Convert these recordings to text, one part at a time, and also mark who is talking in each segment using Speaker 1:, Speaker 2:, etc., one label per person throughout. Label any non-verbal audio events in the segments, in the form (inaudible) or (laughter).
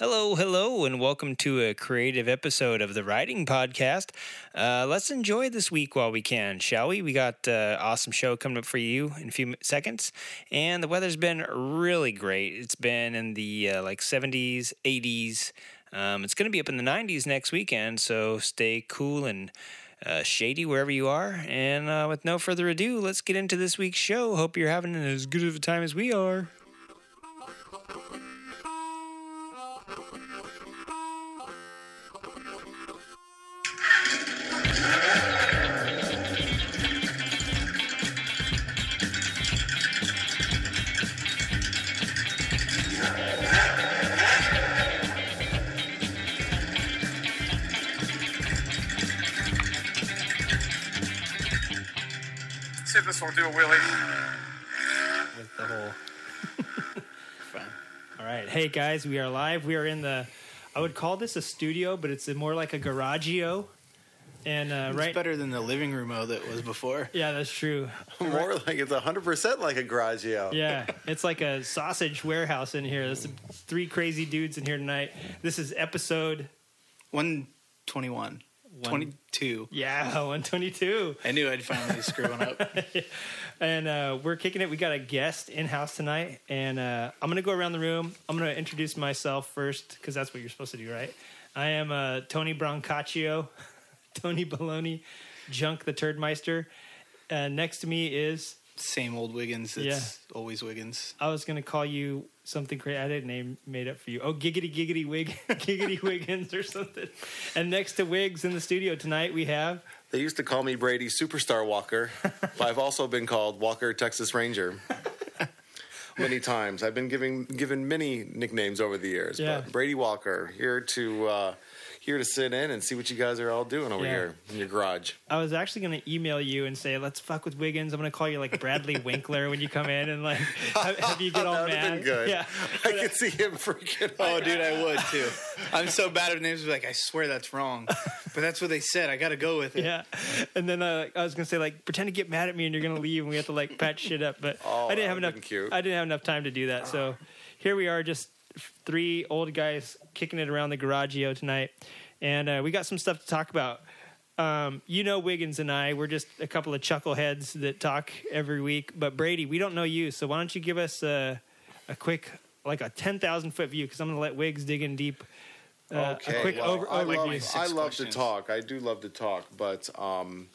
Speaker 1: Hello, hello, and welcome to a creative episode of the Writing Podcast. Uh, let's enjoy this week while we can, shall we? We got an uh, awesome show coming up for you in a few seconds, and the weather's been really great. It's been in the uh, like 70s, 80s. Um, it's going to be up in the 90s next weekend, so stay cool and uh, shady wherever you are. And uh, with no further ado, let's get into this week's show. Hope you're having as good of a time as we are.
Speaker 2: See if this will do a wheelie.
Speaker 1: with the whole. (laughs) All right, hey guys, we are live. We are in the. I would call this a studio, but it's more like a garagio. And uh,
Speaker 3: It's
Speaker 1: right,
Speaker 3: better than the living room O that was before.
Speaker 1: yeah, that's true. (laughs)
Speaker 4: More like it's hundred percent like a garagio.
Speaker 1: Yeah, it's like a sausage warehouse in here. There's three crazy dudes in here tonight. This is episode
Speaker 3: 121. 22.
Speaker 1: yeah (laughs) 122.
Speaker 3: I knew I'd finally screw one up. (laughs)
Speaker 1: and uh, we're kicking it. We got a guest in house tonight, and uh, I'm gonna go around the room. I'm gonna introduce myself first because that's what you're supposed to do, right? I am uh, Tony Brancaccio, (laughs) Tony Baloney, Junk the Turdmeister. Uh, next to me is
Speaker 3: Same old Wiggins. It's always Wiggins.
Speaker 1: I was gonna call you something crazy. I didn't name made up for you. Oh, giggity giggity wig, (laughs) giggity Wiggins or something. And next to Wiggs in the studio tonight, we have
Speaker 4: They used to call me Brady Superstar Walker. (laughs) but I've also been called Walker Texas Ranger. (laughs) many times. I've been giving given many nicknames over the years.
Speaker 1: Yeah.
Speaker 4: But Brady Walker here to uh, here to sit in and see what you guys are all doing over
Speaker 1: Yeah.
Speaker 4: here in your garage.
Speaker 1: I was actually going to email you and say, let's fuck with Wiggins. I'm going to call you like Bradley (laughs) Winkler when you come in and like (laughs) have, have you get all
Speaker 4: That
Speaker 1: mad.
Speaker 4: been good.
Speaker 1: Yeah. (laughs)
Speaker 4: I could see him freaking.
Speaker 3: Oh, dude, I would too. I'm so bad at names. Like, I swear that's wrong. But that's what they said. I got to go with it.
Speaker 1: Yeah. And then uh, I was going to say, like, pretend to get mad at me and you're going to leave and we have to like patch shit up. But
Speaker 4: Oh,
Speaker 1: I didn't have enough.
Speaker 4: cute.
Speaker 1: I didn't have enough time to do that. So here we are, just three old guys kicking it around the garagio tonight. And uh, we got some stuff to talk about. Um, you know Wiggins and I, we're just a couple of chuckleheads that talk every week. But Brady, we don't know you, so why don't you give us a, a quick, like a ten thousand foot view? Because I'm going to let Wiggs dig in deep. Uh,
Speaker 4: okay.
Speaker 1: a quick
Speaker 4: well,
Speaker 1: over,
Speaker 4: I
Speaker 1: overview.
Speaker 4: love, I love to talk. I do love to talk, but um,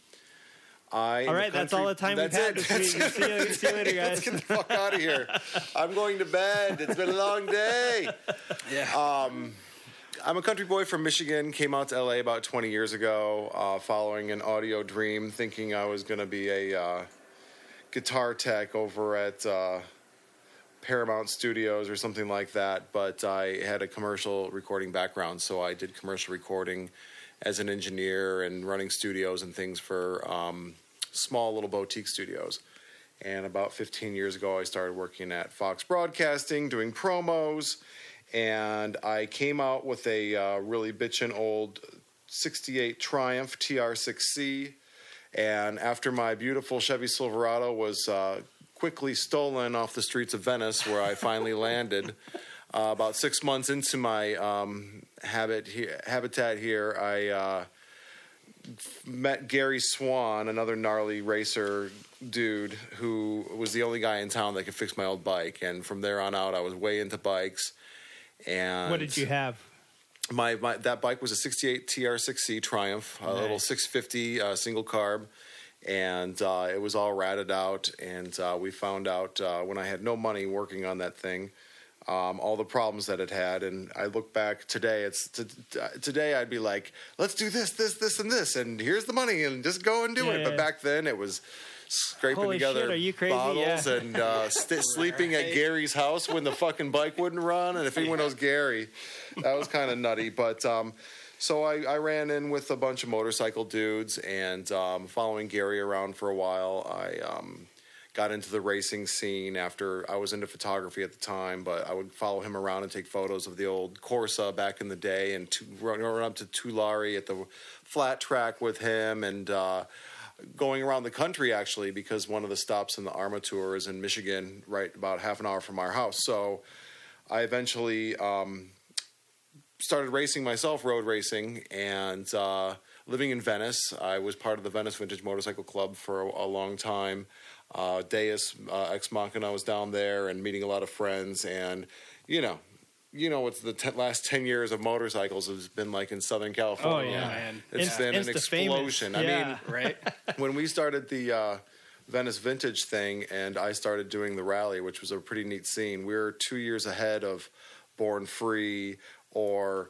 Speaker 4: I.
Speaker 1: all right, that's all the time we've
Speaker 4: That's
Speaker 1: had
Speaker 4: it.
Speaker 1: this week. See you, see you later, (laughs)
Speaker 4: Let's
Speaker 1: guys.
Speaker 4: get the fuck out of here. I'm going to bed. It's been a long day. (laughs)
Speaker 3: Yeah.
Speaker 4: I'm a country boy from Michigan. Came out to LA about 20 years ago, uh, following an audio dream, thinking I was going to be a uh, guitar tech over at uh, Paramount Studios or something like that. But I had a commercial recording background, so I did commercial recording as an engineer and running studios and things for um, small little boutique studios. And about 15 years ago, I started working at Fox Broadcasting, doing promos. And I came out with a uh, really bitchin' old 68 Triumph TR6C. And after my beautiful Chevy Silverado was uh, quickly stolen off the streets of Venice, where I finally (laughs) landed, uh, about six months into my um, habit here, habitat here, I uh, met Gary Swan, another gnarly racer dude who was the only guy in town that could fix my old bike. And from there on out, I was way into bikes. And
Speaker 1: What did you have?
Speaker 4: my, my that bike was a 68 TR6C Triumph, a little 650 uh, single carb, and uh, it was all ratted out. And uh, we found out uh, when I had no money working on that thing. Um, all the problems that it had, and I look back today. It's t- t- today I'd be like, "Let's do this, this, this, and this, and here's the money, and just go and do
Speaker 1: Yeah,
Speaker 4: it."
Speaker 1: yeah.
Speaker 4: But back then, it was scraping
Speaker 1: Holy
Speaker 4: together
Speaker 1: shit, are you crazy?
Speaker 4: bottles
Speaker 1: Yeah.
Speaker 4: and uh, st- (laughs) sleeping at Gary's house when the fucking bike wouldn't run. And if anyone knows Gary, that was kind of nutty. But um, so I, I ran in with a bunch of motorcycle dudes and um, following Gary around for a while. I um, got into the racing scene after I was into photography at the time, but I would follow him around and take photos of the old Corsa back in the day and to, run, run up to Tulare at the flat track with him and. Uh, going around the country actually because one of the stops in the AHRMA tour is in Michigan, right about half an hour from our house. So I eventually um, started racing myself, road racing, and uh, living in Venice. I was part of the Venice Vintage Motorcycle Club for a, a long time. Uh, Deus uh, Ex Machina was down there and meeting a lot of friends, and you know, you know what the te- last 10 years of motorcycles has been like in Southern California.
Speaker 1: Oh, yeah.
Speaker 3: man.
Speaker 4: It's
Speaker 1: Inst-
Speaker 4: been an
Speaker 1: insta-famous.
Speaker 4: explosion. I
Speaker 1: Yeah.
Speaker 4: mean,
Speaker 3: Right? (laughs)
Speaker 4: when we started the uh, Venice Vintage thing and I started doing the rally, which was a pretty neat scene, we were two years ahead of Born Free or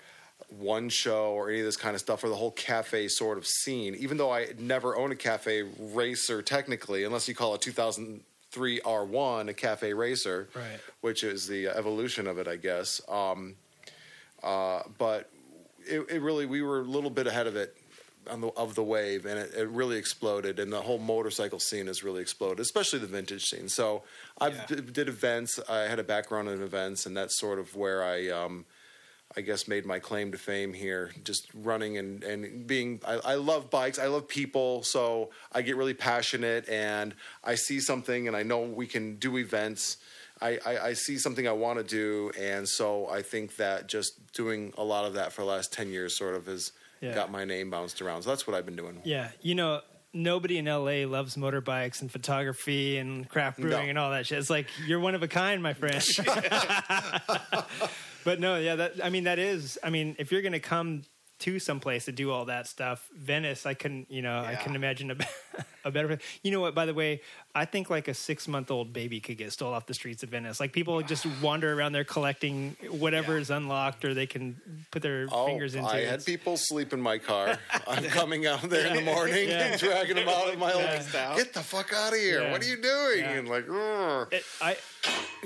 Speaker 4: One Show or any of this kind of stuff, or the whole cafe sort of scene. Even though I never owned a cafe racer technically, unless you call a 2003 R1 a cafe racer,
Speaker 1: Right.
Speaker 4: which is the evolution of it, I guess. Um, uh, but it, it really, we were a little bit ahead of it on the, of the wave, and it, it really exploded. And the whole motorcycle scene has really exploded, especially the vintage scene. So I
Speaker 3: Yeah.
Speaker 4: d- did events. I had a background in events, and that's sort of where I. Um, I guess made my claim to fame here, just running and, and being. I, I love bikes. I love people, so I get really passionate, and I see something, and I know we can do events. I, I, I see something I want to do, and so I think that just doing a lot of that for the last ten years sort of has
Speaker 1: Yeah.
Speaker 4: got my name bounced around. So that's what I've been doing.
Speaker 1: Yeah, you know, nobody in LA loves motorbikes and photography and craft brewing
Speaker 4: No.
Speaker 1: and all that shit. It's like you're one of a kind, my friend. (laughs) (laughs) but no, yeah, that I mean that is. I mean, if you're gonna come to some place to do all that stuff, Venice, I couldn't, you know, I
Speaker 3: Yeah.
Speaker 1: couldn't imagine a, (laughs) a better. You know what? By the way, I think like a six month old baby could get stole off the streets of Venice. Like people just wander around there collecting whatever
Speaker 3: Yeah.
Speaker 1: is unlocked or they can put their
Speaker 4: Oh,
Speaker 1: fingers into.
Speaker 4: I
Speaker 1: it.
Speaker 4: had people sleep in my car. (laughs) I'm coming out there in the morning
Speaker 1: Yeah.
Speaker 4: and dragging them out of my
Speaker 1: Yeah.
Speaker 4: own. Get the fuck out of here!
Speaker 1: Yeah.
Speaker 4: What are you doing?
Speaker 1: Yeah.
Speaker 4: And like,
Speaker 1: it, I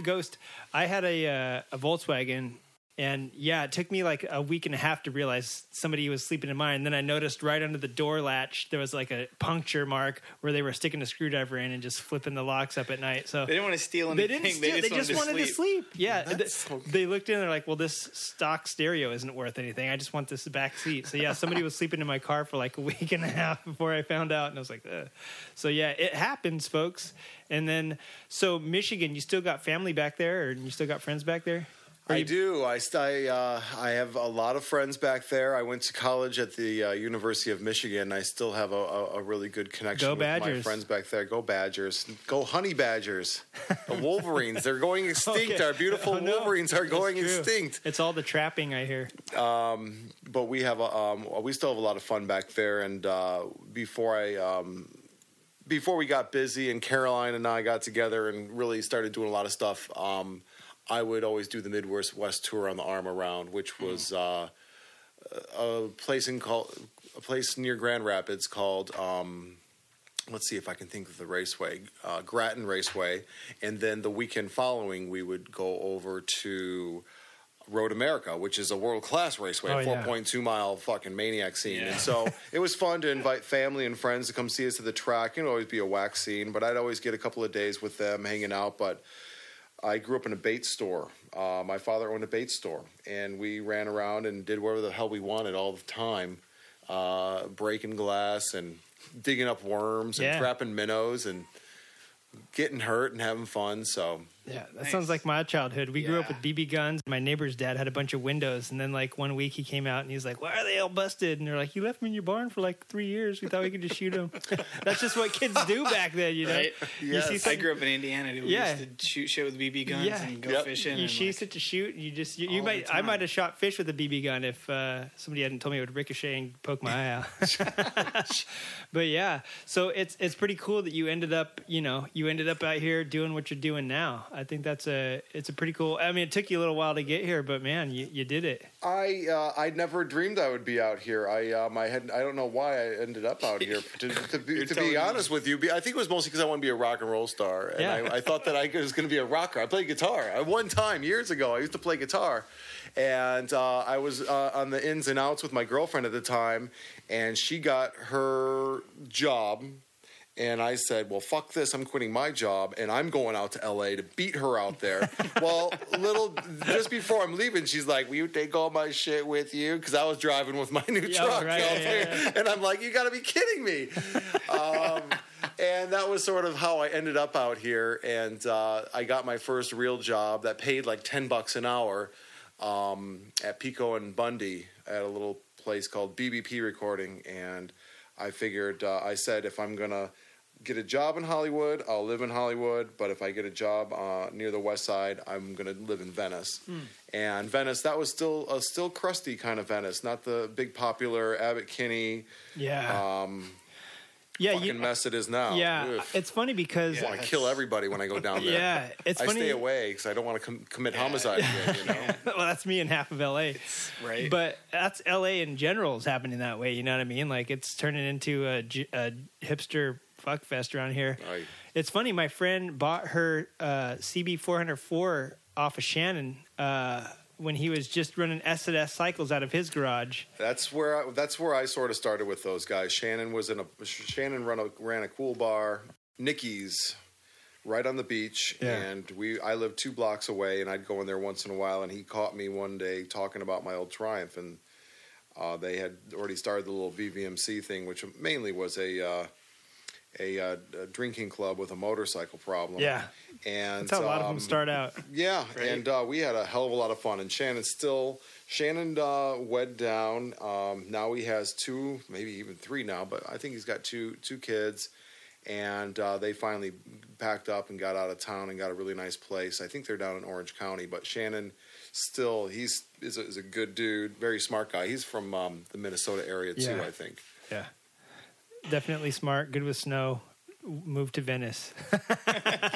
Speaker 1: Ghost. I had a uh, a Volkswagen, and yeah, it took me like a week and a half to realize somebody was sleeping in mine. And then I noticed right under the door latch there was like a puncture mark where they were sticking a screwdriver in and just flipping the locks up at night. So
Speaker 3: They didn't want to steal anything.
Speaker 1: they didn't. Steal, they just, wanted, to, sleep. Yeah,
Speaker 4: That's
Speaker 1: th-
Speaker 4: so-
Speaker 1: they looked in. And They're like, "Well, this stock stereo isn't worth anything. I just want this back seat." So yeah, somebody was sleeping in my car for like a (laughs) week and a half before I found out, and I was like, Ugh. "So yeah, it happens, folks." And then, so Michigan, you still got family back there, or you still got friends back there?
Speaker 4: I
Speaker 1: you-
Speaker 4: do. I, I, uh, I have a lot of friends back there. I went to college at the uh, University of Michigan. I still have a, a, a really good connection
Speaker 1: Go
Speaker 4: with my
Speaker 1: Badgers.
Speaker 4: friends back there. Go Badgers. Go Honey Badgers. The (laughs) Wolverines. They're going extinct.
Speaker 1: Okay.
Speaker 4: Our beautiful (laughs)
Speaker 1: Oh, no.
Speaker 4: Wolverines are going extinct.
Speaker 1: It's all the trapping I hear.
Speaker 4: but we have a, um, we still have a lot of fun back there. And uh, before I um, before we got busy and Caroline and I got together and really started doing a lot of stuff, um, I would always do the Midwest West tour on the arm around, which was uh, a place in called a place near Grand Rapids called. Um, Let's see if I can think of the raceway, uh, Grattan Raceway, and then the weekend following we would go over to Road America, which is a world class raceway,
Speaker 1: Oh,
Speaker 4: a
Speaker 1: yeah.
Speaker 4: 4.2 mile fucking maniac scene.
Speaker 3: Yeah.
Speaker 4: And so (laughs) it was fun to invite family and friends to come see us at the track. It'd always be a wax scene, but I'd always get a couple of days with them hanging out. But I grew up in a bait store. Uh, my father owned a bait store, and we ran around and did whatever the hell we wanted all the time, uh, breaking glass and digging up worms and
Speaker 1: Yeah.
Speaker 4: trapping minnows and getting hurt and having fun. So
Speaker 1: Yeah, that
Speaker 3: Nice.
Speaker 1: sounds like my childhood. We grew up with BB guns. My neighbor's dad had a bunch of windows, and then like one week he came out and he's like, "Why are they all busted?" And they're like, "You left them in your barn for like three years. We thought we could just shoot them." (laughs) That's just what kids do back then, you know.
Speaker 3: Right?
Speaker 1: You
Speaker 4: Yes.
Speaker 1: see
Speaker 3: I grew up in Indiana. dude. We
Speaker 1: Yeah.
Speaker 3: used to shoot shit with BB guns
Speaker 1: Yeah.
Speaker 3: and go
Speaker 4: Yep.
Speaker 3: fishing.
Speaker 1: you
Speaker 3: and,
Speaker 1: shoot
Speaker 3: like,
Speaker 1: it to shoot. You just you, you might I might have shot fish with a BB gun if uh, somebody hadn't told me it would ricochet and poke my eye out. (laughs) but yeah, so it's it's pretty cool that you ended up you know you ended up out here doing what you're doing now. I think that's a it's a pretty cool. I mean, it took you a little while to get here, but man, you, you did it.
Speaker 4: I uh, I never dreamed I would be out here. I um, I had I don't know why I ended up out here. (laughs) To, to be, to
Speaker 3: telling
Speaker 4: be
Speaker 3: me.
Speaker 4: honest with you, I think it was mostly because I want to be a rock and roll star, and
Speaker 1: Yeah.
Speaker 4: I, I thought that I was going to be a rocker. I played guitar. I, one time years ago, I used to play guitar, and uh, I was uh, on the ins and outs with my girlfriend at the time, and she got her job. And I said, "Well, fuck this! I'm quitting my job, and I'm going out to LA to beat her out there." (laughs) well, little just before I'm leaving, she's like, "Will you take all my shit with you?" Because I was driving with my new
Speaker 1: Yeah,
Speaker 4: truck,
Speaker 1: right,
Speaker 4: out
Speaker 1: yeah,
Speaker 4: there.
Speaker 1: yeah.
Speaker 4: and I'm like, "You got to be kidding me!" um, and that was sort of how I ended up out here. And uh, I got my first real job that paid like ten bucks an hour. um, at Pico and Bundy at a little place called BBP Recording, and I figured uh, I said if I'm gonna get a job in Hollywood, I'll live in Hollywood. But if I get a job uh, near the West Side, I'm gonna live in Venice. And Venice, that was still a still crusty kind of Venice, not the big popular Abbott Kinney
Speaker 1: Yeah.
Speaker 4: um,
Speaker 1: yeah.
Speaker 4: fucking
Speaker 1: You,
Speaker 4: mess it is now.
Speaker 1: yeah.
Speaker 4: Ugh.
Speaker 1: It's funny because
Speaker 4: I want to kill everybody when I go down there.
Speaker 1: yeah, it's
Speaker 4: I
Speaker 1: funny.
Speaker 4: stay away because I don't want to com- commit homicide again. You know, (laughs)
Speaker 1: well, that's me in half of LA.
Speaker 3: right.
Speaker 1: But that's LA in general is happening that way. You know what I mean? Like it's turning into a hipster fuck fest around here.
Speaker 4: Right.
Speaker 1: It's funny. My friend bought her uh, CB 404 off of Shannon uh, when he was just running S and S cycles out of his garage.
Speaker 4: that's where I, that's where I sort of started with those guys. Shannon was in a Shannon ran a, ran a cool bar, Nikki's, right on the beach,
Speaker 1: Yeah.
Speaker 4: and we I lived two blocks away, and I'd go in there once in a while, and he caught me one day talking about my old Triumph, and uh, they had already started the little VVMC thing, which mainly was a. A, uh, a drinking club with a motorcycle problem.
Speaker 1: Yeah.
Speaker 4: and
Speaker 1: That's how a lot of
Speaker 4: um,
Speaker 1: them start out.
Speaker 4: Yeah,
Speaker 3: Right.
Speaker 4: and uh, we had a hell of a lot of fun. And Shannon still, Shannon uh, wed down. Um, now he has two, maybe even three now, but I think he's got two two kids. And uh, they finally packed up and got out of town and got a really nice place. I think they're down in Orange County, but Shannon still he's is a, is a good dude, very smart guy. He's from um, the Minnesota area too,
Speaker 1: Yeah.
Speaker 4: I think.
Speaker 1: Yeah. Definitely smart, good with snow. Moved to Venice. (laughs)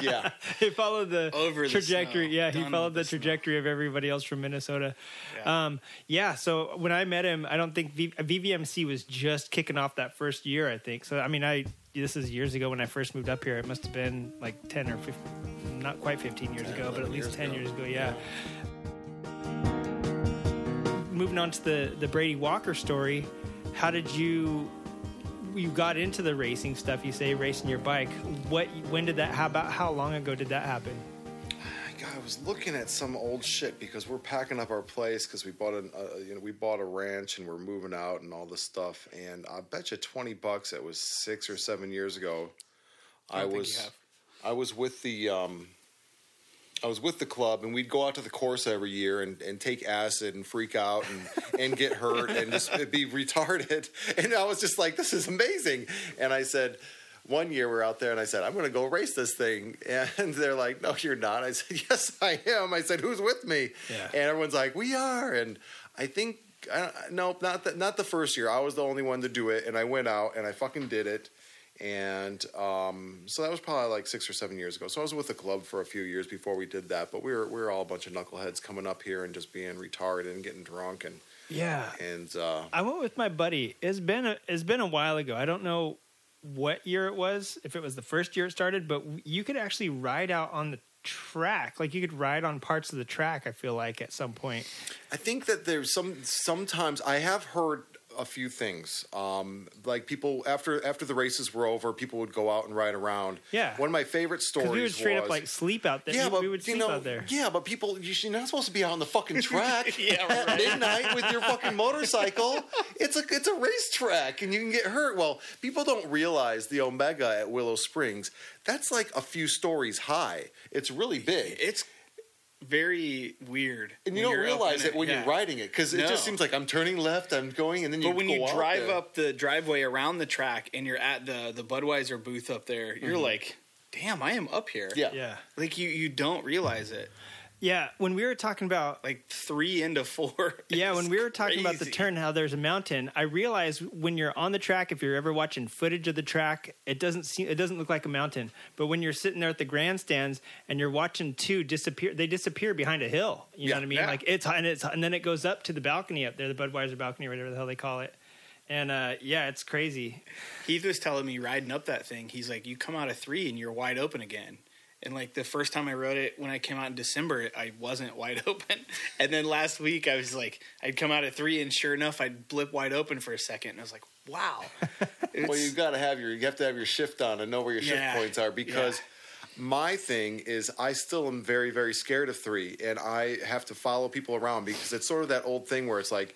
Speaker 4: Yeah, (laughs)
Speaker 1: he followed the
Speaker 3: Over the
Speaker 1: trajectory. yeah, he followed the,
Speaker 3: the snow.
Speaker 1: trajectory of everybody else from Minnesota.
Speaker 3: Yeah.
Speaker 1: Um, yeah. So when I met him, I don't think v- VVMC was just kicking off that first year. I think so. I mean, I this is years ago when I first moved up here. It must have been like ten or 15, not quite fifteen years
Speaker 4: 10,
Speaker 1: ago, but at least
Speaker 4: years
Speaker 1: ten
Speaker 4: ago.
Speaker 1: years ago. Yeah. Moving on to the the Brady Walker story, how did you? You got into the racing stuff. You say racing your bike. What? When did that? How about? How long ago did that happen? (sighs)
Speaker 4: God, I was looking at some old shit because we're packing up our place because we bought a uh, you know we bought a ranch and we're moving out and all this stuff. And I bet you twenty bucks. It was six or seven years ago. I,
Speaker 3: don't
Speaker 4: was. I was with the um, I was with the club and we'd go out to the course every year and, and take acid and freak out and, and get hurt and just be retarded. (laughs) And I was just like, this is amazing. And I said, one year we're out there and I said, I'm going to go race this thing. (laughs) And they're like, no, you're not. I said, (laughs) yes, I am. I said, who's with me?
Speaker 1: Yeah.
Speaker 4: And everyone's like, we are. And I think, uh, I, no, not the, not the first year. I was the only one to do it. And I went out and I fucking did it. And um, so that was probably like six or seven years ago. So I was with the club for a few years before we did that. But we were we were all a bunch of knuckleheads coming up here and just being retarded and getting drunk and
Speaker 1: Yeah.
Speaker 4: and uh,
Speaker 1: I went with my buddy. It's been a, it's been a while ago. I don't know what year it was, if it was the first year it started, but you could actually ride out on the track. Like you could ride on parts of the track. I feel like at some point.
Speaker 4: I think that there's some sometimes I have heard a few things. Um, like people after after the races were over, people would go out and ride around.
Speaker 1: Yeah.
Speaker 4: One of my favorite stories
Speaker 1: Because we would straight
Speaker 4: was,
Speaker 1: up like sleep out there.
Speaker 4: Yeah,
Speaker 1: We-
Speaker 4: but
Speaker 1: we would
Speaker 4: you
Speaker 1: sleep
Speaker 4: know,
Speaker 1: out there.
Speaker 4: yeah, but people, you- you're not supposed to be out on the fucking (laughs) track
Speaker 3: Yeah,
Speaker 4: at
Speaker 3: right.
Speaker 4: midnight with your fucking motorcycle. It's a it's a racetrack, and you can get hurt. Well, people don't realize the Omega at Willow Springs. That's like a few stories high. It's really big.
Speaker 3: It's very weird.
Speaker 4: and you don't realize it when
Speaker 3: yeah.
Speaker 4: you're riding it because it
Speaker 3: No.
Speaker 4: just seems like I'm turning left, I'm going, and then you.
Speaker 3: But when you
Speaker 4: out
Speaker 3: drive
Speaker 4: there.
Speaker 3: up the driveway around the track and you're at the the Budweiser booth up there, you're like, "Damn, I am up here."
Speaker 4: Mm-hmm. yeah,
Speaker 1: Yeah.
Speaker 3: like you you don't realize it.
Speaker 1: Yeah. When we were talking about
Speaker 3: Like three into four. (laughs)
Speaker 1: Yeah, when we were talking about the turn, how there's a mountain, I realized when you're on the track, if you're ever watching footage of the track, it doesn't seem it doesn't look like a mountain. But when you're sitting there at the grandstands and you're watching two disappear, they disappear behind a hill. You
Speaker 4: Yeah,
Speaker 1: know what I mean?
Speaker 3: yeah.
Speaker 1: Like it's and it's and then it goes up to the balcony up there, the Budweiser balcony, whatever the hell they call it. And uh, yeah, it's crazy.
Speaker 3: Heath was telling me riding up that thing, he's like, you come out of three and you're wide open again. And like the first time I rode it, when I came out in December, I wasn't (laughs) wide open. And then last week, I was like, I'd come out at three, and sure enough, I'd blip wide open for a second. And I was like, wow. (laughs)
Speaker 4: Well, you've got to have your you have to have your shift on and know where your shift
Speaker 3: Yeah,
Speaker 4: points are because My thing is, I still am very, very scared of three, and I have to follow people around because it's sort of that old thing where it's like,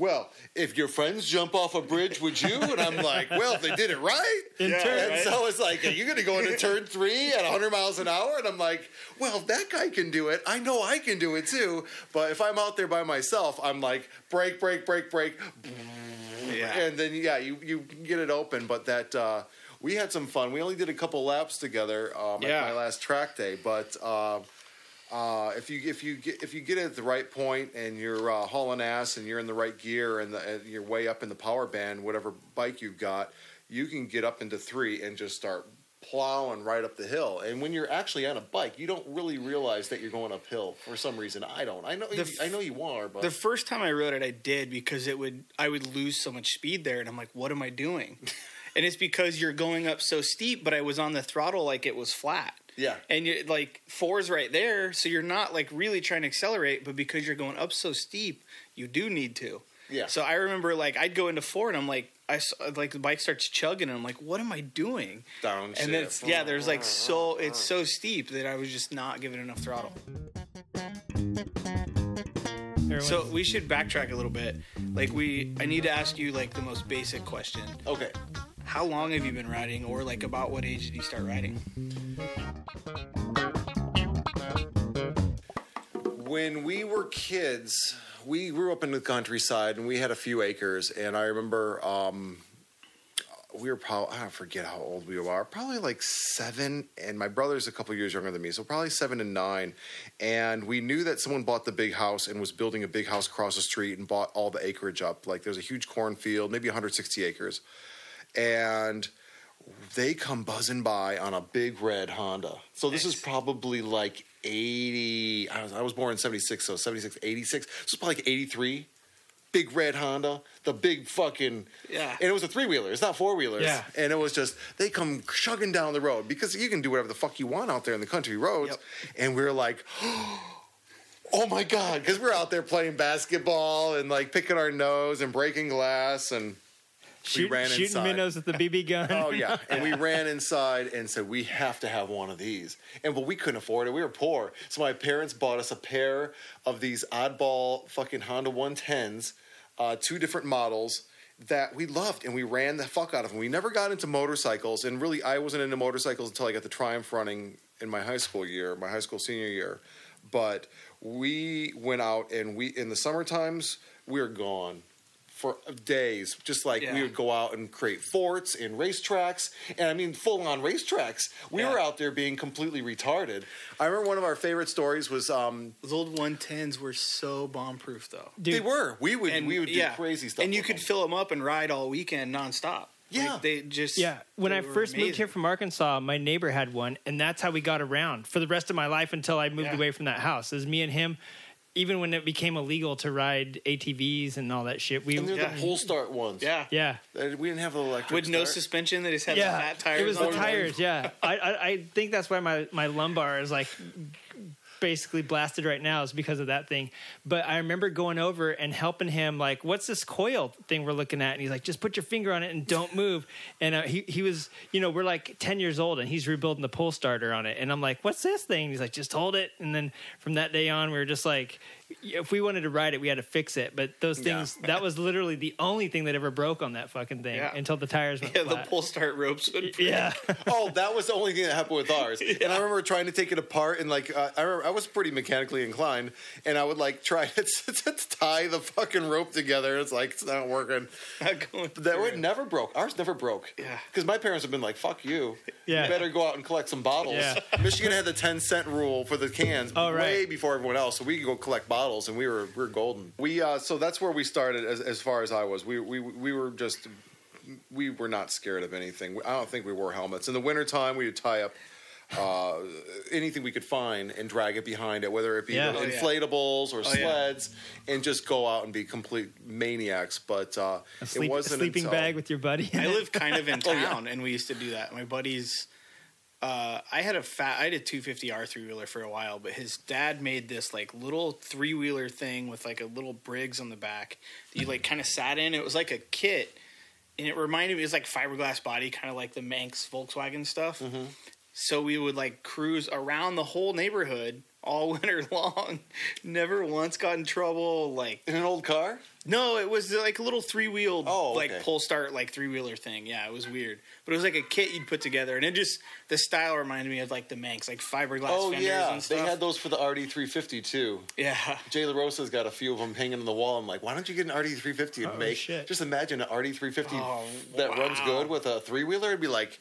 Speaker 4: well, if your friends jump off a bridge, would you? And I'm like, well, if they did it right.
Speaker 1: In
Speaker 3: Yeah,
Speaker 1: turn,
Speaker 4: And
Speaker 3: right.
Speaker 4: so it's like, are you going to go into turn three at 100 miles an hour? And I'm like, well, if that guy can do it, I know I can do it too. But if I'm out there by myself, I'm like, break, break, break, break.
Speaker 3: Yeah.
Speaker 4: And then, yeah, you, you get it open. But that, uh, we had some fun. We only did a couple laps together um,
Speaker 3: Yeah.
Speaker 4: at my last track day. But uh, uh, if you if you get if you get it at the right point and you're uh, hauling ass and you're in the right gear and, the, and you're way up in the power band, whatever bike you've got, you can get up into three and just start plowing right up the hill. And when you're actually on a bike, you don't really realize that you're going uphill for some reason. I don't. I know.
Speaker 3: The
Speaker 4: you, I know you are, but
Speaker 3: The first time I rode it, I did because it would I would lose so much speed there, and I'm like, what am I doing? (laughs) and it's because you're going up so steep, but I was on the throttle like it was flat.
Speaker 4: Yeah,
Speaker 3: And you're like four's right there, so you're not like really trying to accelerate, but because you're going up so steep, you do need to.
Speaker 4: yeah.
Speaker 3: So I remember like I'd go into four and I'm like I saw, like the bike starts chugging and I'm like what am I doing?
Speaker 4: Downshift.
Speaker 3: And then it's yeah, there's like so it's so steep that I was just not giving enough throttle. So we should backtrack a little bit. Like we I need to ask you like the most basic question.
Speaker 4: okay.
Speaker 3: How long have you been riding or like about what age did you start riding?
Speaker 4: when we were kids, we grew up in the countryside and we had a few acres. And I remember um, we were probably, I forget how old we were, probably like seven. And my brother's a couple years younger than me, so probably seven and nine. And we knew that someone bought the big house and was building a big house across the street and bought all the acreage up. Like there's a huge cornfield, maybe 160 acres. And they come buzzing by on a big red Honda. So this is probably like 80. I was, I was born in 76, so 76, 86. So it's probably like 83. Big red Honda, the big fucking.
Speaker 3: Yeah.
Speaker 4: And it was a three wheeler, it's not four wheelers.
Speaker 1: Yeah.
Speaker 4: And it was just, they come chugging down the road because you can do whatever the fuck you want out there in the country roads.
Speaker 3: Yep.
Speaker 4: And we are like, (gasps) oh my God, because we're out there playing basketball and like picking our nose and breaking glass and.
Speaker 1: Shoot,
Speaker 4: ran
Speaker 1: shooting
Speaker 4: inside.
Speaker 1: minnows with the BB gun. (laughs)
Speaker 4: Oh yeah, and we (laughs) ran inside and said we have to have one of these, and but we couldn't afford it. We were poor, so my parents bought us a pair of these oddball fucking Honda 110s, uh, two different models that we loved, and we ran the fuck out of them. We never got into motorcycles, and really, I wasn't into motorcycles until I got the Triumph running in my high school year, my high school senior year. But we went out, and we in the summer times we were gone for days. Just like we would go out and create forts and racetracks, and I mean full on racetracks. We
Speaker 3: Yeah.
Speaker 4: were out there being completely retarded. I remember one of our favorite stories was um,
Speaker 3: Those old 110s were so bomb proof though.
Speaker 1: Dude,
Speaker 4: they were we would
Speaker 3: And
Speaker 4: we would do
Speaker 3: yeah.
Speaker 4: crazy stuff,
Speaker 3: And you could
Speaker 4: them.
Speaker 3: fill them up and ride all weekend nonstop.
Speaker 4: Yeah.
Speaker 3: Like, they just
Speaker 1: Yeah, when I
Speaker 3: were
Speaker 1: first moved here from Arkansas, my neighbor had one, and that's how we got around for the rest of my life until I moved
Speaker 3: Yeah.
Speaker 1: away from that house. It was me and him. Even when it became illegal to ride ATVs and all that shit, we
Speaker 4: and they're
Speaker 3: Yeah.
Speaker 4: the pull start ones.
Speaker 3: yeah.
Speaker 1: yeah
Speaker 4: we didn't have the electric.
Speaker 3: With no
Speaker 4: start.
Speaker 3: suspension, they just had
Speaker 1: yeah
Speaker 3: the fat tires.
Speaker 1: it was the
Speaker 3: on them.
Speaker 1: tires. Yeah, I, I I think that's why my my lumbar is like basically blasted right now is because of that thing. But I remember going over and helping him like, "What's this coil thing we're looking at?" And he's like, "Just put your finger on it and don't move." And uh, he he was, you know, we're like ten years old and he's rebuilding the pull starter on it, and I'm like, "What's this thing?" And he's like, "Just hold it." And then from that day on, we were just like. If we wanted to ride it, we had to fix it. But those
Speaker 4: Yeah.
Speaker 1: things, that was literally the only thing that ever broke on that fucking thing
Speaker 3: Yeah.
Speaker 1: until the tires went
Speaker 3: Yeah, the pull start ropes
Speaker 1: yeah. (laughs)
Speaker 4: oh, that was the only thing that happened with ours. (laughs) And I remember trying to take it apart, and like uh, I remember I was pretty mechanically inclined, and I would like try (laughs) to, to tie the fucking rope together. It's like it's not working.
Speaker 3: Not going
Speaker 4: That
Speaker 3: it.
Speaker 4: never broke. Ours never broke.
Speaker 3: Yeah.
Speaker 4: Because my parents have been like, "Fuck you.
Speaker 1: Yeah.
Speaker 4: You better go out and collect some bottles."
Speaker 1: Yeah.
Speaker 4: Michigan had the ten cent rule for the cans
Speaker 1: Oh, right.
Speaker 4: way before everyone else, so we could go collect bottles, and we were we were golden. We uh, so that's where we started. As, as far as I was, we we we were just we were not scared of anything. I don't think we wore helmets. In the wintertime, we would tie up uh, anything we could find and drag it behind it, whether it be
Speaker 1: Yeah.
Speaker 4: the
Speaker 3: Oh, yeah.
Speaker 4: inflatables or
Speaker 3: Oh, yeah.
Speaker 4: sleds, and just go out and be complete maniacs. But uh,
Speaker 1: a, sleep,
Speaker 4: it wasn't a
Speaker 1: sleeping
Speaker 4: until,
Speaker 1: bag with your buddy.
Speaker 3: I live kind of (laughs) in
Speaker 4: Oh, yeah.
Speaker 3: town, and we used to do that. My buddies, uh, I had a fat, I had a 250R three wheeler for a while, but his dad made this like little three wheeler thing with like a little Briggs on the back. That you like kind of sat in. It was like a kit, and it reminded me it was like fiberglass body, kind of like the Manx Volkswagen stuff.
Speaker 4: Mm-hmm.
Speaker 3: So we would like cruise around the whole neighborhood all (laughs) winter long. Never once got in trouble. Like
Speaker 4: In an old car?
Speaker 3: No, it was like a little three wheeled,
Speaker 4: Oh,
Speaker 3: like pull start, like three wheeler thing. Yeah, it was weird, but it was like a kit you'd put together, and it just the style reminded me of like the Manx, like fiberglass
Speaker 4: Oh
Speaker 3: fenders
Speaker 4: yeah,
Speaker 3: and stuff.
Speaker 4: they had those for the RD350 too.
Speaker 3: yeah,
Speaker 4: Jay LaRossa's got a few of them hanging on the wall. I'm like, why don't you get an RD350 and
Speaker 1: Oh,
Speaker 4: make?
Speaker 1: shit.
Speaker 4: Just imagine an RD350
Speaker 3: Oh,
Speaker 4: that runs good with a three wheeler. It'd be like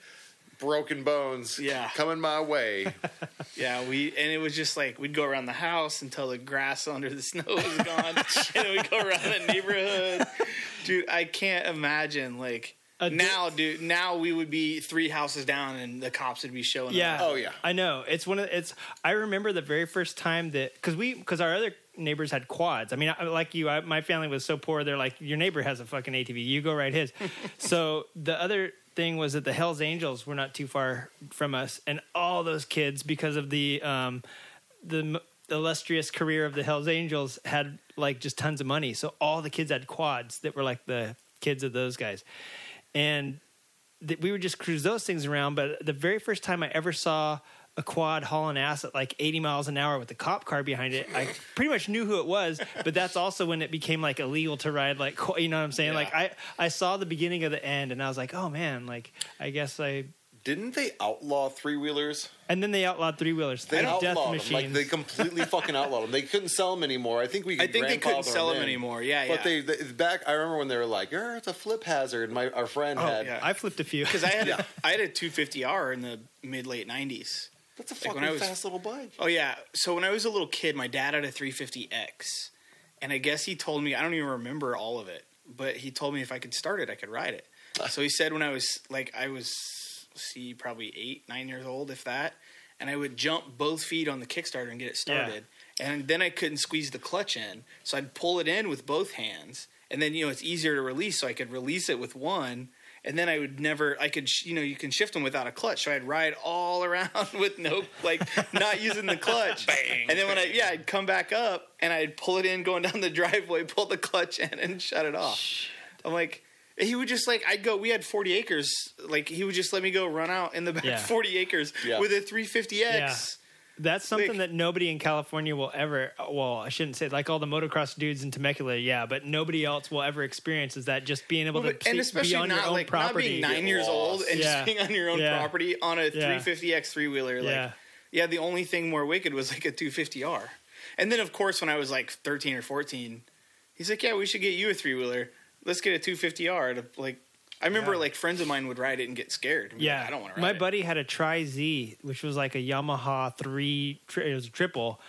Speaker 4: broken bones.
Speaker 3: Yeah.
Speaker 4: coming my way. (laughs)
Speaker 3: yeah. We and it was just like we'd go around the house until the grass (laughs) under the snow was gone, (laughs) and then we'd go around the neighborhood. Dude, I can't imagine like.
Speaker 1: A di-
Speaker 3: now, dude. Now we would be three houses down, and the cops would be showing
Speaker 1: Yeah.
Speaker 3: up.
Speaker 4: Oh, yeah.
Speaker 1: I know. It's one of it's. I remember the very first time that because we because our other neighbors had quads. I mean, I, like you, I, my family was so poor. They're like, your neighbor has a fucking ATV. You go ride his. so the other thing was that the Hell's Angels were not too far from us, and all those kids because of the um the illustrious career of the Hell's Angels had like just tons of money. So all the kids had quads that were like the kids of those guys, and th- we would just cruise those things around. But the very first time I ever saw a quad hauling ass at like 80 miles an hour with a cop car behind it, I pretty much knew who it was. But that's also when it became like illegal to ride like you know what I'm saying? Like I I saw the beginning of the end, and I was like, oh man, like I guess I.
Speaker 4: Didn't they outlaw three wheelers?
Speaker 1: And then they outlawed three wheelers.
Speaker 4: They
Speaker 1: death
Speaker 4: outlawed them.
Speaker 1: machines.
Speaker 4: Like they completely fucking outlawed them. They couldn't sell them anymore. I think we.
Speaker 3: I think they couldn't
Speaker 4: grandfather
Speaker 3: sell them
Speaker 4: in.
Speaker 3: anymore. Yeah,
Speaker 4: But
Speaker 3: yeah.
Speaker 4: they, they back. I remember when they were like, "Yeah, it's a flip hazard." My our friend
Speaker 1: oh,
Speaker 4: had.
Speaker 3: yeah.
Speaker 1: I flipped a few. (laughs)
Speaker 3: because I had
Speaker 4: Yeah.
Speaker 3: a, I had a 250R in the mid late 90s.
Speaker 4: That's a
Speaker 3: Like,
Speaker 4: fucking
Speaker 3: when I was-
Speaker 4: fast little bike.
Speaker 3: Oh yeah. So when I was a little kid, my dad had a 350X, and I guess he told me I don't even remember all of it, but he told me if I could start it, I could ride it. Ah. So he said when I was like I was see probably eight nine years old, if that, and I would jump both feet on the Kickstarter and get it started, and then I couldn't squeeze the clutch in, so I'd pull it in with both hands, and then you know it's easier to release, so I could release it with one. And then I would never, I could, sh- you know, you can shift them without a clutch. So I'd ride all (laughs) around with no, like, not using the clutch. (laughs)
Speaker 2: Bang,
Speaker 3: And then when I, yeah, I'd come back up and I'd pull it in going down the (laughs) driveway, pull the clutch in and shut it off. I'm like, he would just like, I'd go, we had 40 acres. Like, he would just let me go run out in the back
Speaker 1: Yeah.
Speaker 3: 40 acres
Speaker 4: Yeah.
Speaker 3: with a 350X.
Speaker 1: That's something
Speaker 3: Like-
Speaker 1: that nobody in California will ever. Well, I shouldn't say like all the motocross dudes in Temecula, yeah, but nobody else will ever experience is that just being able to
Speaker 3: and
Speaker 1: be-
Speaker 3: especially
Speaker 1: be on your
Speaker 3: not
Speaker 1: own
Speaker 3: like not being nine years old and
Speaker 1: Yeah.
Speaker 3: just being on your own
Speaker 1: Yeah.
Speaker 3: property on a 350X three wheeler. Like,
Speaker 1: Yeah.
Speaker 3: yeah. the only thing more wicked was like a 250R. And then, of course, when I was like 13 or 14, he's like, "Yeah, we should get you a three wheeler. Let's get a 250R." To, like, I remember
Speaker 1: Yeah.
Speaker 3: like friends of mine would ride it and get scared. and
Speaker 1: Yeah,
Speaker 3: like, I don't want to ride
Speaker 1: My
Speaker 3: it.
Speaker 1: buddy had a Tri Z, which was like a Yamaha three. Tri- it was a triple,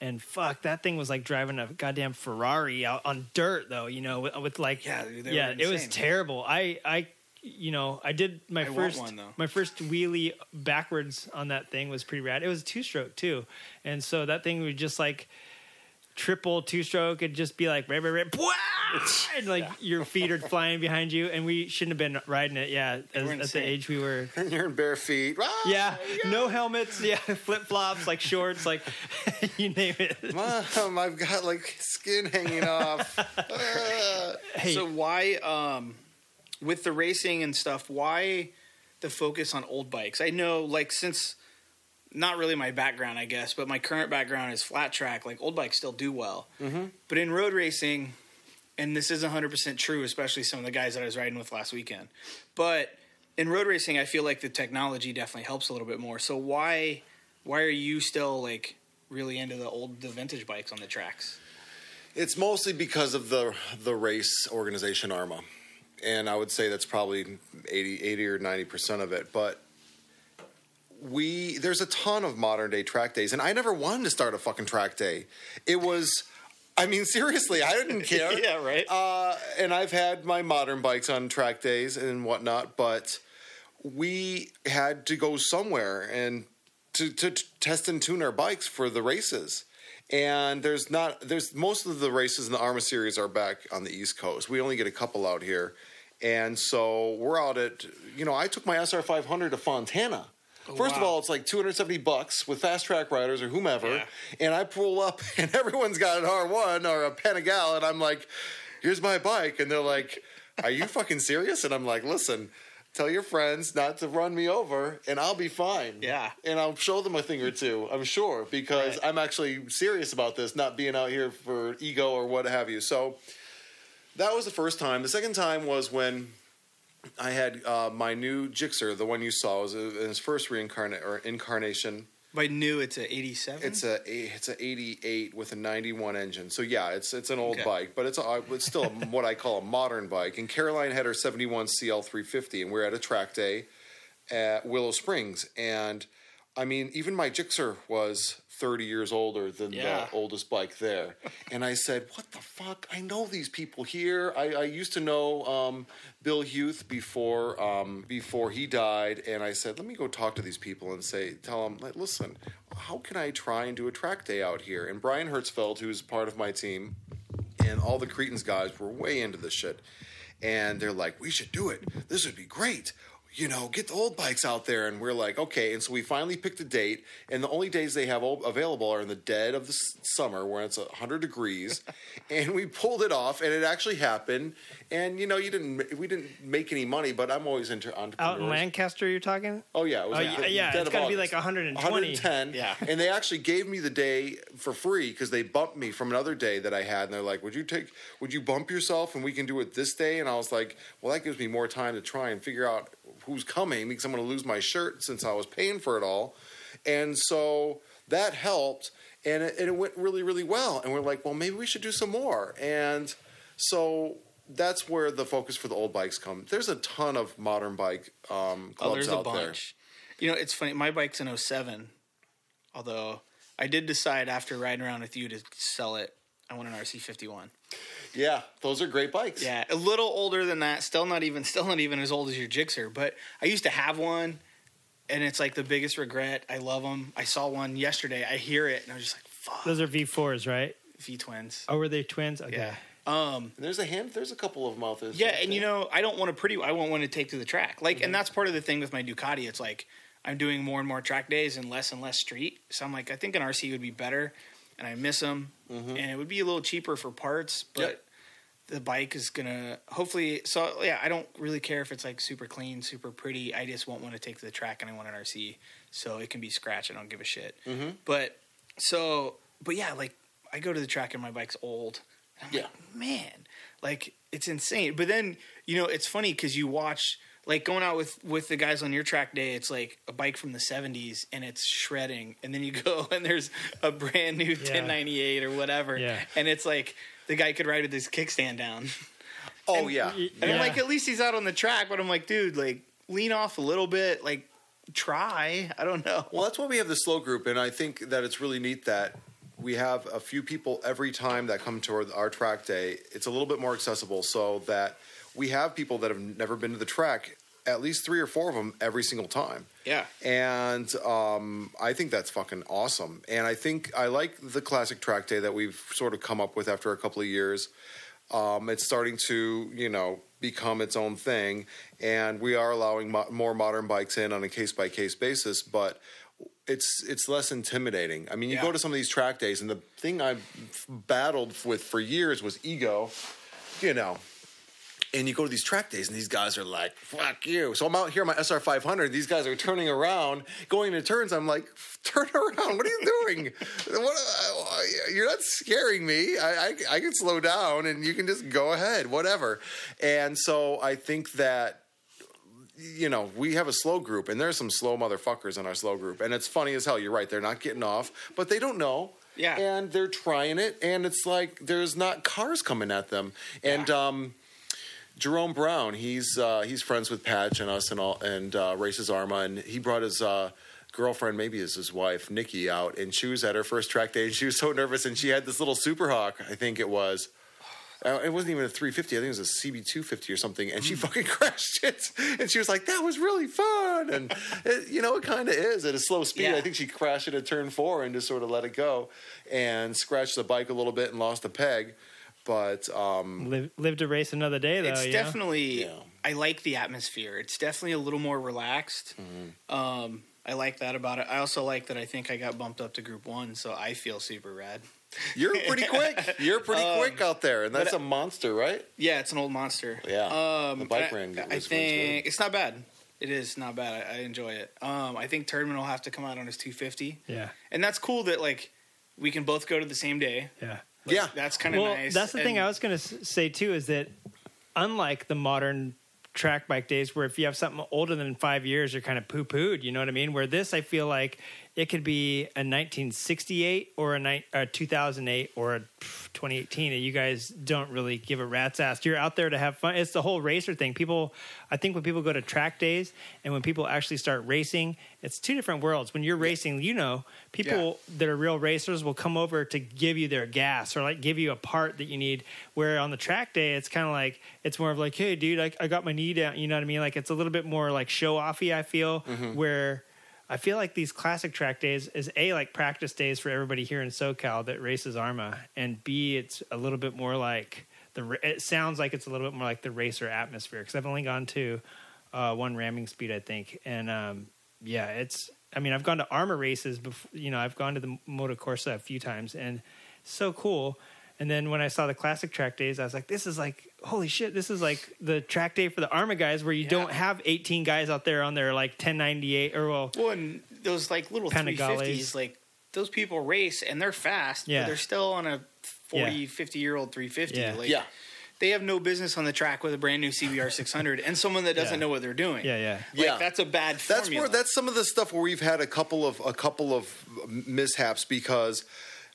Speaker 1: and fuck, that thing was like driving a goddamn Ferrari out on dirt, though. You know, with, with like
Speaker 3: Yeah,
Speaker 1: yeah, it was terrible. I I. You know, I did my
Speaker 3: I
Speaker 1: first
Speaker 3: one, though.
Speaker 1: my first wheelie backwards on that thing was pretty rad. It was a two stroke too, and so that thing would just like triple two stroke. It'd just be like rah, rah, rah, (laughs) bwah! and like your feet are flying behind you, and we shouldn't have been riding it. Yeah, as, at the age we were.
Speaker 4: And (laughs) you're in bare feet. Ah,
Speaker 1: Yeah, no helmets. (laughs) Yeah, flip flops, like shorts, like you name it.
Speaker 4: Mom, I've got like skin hanging off.
Speaker 1: Hey,
Speaker 3: So why, um, with the racing and stuff, why the focus on old bikes? I know, like, since not really my background, I guess, but my current background is flat track. Like, old bikes still do well, mm-hmm. but in road racing, and this isn't 100 percent true, especially some of the guys that I was riding with last weekend, but in road racing, I feel like the technology definitely helps a little bit more. So why, why are you still like really into the old, the vintage bikes on the tracks?
Speaker 4: It's mostly because of the the race organization AHRMA, and I would say that's probably 80, 80 or ninety percent of it. But we there's a ton of modern day track days, and I never wanted to start a fucking track day. It was, I mean, seriously, I didn't (laughs) care.
Speaker 3: yeah, right.
Speaker 4: Uh, and I've had my modern bikes on track days and whatnot, but we had to go somewhere and to, to, t- test and tune our bikes for the races. And there's not there's most of the races in the AHRMA series are back on the East Coast. We only get a couple out here, and so we're out at you know I took my SR 500 to Fontana. Oh, first of all, it's like 270 bucks with Fastrack Riders or whomever,
Speaker 3: Yeah.
Speaker 4: and I pull up (laughs) and everyone's got an R1 or a Panigale, and I'm like, "Here's my bike," and they're like, "Are you fucking serious?" And I'm like, "Listen." tell your friends not to run me over, and I'll be fine.
Speaker 3: Yeah.
Speaker 4: and I'll show them a thing or two. I'm sure because
Speaker 3: Right.
Speaker 4: I'm actually serious about this, not being out here for ego or what have you. So that was the first time. The second time was when I had uh, my new Gixxer, the one you saw, was in his first reincarnate or incarnation.
Speaker 3: By new, it's a 87.
Speaker 4: It's a it's a 88 with a 91 engine. So yeah, it's it's an old
Speaker 3: Okay.
Speaker 4: bike, but it's a, it's still a, (laughs) what I call a modern bike. And Caroline had her 71 CL 350, and we are at a track day at Willow Springs. And I mean, even my Gixxer was 30 years older than
Speaker 3: Yeah.
Speaker 4: the oldest bike there. (laughs) and I said, "What the fuck? I know these people here. I, I used to know um, Bill Huth before um, before he died." And I said, "Let me go talk to these people and say, tell them, like, listen, how can I try and do a track day out here?" And Brian Hertzfeld, who's part of my team, and all the Cretans guys were way into this shit. And they're like, we should do it. This would be great. You know, get the old bikes out there. And we're like, okay. And so we finally picked a date. And the only days they have available are in the dead of the summer where it's 100 degrees. (laughs) and we pulled it off and it actually happened. And, you know, you didn't, we didn't make any money, but I'm always into entrepreneurs.
Speaker 1: Out in Lancaster, you're talking?
Speaker 4: Oh yeah, it was
Speaker 1: Oh,
Speaker 4: like
Speaker 1: yeah,
Speaker 4: the
Speaker 1: yeah,
Speaker 4: dead
Speaker 1: it's
Speaker 4: of
Speaker 1: gotta be like 120.
Speaker 4: 110.
Speaker 3: Yeah. (laughs)
Speaker 4: and they actually gave me the day for free because they bumped me from another day that I had, and they're like, "Would you take? Would you bump yourself, and we can do it this day?" And I was like, "Well, that gives me more time to try and figure out who's coming because I'm going to lose my shirt since I was paying for it all." And so that helped, and it, and it went really, really well. And we're like, "Well, maybe we should do some more." And so. That's where the focus for the old bikes come. There's a ton of modern bike um, clubs
Speaker 3: oh, there's a
Speaker 4: out there.
Speaker 3: You know, it's funny. My bike's an 07, although I did decide after riding around with you to sell it. I want an RC51.
Speaker 4: Yeah, those are great bikes.
Speaker 3: Yeah, a little older than that. Still not even, still not even as old as your Gixxer. But I used to have one, and it's like the biggest regret. I love them. I saw one yesterday. I hear it, and I was just like, "Fuck."
Speaker 1: Those are V4s, right?
Speaker 3: V twins.
Speaker 1: Oh, were they twins? Okay.
Speaker 3: Yeah. Um.
Speaker 4: And there's a hand. There's a couple of them out there.
Speaker 3: Yeah, and you know, I don't want a pretty. I want one to take to the track. Like, and that's part of the thing with my Ducati. It's like I'm doing more and more track days and less and less street. So I'm like, I think an RC would be better, and I miss them, mm-hmm. and it would be a little cheaper for parts, but.
Speaker 4: Yep.
Speaker 3: The bike is gonna hopefully so yeah. I don't really care if it's like super clean, super pretty. I just won't want to take to the track, and I want an RC so it can be scratch. I don't give a shit. Mm-hmm. But so, but yeah, like I go to the track and my bike's old.
Speaker 4: Yeah.
Speaker 3: like, man, like it's insane. But then you know it's funny because you watch like going out with with the guys on your track day. It's like a bike from the '70s and it's shredding, and then you go (laughs) and there's a brand new 1098 or whatever,
Speaker 1: Yeah.
Speaker 3: and it's like the guy could ride with his kickstand down. (laughs)
Speaker 4: Oh yeah.
Speaker 1: Y-
Speaker 3: And I'm like, at least he's out on the track. But I'm like, dude, like lean off a little bit, like try. I don't know.
Speaker 4: Well, that's why we have the slow group, and I think that it's really neat that we have a few people every time that come to our, our track day. It's a little bit more accessible, so that we have people that have never been to the track. At least three or four of them every single time.
Speaker 3: Yeah.
Speaker 4: and um, I think that's fucking awesome. And I think I like the classic track day that we've sort of come up with after a couple of years. Um, it's starting to, you know, become its own thing, and we are allowing mo- more modern bikes in on a case by case basis, but. It's it's less intimidating. I mean, you
Speaker 3: Yeah.
Speaker 4: go to some of these track days, and the thing I've battled with for years was ego. You know, and you go to these track days, and these guys are like, "Fuck you!" So I'm out here on my SR 500. These guys are turning around, going into turns. I'm like, "Turn around! What are you doing? (laughs) what, uh, you're not scaring me. I, I I can slow down, and you can just go ahead, whatever." And so I think that you know, we have a slow group, and there's some slow motherfuckers in our slow group, and it's funny as hell. You're right; they're not getting off, but they don't know.
Speaker 3: Yeah.
Speaker 4: and they're trying it, and it's like there's not cars coming at them, and
Speaker 3: Yeah.
Speaker 4: um. Jerome Brown, he's uh, he's friends with Patch and us and all and uh, Races AHRMA, and he brought his uh, girlfriend, maybe is his wife, Nikki, out, and she was at her first track day, and she was so nervous, and she had this little Super Hawk, I think it was. Uh, it wasn't even a 350. I think it was a CB250 or something, and she fucking (laughs) crashed it. And she was like, "That was really fun." And it, you know, it kind of is at a slow speed.
Speaker 3: Yeah.
Speaker 4: I think she crashed it at turn four and just sort of let it go, and scratched the bike a little bit and lost a peg. But um,
Speaker 1: Live, live to race another day, though.
Speaker 3: it's
Speaker 1: you know?
Speaker 3: definitely
Speaker 4: Yeah.
Speaker 3: I like the atmosphere. It's definitely a little more relaxed.
Speaker 4: Mm-hmm.
Speaker 3: Um, I like that about it. I also like that I think I got bumped up to Group One, so I feel super rad.
Speaker 4: You're pretty quick. (laughs) You're pretty
Speaker 3: Um,
Speaker 4: quick out there, and that's a monster, right?
Speaker 3: Yeah, it's an old monster.
Speaker 4: Yeah,
Speaker 3: Um,
Speaker 4: the bike
Speaker 3: I,
Speaker 4: ran
Speaker 3: I
Speaker 4: was- was
Speaker 3: think
Speaker 4: good.
Speaker 3: it's not bad. It is not bad. I, I enjoy it. Um, I think Turdman will have to come out on his 250,
Speaker 1: Yeah,
Speaker 3: and that's cool that like we can both go to the same day.
Speaker 1: yeah.
Speaker 3: Like,
Speaker 4: Yeah.
Speaker 3: that's kind of
Speaker 1: well,
Speaker 3: nice.
Speaker 1: that's the thing I was going to say too is that unlike the modern track bike days, where if you have something older than five years, you're kind of poo pooed. You know what I mean? Where this, I feel like it could be a 1968 or a, ni- a 2008 or a 2018, and you guys don't really give a rat's ass. You're out there to have fun. It's the whole racer thing. People, I think when people go to track days and when people actually start racing, it's two different worlds. When you're racing, you know, people that are real racers will come over to give you their gas or like give you a part that you need. Where on the track day, it's kind of like it's more of like, hey, dude, I, I got my knee down. You know what I mean? Like it's a little bit more like show offy. I feel mm-hmm. where. I feel like these classic track days is a like practice days for everybody here in SoCal that races AHRMA, and b it's a little bit more like the. It sounds like it's a little bit more like the racer atmosphere because I've only gone to uh, one ramming speed, I think, and um, yeah, it's. I mean, I've gone to AHRMA races before. You know, I've gone to the Moto Corsa a few times, and so cool. And then when I saw the classic track days, I was like, this is like, holy shit, this is like the track day for the AHRMA guys where you don't have 18 guys out there on their like 1098 or well,
Speaker 3: Well, and those like little
Speaker 1: Panigales.
Speaker 3: 350s, like those people race and they're fast,
Speaker 1: Yeah.
Speaker 3: but they're still on a 40,
Speaker 1: Yeah.
Speaker 3: 50 year old 350.
Speaker 1: Yeah.
Speaker 3: Like,
Speaker 4: Yeah.
Speaker 3: They have no business on the track with a brand new CBR 600 and someone that doesn't
Speaker 1: Yeah.
Speaker 3: know what they're doing.
Speaker 1: yeah, yeah.
Speaker 3: Like,
Speaker 4: Yeah.
Speaker 3: that's a bad
Speaker 4: That's where that's some of the stuff where we've had a couple of a couple of mishaps because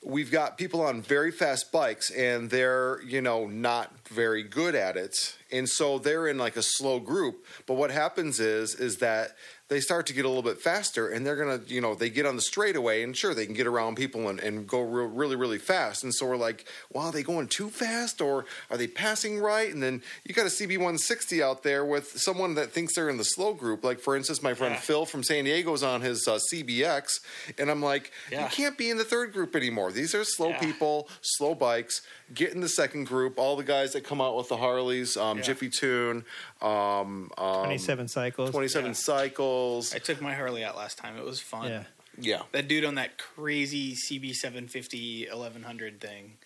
Speaker 4: we've got people on very fast bikes and they're you know not very good at it. And so they're in like a slow group. But what happens is is that they start to get a little bit faster and they're gonna you know they get on the straightaway and sure they can get around people and, and go real, really really fast and so we're like wow are they going too fast or are they passing right and then you got a cb160 out there with someone that thinks they're in the slow group like for instance my friend
Speaker 3: Yeah.
Speaker 4: phil from san diego's on his uh, cbx and i'm like
Speaker 3: Yeah.
Speaker 4: you can't be in the third group anymore these are slow
Speaker 3: Yeah.
Speaker 4: people slow bikes get in the second group all the guys that come out with the harleys um,
Speaker 3: Yeah.
Speaker 4: jiffy tune um, um,
Speaker 1: 27 cycles.
Speaker 4: 27
Speaker 3: Yeah.
Speaker 4: Cycles
Speaker 3: I took my Harley out last time. It was fun.
Speaker 1: Yeah.
Speaker 4: yeah
Speaker 3: That dude on that crazy CB750 1100 thing.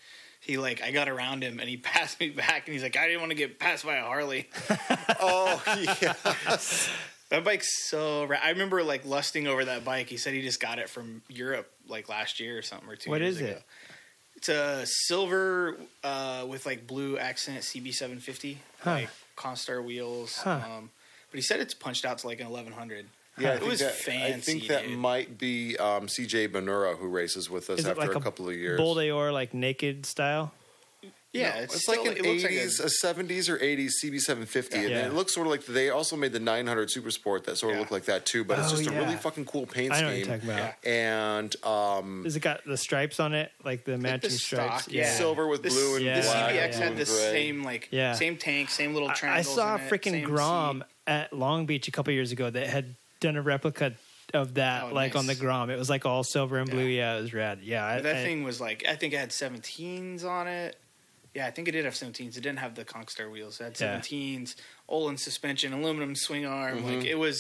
Speaker 3: He like I got around him and he (laughs) passed me back and he's like I didn't want to get passed by a Harley. (laughs)
Speaker 4: oh yeah
Speaker 3: That bike's so. Ra- I remember like lusting over that bike. He said he just got it from Europe like last year or something or two.
Speaker 1: What
Speaker 3: years
Speaker 1: is
Speaker 3: ago.
Speaker 1: it?
Speaker 3: It's a silver uh, with like blue accent CB750,
Speaker 1: Huh.
Speaker 3: like Comstar wheels.
Speaker 1: Huh.
Speaker 3: Um, but he said it's punched out to like an 1100.
Speaker 4: Yeah, I
Speaker 3: It
Speaker 4: think
Speaker 3: was
Speaker 4: that,
Speaker 3: fancy,
Speaker 4: I think that
Speaker 3: dude.
Speaker 4: might be um, CJ Benura who races with us
Speaker 1: Is it
Speaker 4: after
Speaker 1: like
Speaker 4: a couple of years.
Speaker 1: Bold Aor like naked style?
Speaker 3: Yeah,
Speaker 4: No,
Speaker 3: it's,
Speaker 4: it's,
Speaker 3: still,
Speaker 4: like an
Speaker 3: it looks like
Speaker 4: '80s,
Speaker 3: a-
Speaker 4: a, '70s or '80s CB750, and
Speaker 1: Yeah.
Speaker 4: it looks sort of like they also made the 900 Super Sport that sort of
Speaker 3: Yeah.
Speaker 4: looked like that too. But it's
Speaker 1: Oh,
Speaker 4: just a really fucking cool paint
Speaker 1: I know what
Speaker 4: scheme.
Speaker 1: you're talking about.
Speaker 4: And um,
Speaker 1: Is it got the stripes on it, like the matching
Speaker 3: stock,
Speaker 1: stripes?
Speaker 3: yeah.
Speaker 4: silver with
Speaker 3: the,
Speaker 4: blue and
Speaker 1: Yeah.
Speaker 3: the CBX
Speaker 4: and
Speaker 3: had the same like
Speaker 1: Yeah.
Speaker 3: same tank, same little
Speaker 1: I, I saw
Speaker 3: in it,
Speaker 1: freaking Grom
Speaker 3: seat.
Speaker 1: At Long Beach a couple years ago that had done a replica of that,
Speaker 3: Oh,
Speaker 1: like on the. Grom. It was like all silver and blue.
Speaker 3: Yeah.
Speaker 1: Yeah, it was rad. Yeah, I,
Speaker 3: that
Speaker 1: I-
Speaker 3: thing was like I think it had 17s on it. Yeah, I think it did have 17s. It didn't have the Conquistar wheels. It had
Speaker 1: Yeah.
Speaker 3: 17s, Olin suspension, aluminum swing arm. Like it was,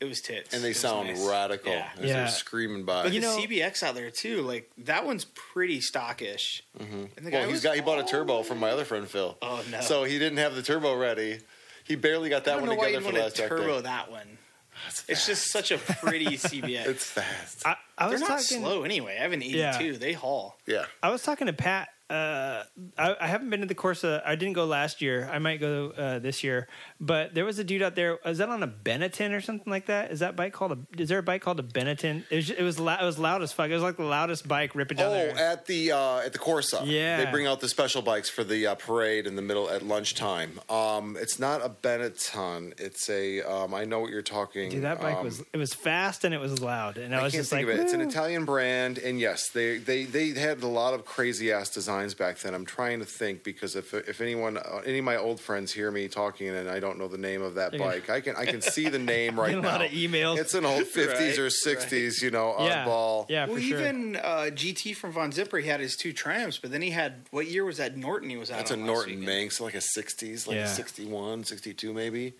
Speaker 3: it was tits.
Speaker 4: Mm-hmm. and they
Speaker 3: It
Speaker 4: sound
Speaker 3: nice.
Speaker 4: radical
Speaker 3: Yeah.
Speaker 1: Yeah.
Speaker 4: they're screaming by.
Speaker 3: But
Speaker 1: You
Speaker 3: the
Speaker 1: know-
Speaker 3: CBX out there too, like that one's pretty stockish. Mm-hmm. And the guy
Speaker 4: well, he's got he bought a turbo from my other friend Phil.
Speaker 3: Oh no!
Speaker 4: So he didn't have the turbo ready. He barely got
Speaker 3: I
Speaker 4: that
Speaker 3: don't
Speaker 4: one
Speaker 3: know why
Speaker 4: together
Speaker 3: you'd
Speaker 4: for
Speaker 3: want
Speaker 4: last
Speaker 3: to
Speaker 4: track
Speaker 3: turbo that one.
Speaker 4: It's,
Speaker 3: It's just such a pretty (laughs) CBX.
Speaker 4: it's fast.
Speaker 1: I, I
Speaker 3: They're
Speaker 1: was
Speaker 3: not
Speaker 1: talking.
Speaker 3: slow anyway. I have an 82.
Speaker 1: Yeah.
Speaker 3: They haul.
Speaker 4: yeah.
Speaker 1: I was talking to Pat. Uh, I, I haven't been to the Corsa. I didn't go last year. I might go uh, this year. But there was a dude out there. Is that on a Benetton or something like that? Is that bike called a? Is there a bike called a Benetton? It was. It was, lou- it was loud as fuck. It was like the loudest bike ripping down
Speaker 4: Oh,
Speaker 1: there.
Speaker 4: at the uh, at the Corsa,
Speaker 1: Yeah.
Speaker 4: they bring out the special bikes for the uh, parade in the middle at lunchtime. Um, it's not a Benetton. It's a. Um, I know what you're talking.
Speaker 1: Dude, that bike
Speaker 4: um,
Speaker 1: was. It was fast and it was loud. And I,
Speaker 4: I
Speaker 1: was
Speaker 4: can't
Speaker 1: just
Speaker 4: think
Speaker 1: like,
Speaker 4: of it. It's an Italian brand, and yes, they, they they had a lot of crazy ass designs back then. I'm trying to think because if if anyone, uh, any of my old friends hear me talking and I don't know the name of that bike, I can I can see the (laughs) name right
Speaker 1: Getting a
Speaker 4: now.
Speaker 1: lot of emails.
Speaker 4: It's an old 50s
Speaker 3: Right,
Speaker 4: or 60s, you know,
Speaker 1: yeah,
Speaker 4: oddball.
Speaker 1: yeah,
Speaker 3: well,
Speaker 1: for sure.
Speaker 3: even uh, GT from Von Zipper, he had his two Triumphs, but then he had what year was that Norton he was out
Speaker 4: That's a
Speaker 3: last
Speaker 4: Norton
Speaker 3: weekend?
Speaker 4: Manx, like a 60s, like
Speaker 1: Yeah.
Speaker 4: a 61, 62 maybe.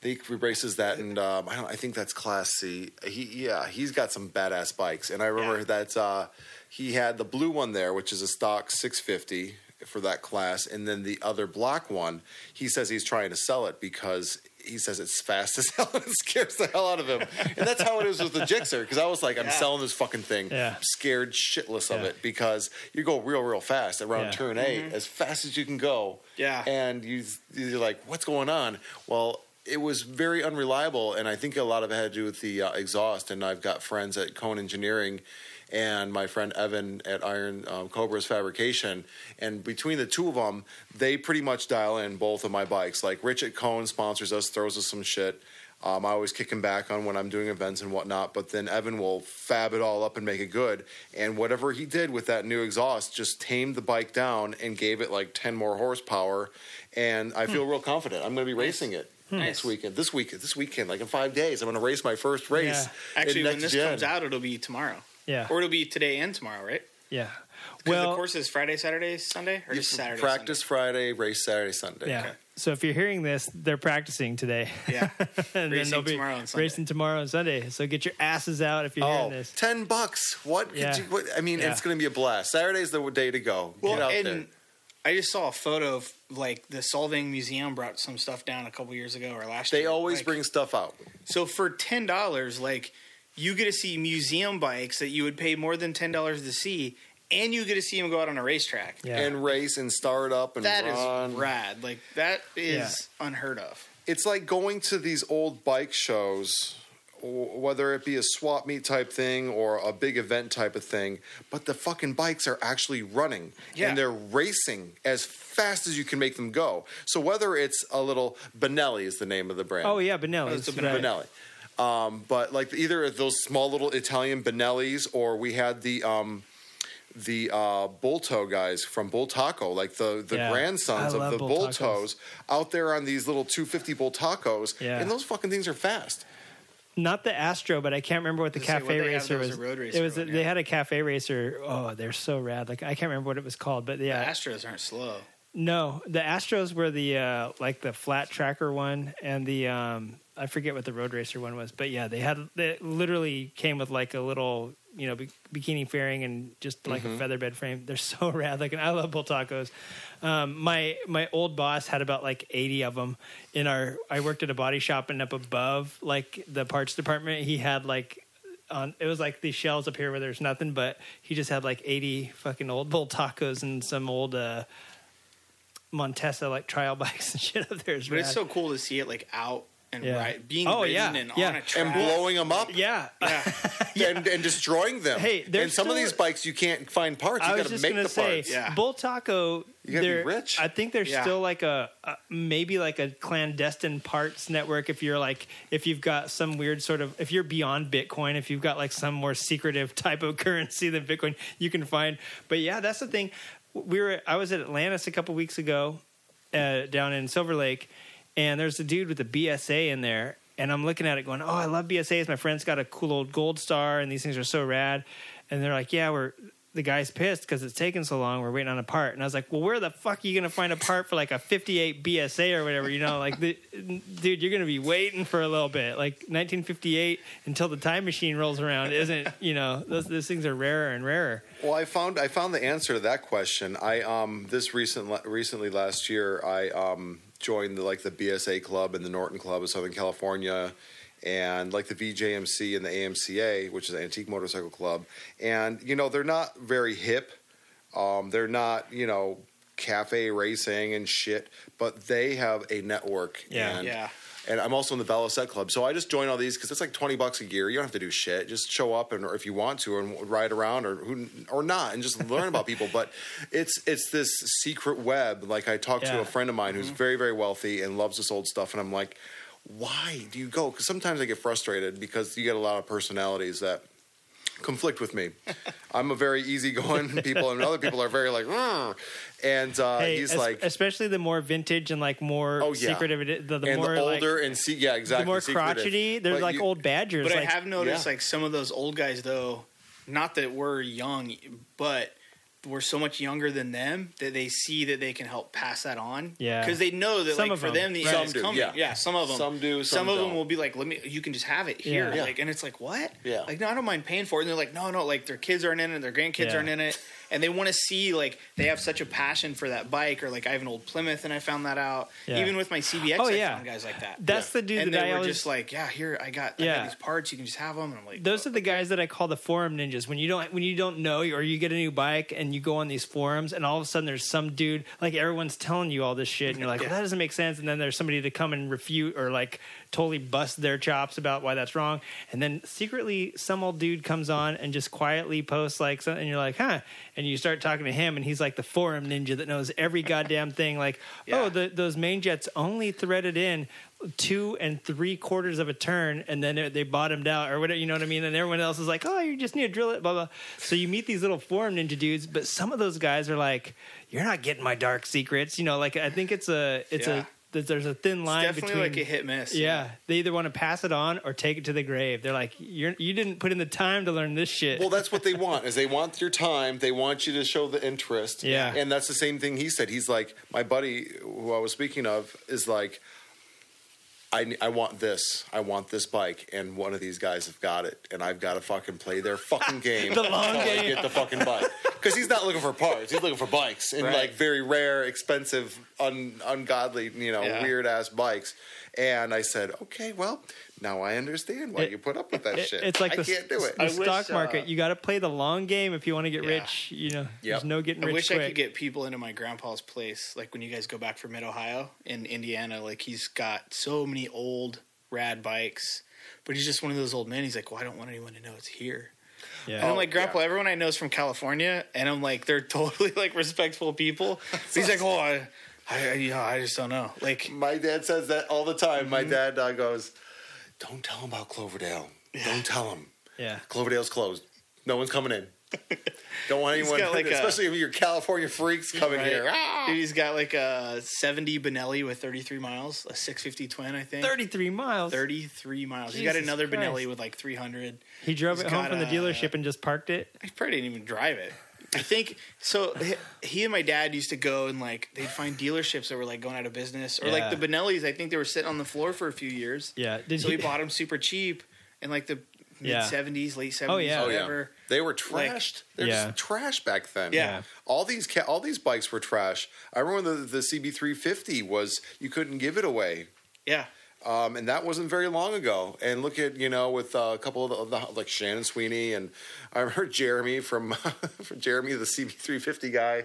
Speaker 4: He races that, and um, I don't. I think that's Class C. He, yeah, he's got some badass bikes, and I remember
Speaker 3: Yeah.
Speaker 4: that uh, he had the blue one there, which is a stock 650 for that class, and then the other black one. He says he's trying to sell it because he says it's fast as (laughs) hell and it scares the hell out of him. And that's how it is with the Gixxer. Because I was like, I'm
Speaker 3: Yeah.
Speaker 4: selling this fucking thing,
Speaker 1: Yeah.
Speaker 4: scared shitless of
Speaker 1: Yeah.
Speaker 4: it because you go real, real fast around
Speaker 1: Yeah.
Speaker 4: turn 8 as fast as you can go.
Speaker 3: Yeah.
Speaker 4: And you you're like, what's going on? Well. It was very unreliable, and I think a lot of it had to do with the uh, exhaust. And I've got friends at Cone Engineering, and my friend Evan at Iron um, Cobra's Fabrication. And between the two of them, they pretty much dial in both of my bikes. Like Richard at Cone sponsors us, throws us some shit. Um, I always kick him back on when I'm doing events and whatnot, but then Evan will fab it all up and make it good. And whatever he did with that new exhaust just tamed the bike down and gave it like 10 more horsepower. And I feel real confident. I'm going to be racing it next weekend. This weekend, this weekend, like in five days, I'm going to race my first race.
Speaker 1: Yeah.
Speaker 3: Actually, when this
Speaker 4: gen.
Speaker 3: comes out, it'll be tomorrow.
Speaker 1: Yeah.
Speaker 3: Or it'll be today and tomorrow, right?
Speaker 1: Yeah.
Speaker 3: Because
Speaker 1: Well,
Speaker 3: the course is Friday, Saturday, Sunday, or just Saturday.
Speaker 4: practice Friday, race Saturday, Sunday.
Speaker 1: yeah.
Speaker 3: okay.
Speaker 1: So if you're hearing this, they're practicing today.
Speaker 3: Yeah. (laughs)
Speaker 1: and
Speaker 3: Racing
Speaker 1: they'll be
Speaker 3: tomorrow and Sunday.
Speaker 1: racing tomorrow and Sunday. So get your asses out if you're
Speaker 4: Oh,
Speaker 1: hearing this.
Speaker 4: 10 bucks. What could
Speaker 1: Yeah.
Speaker 4: you, what, I mean,
Speaker 1: Yeah.
Speaker 4: it's going to be a blast. Saturday's the day to go.
Speaker 3: Well,
Speaker 4: Get out
Speaker 3: and
Speaker 4: there.
Speaker 3: I just saw a photo of like the Solvang Museum brought some stuff down a couple years ago or last
Speaker 4: They
Speaker 3: year.
Speaker 4: always
Speaker 3: Like,
Speaker 4: bring stuff out.
Speaker 3: So for ten dollars, like you get to see museum bikes that you would pay more than ten dollars to see, and you get to see them go out on a racetrack.
Speaker 1: Yeah.
Speaker 4: and race and start up and
Speaker 3: That is
Speaker 4: run.
Speaker 3: rad. Like that is unheard of.
Speaker 4: It's like going to these old bike shows, whether it be a swap meet type thing or a big event type of thing, but the fucking bikes are actually running
Speaker 3: Yeah.
Speaker 4: and they're racing as fast as you can make them go. So whether it's a little Benelli is the name of the brand.
Speaker 1: Oh yeah, Benelli.
Speaker 3: Oh, it's the
Speaker 1: right.
Speaker 4: Benelli. Um, but like either those small little Italian Benellis, or we had the um, the uh, Bulto guys from Bultaco, like the the
Speaker 1: Yeah.
Speaker 4: grandsons
Speaker 1: I
Speaker 4: of the
Speaker 1: Bultacos.
Speaker 4: Bultos, out there on these little 250 Bultacos,
Speaker 1: Yeah.
Speaker 4: and those fucking things are fast.
Speaker 1: Not the Astro, but I can't remember what the
Speaker 3: I was gonna say,
Speaker 1: cafe
Speaker 3: what they have,
Speaker 1: racer
Speaker 3: was
Speaker 1: was.
Speaker 3: a road racer
Speaker 1: it was.
Speaker 3: one,
Speaker 1: They
Speaker 3: yeah.
Speaker 1: had a cafe racer. Oh, they're so rad. Like I can't remember what it was called, but yeah,
Speaker 3: The Astros aren't slow.
Speaker 1: No, the Astros were the uh, like the flat tracker one, and the um, I forget what the road racer one was, but yeah, they had they literally came with like a little you know bi- bikini fairing and just like a feather bed frame. They're so (laughs) rad. Like, and I love Bultacos. Um, my my old boss had about like eighty of them in our. I worked at a body shop, and up above like the parts department, he had like on it was like these shelves up here where there's nothing but he just had like 80 fucking old Bultacos and some old uh Montesa like trial bikes and (laughs) shit up there is
Speaker 3: But it's so cool to see it like out and
Speaker 1: Yeah.
Speaker 3: right, being
Speaker 1: Oh,
Speaker 3: ridden
Speaker 1: yeah,
Speaker 3: and
Speaker 1: yeah.
Speaker 3: on a track.
Speaker 4: And blowing them up,
Speaker 1: yeah (laughs)
Speaker 3: Yeah.
Speaker 4: and, and destroying them.
Speaker 1: Hey, there's
Speaker 4: and some of these bikes you can't find parts. You
Speaker 1: I was
Speaker 4: got to
Speaker 1: just
Speaker 4: make
Speaker 1: gonna
Speaker 4: the
Speaker 1: say
Speaker 4: parts.
Speaker 3: Yeah.
Speaker 1: Bultaco
Speaker 4: You gotta be rich.
Speaker 1: I think there's
Speaker 3: Yeah.
Speaker 1: still like a, a maybe like a clandestine parts network if you're like if you've got some weird sort of if you're beyond Bitcoin if you've got like some more secretive type of (laughs) currency than Bitcoin you can find but yeah that's the thing we were I was at Atlantis a couple weeks ago uh, down in Silver Lake and there's a dude with a BSA in there and I'm looking at it going oh I love BSAs my friend's got a cool old gold star and these things are so rad. And they're like yeah we're the guy's pissed because it's taking so long. We're waiting on a part, and I was like, "Well, where the fuck are you gonna find a part for like a '58 BSA or whatever? You know, like, the, dude, you're gonna be waiting for a little bit. Like 1958 until the time machine rolls around isn't. You know, those those things are rarer and rarer.
Speaker 4: Well, I found I found the answer to that question. I um this recent recently last year I um joined the, like the BSA club and the Norton Club of Southern California and like the VJMC and the AMCA, which is the Antique Motorcycle Club. And you know, they're not very hip. Um they're not, you know, cafe racing and shit, but they have a network
Speaker 1: Yeah.
Speaker 4: and
Speaker 3: Yeah.
Speaker 4: and I'm also in the Velocette Club. So I just join all these because it's like 20 bucks a year. You don't have to do shit. Just show up and or if you want to and ride around or who or not and just learn about people. (laughs) But it's it's this secret web. Like I talked to a friend of mine who's very very wealthy and loves this old stuff, and I'm like, why do you go? Because sometimes I get frustrated because you get a lot of personalities that conflict with me. (laughs) I'm a very easygoing (laughs) people, and other people are very like, "Rrr." and uh,
Speaker 1: Hey,
Speaker 4: he's
Speaker 1: es-
Speaker 4: like,
Speaker 1: especially the more vintage and like more
Speaker 4: Oh, yeah.
Speaker 1: secretive, it is- the, the
Speaker 4: and
Speaker 1: more
Speaker 4: the
Speaker 1: like,
Speaker 4: older and see, yeah, exactly,
Speaker 1: the more
Speaker 4: secretive.
Speaker 1: crotchety. They're
Speaker 4: But
Speaker 1: like
Speaker 4: you-
Speaker 1: old badgers.
Speaker 3: But
Speaker 1: like,
Speaker 3: I have noticed
Speaker 4: Yeah.
Speaker 3: like some of those old guys though, not that we're young, but were so much younger than them that they see that they can help pass that on.
Speaker 1: Yeah.
Speaker 3: because they know that
Speaker 1: Some
Speaker 3: like for
Speaker 1: them.
Speaker 3: them the
Speaker 4: Some
Speaker 3: end is coming.
Speaker 4: yeah.
Speaker 3: some of them.
Speaker 4: Some do, some
Speaker 3: of them
Speaker 4: don't.
Speaker 3: will be like, "Let me. You can just have it here."
Speaker 1: Yeah.
Speaker 4: Yeah.
Speaker 3: Like, and it's like, what?
Speaker 4: Yeah.
Speaker 3: Like, no, I don't mind paying for it. And they're like, no, no, like their kids aren't in it, their grandkids
Speaker 1: Yeah.
Speaker 3: aren't in it, and they want to see like they have such a passion for that bike. Or like I have an old Plymouth, and I found that out.
Speaker 1: Yeah.
Speaker 3: Even with my CBX,
Speaker 1: Oh,
Speaker 3: I
Speaker 1: yeah.
Speaker 3: found guys like that.
Speaker 1: That's the dude
Speaker 3: and
Speaker 1: that
Speaker 3: they
Speaker 1: I
Speaker 3: were
Speaker 1: always
Speaker 3: just like, yeah, here I got, I got these parts. You can just have them. And I'm like,
Speaker 1: Those are the guys that I call the forum ninjas. When you don't when you don't know or you get a new bike and you go on these forums and all of a sudden there's some dude like everyone's telling you all this shit and you're like, (laughs) well, that doesn't make sense. And then there's somebody to come and refute or like totally bust their chops about why that's wrong. And then secretly some old dude comes on and just quietly posts like something and you're like, huh? And you start talking to him and he's like the forum ninja that knows every goddamn thing. Like,
Speaker 3: Yeah.
Speaker 1: oh, the, those main jets only threaded in two and three quarters of a turn and then they- bottomed out or whatever you know what i mean and everyone else is like oh you just need to drill it blah blah so you meet these little forum ninja dudes but some of those guys are like you're not getting my dark secrets you know like i think it's a it's
Speaker 3: Yeah.
Speaker 1: a that there's a thin line
Speaker 3: definitely
Speaker 1: between
Speaker 3: like a hit miss.
Speaker 1: yeah they either want to pass it on or take it to the grave they're like you're you didn't put in the time to learn this shit
Speaker 4: Well, that's what they (laughs) want. Is they want your time. They want you to show the interest.
Speaker 1: Yeah.
Speaker 4: And that's the same thing he said. He's like, my buddy who I was speaking of is like, I, I want this. I want this bike, and one of these guys have got it, and I've got to fucking play their fucking (laughs) game.
Speaker 1: The long
Speaker 4: I
Speaker 1: game.
Speaker 4: get the fucking bike (laughs) because he's not looking for parts. He's looking for bikes and
Speaker 3: Right.
Speaker 4: like very rare, expensive, un, ungodly, you know,
Speaker 3: Yeah.
Speaker 4: weird ass bikes. And I said, okay, well, now I understand why
Speaker 1: It-
Speaker 4: you put up with that
Speaker 1: It-
Speaker 4: shit.
Speaker 1: it's like
Speaker 4: I
Speaker 1: the,
Speaker 4: can't do it.
Speaker 1: the
Speaker 3: I wish,
Speaker 1: stock market
Speaker 3: uh,
Speaker 1: you got to play the long game if you want to get
Speaker 3: Yeah.
Speaker 1: rich you know there's no getting
Speaker 3: I
Speaker 1: rich I
Speaker 3: wish
Speaker 1: quick
Speaker 3: I could get people into my grandpa's place. Like when you guys go back from Mid Ohio in Indiana, like he's got so many old rad bikes, but he's just one of those old men. He's like, well, I don't want anyone to know it's here.
Speaker 1: yeah
Speaker 3: And I'm like,
Speaker 4: Oh,
Speaker 3: Grandpa,
Speaker 4: yeah.
Speaker 3: everyone I know is from California, and I'm like, they're (laughs) totally like respectful people. (laughs) he's like, oh, I, I, you know, I just don't know. Like,
Speaker 4: My dad says that all the time.
Speaker 3: Mm-hmm.
Speaker 4: My dad uh, goes, "Don't tell him about Cloverdale. Don't tell him.
Speaker 1: yeah
Speaker 4: Cloverdale's closed. No one's coming in. Don't want (laughs) anyone,
Speaker 3: got like (laughs) a-
Speaker 4: especially if you're California freaks coming
Speaker 3: right?
Speaker 4: here. Ah!
Speaker 3: Dude, he's got like a 70 Benelli with 33 miles, a 650 twin, I think.
Speaker 1: 33 miles
Speaker 3: 33 miles. he got another
Speaker 1: Christ.
Speaker 3: Benelli with like 300.
Speaker 1: He drove
Speaker 3: He's
Speaker 1: it home
Speaker 3: got
Speaker 1: from the dealership and just parked it.
Speaker 3: I probably didn't even drive it. I think so. he- He and my dad used to go and like they'd find dealerships that were like going out of business, or
Speaker 1: Yeah.
Speaker 3: like the Benellis. I think they were sitting on the floor for a few years.
Speaker 1: Yeah. Did
Speaker 3: so
Speaker 1: he,
Speaker 3: he bought them super cheap in like the mid
Speaker 1: Yeah.
Speaker 3: Oh, seventies, late seventies,
Speaker 1: Oh, yeah.
Speaker 4: Oh yeah,
Speaker 3: whatever.
Speaker 4: they were
Speaker 3: Like-
Speaker 4: trashed. They're
Speaker 1: Yeah.
Speaker 4: just trash back then.
Speaker 3: Yeah.
Speaker 4: all these ca- all these bikes were trash. I remember the the CB350 was you couldn't give it away.
Speaker 3: Yeah,
Speaker 4: Um, and that wasn't very long ago. And look at you know with uh, a couple of the, of the like Shannon Sweeney and I remember (laughs) Jeremy from, (laughs) from Jeremy the CB350 guy.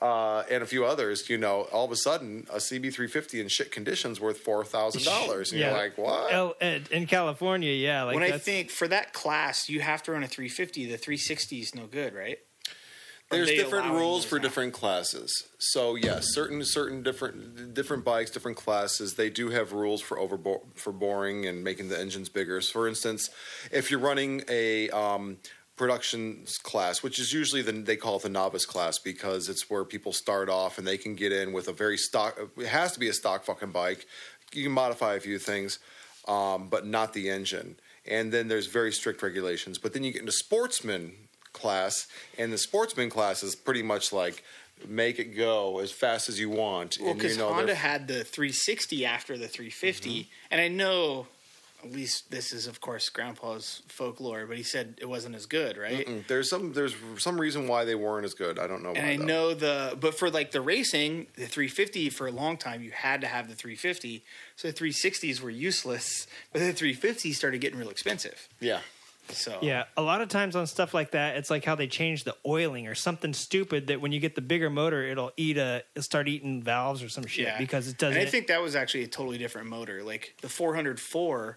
Speaker 4: Uh, and a few others, you know, all of a sudden a CB350 in shit conditions worth four thousand dollars, (laughs) and
Speaker 1: Yeah.
Speaker 4: you're like, what?
Speaker 1: L- uh, in California, yeah. Like
Speaker 3: when I think for that class, you have to run a 350. The 360 is no good, right?
Speaker 4: There's different rules for
Speaker 3: now?
Speaker 4: different classes. So yes, certain certain different different bikes, different classes, they do have rules for over for boring and making the engines bigger. So for instance, if you're running a um, production class, which is usually the they call it the novice class because it's where people start off and they can get in with a very stock. It has to be a stock fucking bike. You can modify a few things, um, but not the engine. And then there's very strict regulations. But then you get into sportsman class, and the sportsman class is pretty much like make it go as fast as you want.
Speaker 3: Well, because
Speaker 4: you know,
Speaker 3: Honda
Speaker 4: they're-
Speaker 3: had the 360 after the 350,
Speaker 4: Mm-hmm.
Speaker 3: and I know, at least this is of course Grandpa's folklore, but he said it wasn't as good, right?
Speaker 4: Mm, there's some there's some reason why they weren't as good. I don't know.
Speaker 3: And
Speaker 4: why,
Speaker 3: I
Speaker 4: though.
Speaker 3: know the, but for like the racing, the 350 for a long time, you had to have the 350. So the 360s were useless, but the 350s started getting real expensive.
Speaker 4: Yeah.
Speaker 3: So
Speaker 1: Yeah, a lot of times on stuff like that, it's like how they change the oiling or something stupid that when you get the bigger motor, it'll eat a, it'll start eating valves or some shit
Speaker 3: yeah,
Speaker 1: because it doesn't.
Speaker 3: And I think that was actually a totally different motor. Like the 404,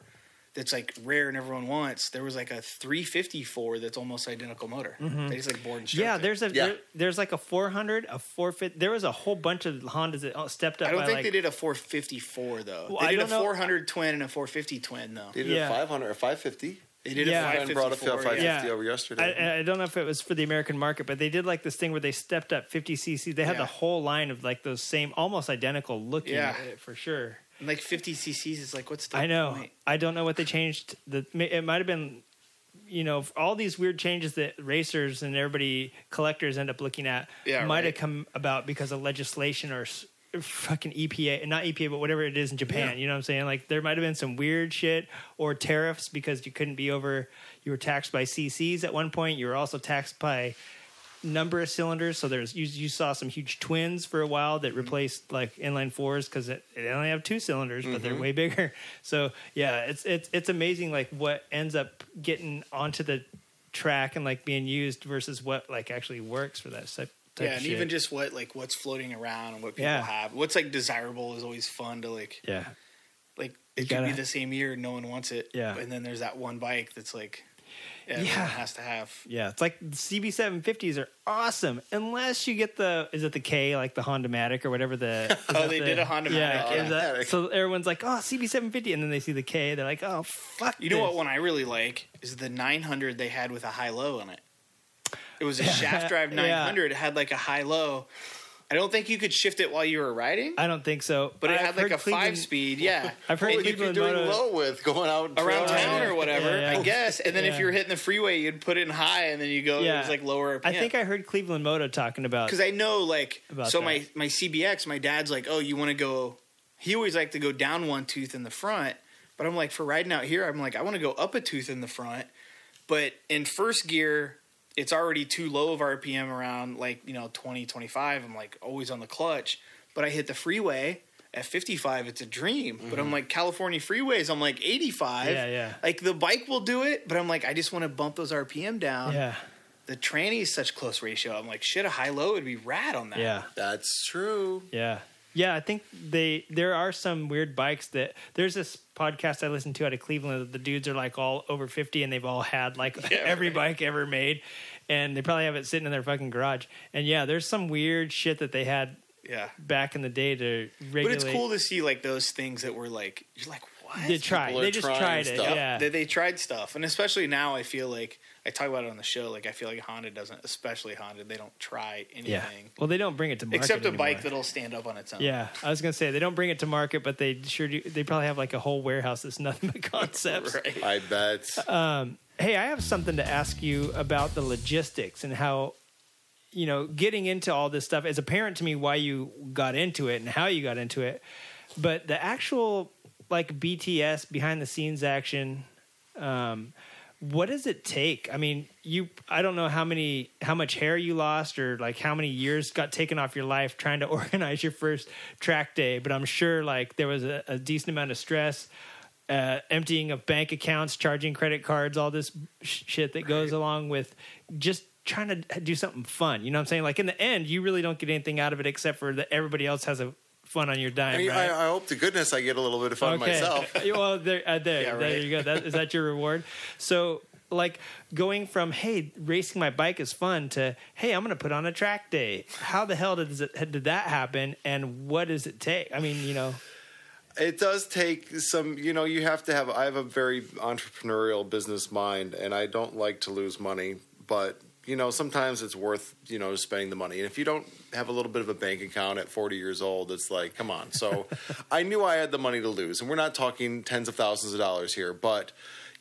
Speaker 3: that's like rare and everyone wants. There was like a 354 that's almost identical motor. They just like board and
Speaker 1: Mm-hmm. yeah, there's a
Speaker 4: Yeah.
Speaker 1: There, there's like a 400, a 450. There was a whole bunch of Hondas that uh, stepped up.
Speaker 3: I don't
Speaker 1: by
Speaker 3: think
Speaker 1: like,
Speaker 3: they did a 454 though.
Speaker 1: Well,
Speaker 3: they did a
Speaker 1: don't know-
Speaker 3: 400 twin and a 450 twin though.
Speaker 4: They did
Speaker 1: Yeah.
Speaker 4: a 500 or 550.
Speaker 3: They did
Speaker 1: Yeah.
Speaker 3: a
Speaker 4: Friend brought up the
Speaker 3: 554.
Speaker 4: 550
Speaker 1: yeah.
Speaker 4: over yesterday.
Speaker 1: I, I don't know if it was for the American market, but they did like this thing where they stepped up 50 cc. They had
Speaker 3: Yeah.
Speaker 1: the whole line of like those same, almost identical looking,
Speaker 3: Yeah.
Speaker 1: uh, for sure.
Speaker 3: And like 50 cc's is like what's the
Speaker 1: I know.
Speaker 3: point?
Speaker 1: I don't know what they changed. The it might have been you know, all these weird changes that racers and everybody collectors end up looking at
Speaker 3: Yeah,
Speaker 1: might
Speaker 3: right.
Speaker 1: have come about because of legislation or s- fucking EPA, not EPA, but whatever it is in Japan. You know what I'm saying? Like there might have been some weird shit or tariffs because you couldn't be over. You were taxed by CCs at one point. You were also taxed by number of cylinders. So there's you, you saw some huge twins for a while that replaced like inline fours because they only have two cylinders, but they're mm-hmm. way bigger. (laughs) So yeah, it's it's it's amazing like what ends up getting onto the track and like being used versus what like actually works for that
Speaker 3: yeah,
Speaker 1: of
Speaker 3: and
Speaker 1: shit.
Speaker 3: even just what like what's floating around and what people
Speaker 1: Yeah.
Speaker 3: have. What's like desirable is always fun to like
Speaker 1: yeah.
Speaker 3: like
Speaker 1: You
Speaker 3: it could be
Speaker 1: gotta-
Speaker 3: the same year no one wants it.
Speaker 1: Yeah.
Speaker 3: And then there's that one bike that's like yeah,
Speaker 1: Yeah.
Speaker 3: has to have.
Speaker 1: Yeah, it's like the CB750s are awesome unless you get the is it the K like the Honda Matic or whatever the (laughs)
Speaker 3: Oh, they
Speaker 1: the-
Speaker 3: did a Honda
Speaker 1: yeah,
Speaker 3: Matic,
Speaker 1: is that-
Speaker 4: yeah.
Speaker 1: so everyone's like oh CB750 and then they see the K they're like oh fuck
Speaker 3: You know what one I really like is the 900 they had with a high low in it. It was a shaft (laughs) drive
Speaker 1: Yeah.
Speaker 3: 900. It had like a high low. I don't think you could shift it while you were riding,
Speaker 1: I don't think so
Speaker 3: but it
Speaker 1: I've
Speaker 3: had like a
Speaker 1: Cleveland-
Speaker 3: five speed. Yeah. (laughs)
Speaker 1: I've heard
Speaker 4: What you
Speaker 1: Cleveland
Speaker 4: doing
Speaker 1: Moto
Speaker 4: low with going out
Speaker 3: Around
Speaker 4: trail
Speaker 3: town
Speaker 4: riding?
Speaker 3: or whatever,
Speaker 1: Yeah, yeah.
Speaker 3: I guess. And then
Speaker 1: Yeah.
Speaker 3: if you were hitting the freeway, you'd put it in high, and then you go. It
Speaker 1: Yeah.
Speaker 3: was like lower.
Speaker 1: I think I heard Cleveland Moto talking about
Speaker 3: because I know like
Speaker 1: About
Speaker 3: so my my CBX, my dad's like, oh, you want to go? He always liked to go down one tooth in the front, but I'm like for riding out here, I'm like I want to go up a tooth in the front, but in first gear. It's already too low of RPM around like, you know, 20, 25. I'm like always on the clutch. But I hit the freeway at 55. It's a dream. But I'm like, California freeways, I'm like 85.
Speaker 1: Mm-hmm. Yeah, yeah.
Speaker 3: Like the bike will do it, but I'm like, I just want to bump those RPM down
Speaker 1: yeah
Speaker 3: the tranny is such close ratio. I'm like, shit, a high low would be rad on that.
Speaker 1: yeah
Speaker 4: That's true.
Speaker 1: Yeah. Yeah, I think they there are some weird bikes that there's this podcast I listened to out of Cleveland that the dudes are like all over 50 and they've all had like (laughs)
Speaker 3: Yeah,
Speaker 1: every
Speaker 3: right.
Speaker 1: bike ever made and they probably have it sitting in their fucking garage. And yeah, there's some weird shit that they had
Speaker 3: yeah.
Speaker 1: back in the day to regulate.
Speaker 3: But it's cool to see like those things that were like, you're like, what?
Speaker 1: They tried. They just tried it.
Speaker 4: stuff.
Speaker 1: Yeah.
Speaker 3: That they tried stuff, and especially now, I feel like I talk about it on the show. Like I feel like Honda doesn't, especially Honda, they don't try anything
Speaker 1: yeah. Well, they don't bring it to market
Speaker 3: except a
Speaker 1: anymore.
Speaker 3: bike that'll stand up on its own.
Speaker 1: Yeah, I was gonna say they don't bring it to market, but they sure do. They probably have like a whole warehouse that's nothing but (laughs) concepts.
Speaker 3: right.
Speaker 4: I bet.
Speaker 1: Hey, I have something to ask you about the logistics and how, you know, getting into all this stuff is apparent to me why you got into it and how you got into it. But the actual, like, BTS behind the scenes action, um, what does it take? I mean, you, I don't know how many, how much hair you lost or like how many years got taken off your life trying to (laughs) organize your first track day, but I'm sure like there was a, a decent amount of stress uh, emptying of bank accounts, charging credit cards, all this sh- shit that goes along with just trying to do something fun. You know what I'm saying? Like in the end, you really don't get anything out of it except for that everybody else has a fun on your dime,
Speaker 4: I, mean,
Speaker 1: right?
Speaker 4: I, I hope to goodness I get a little bit of fun myself. (laughs)
Speaker 1: well, there, uh, there,
Speaker 3: Yeah,
Speaker 1: there you go. That, is that your reward? So, like going from hey, racing my bike is fun to hey, I'm going to put on a track day. How the hell did it, did that happen? And what does it take? I mean, you know,
Speaker 4: It does take some, you know, you have to have. I have a very entrepreneurial business mind, and I don't like to lose money, but you know, sometimes it's worth, you know, spending the money. And if you don't have a little bit of a bank account at 40 years old, it's like, come on. So (laughs) I knew I had the money to lose, and we're not talking tens of thousands of dollars here, but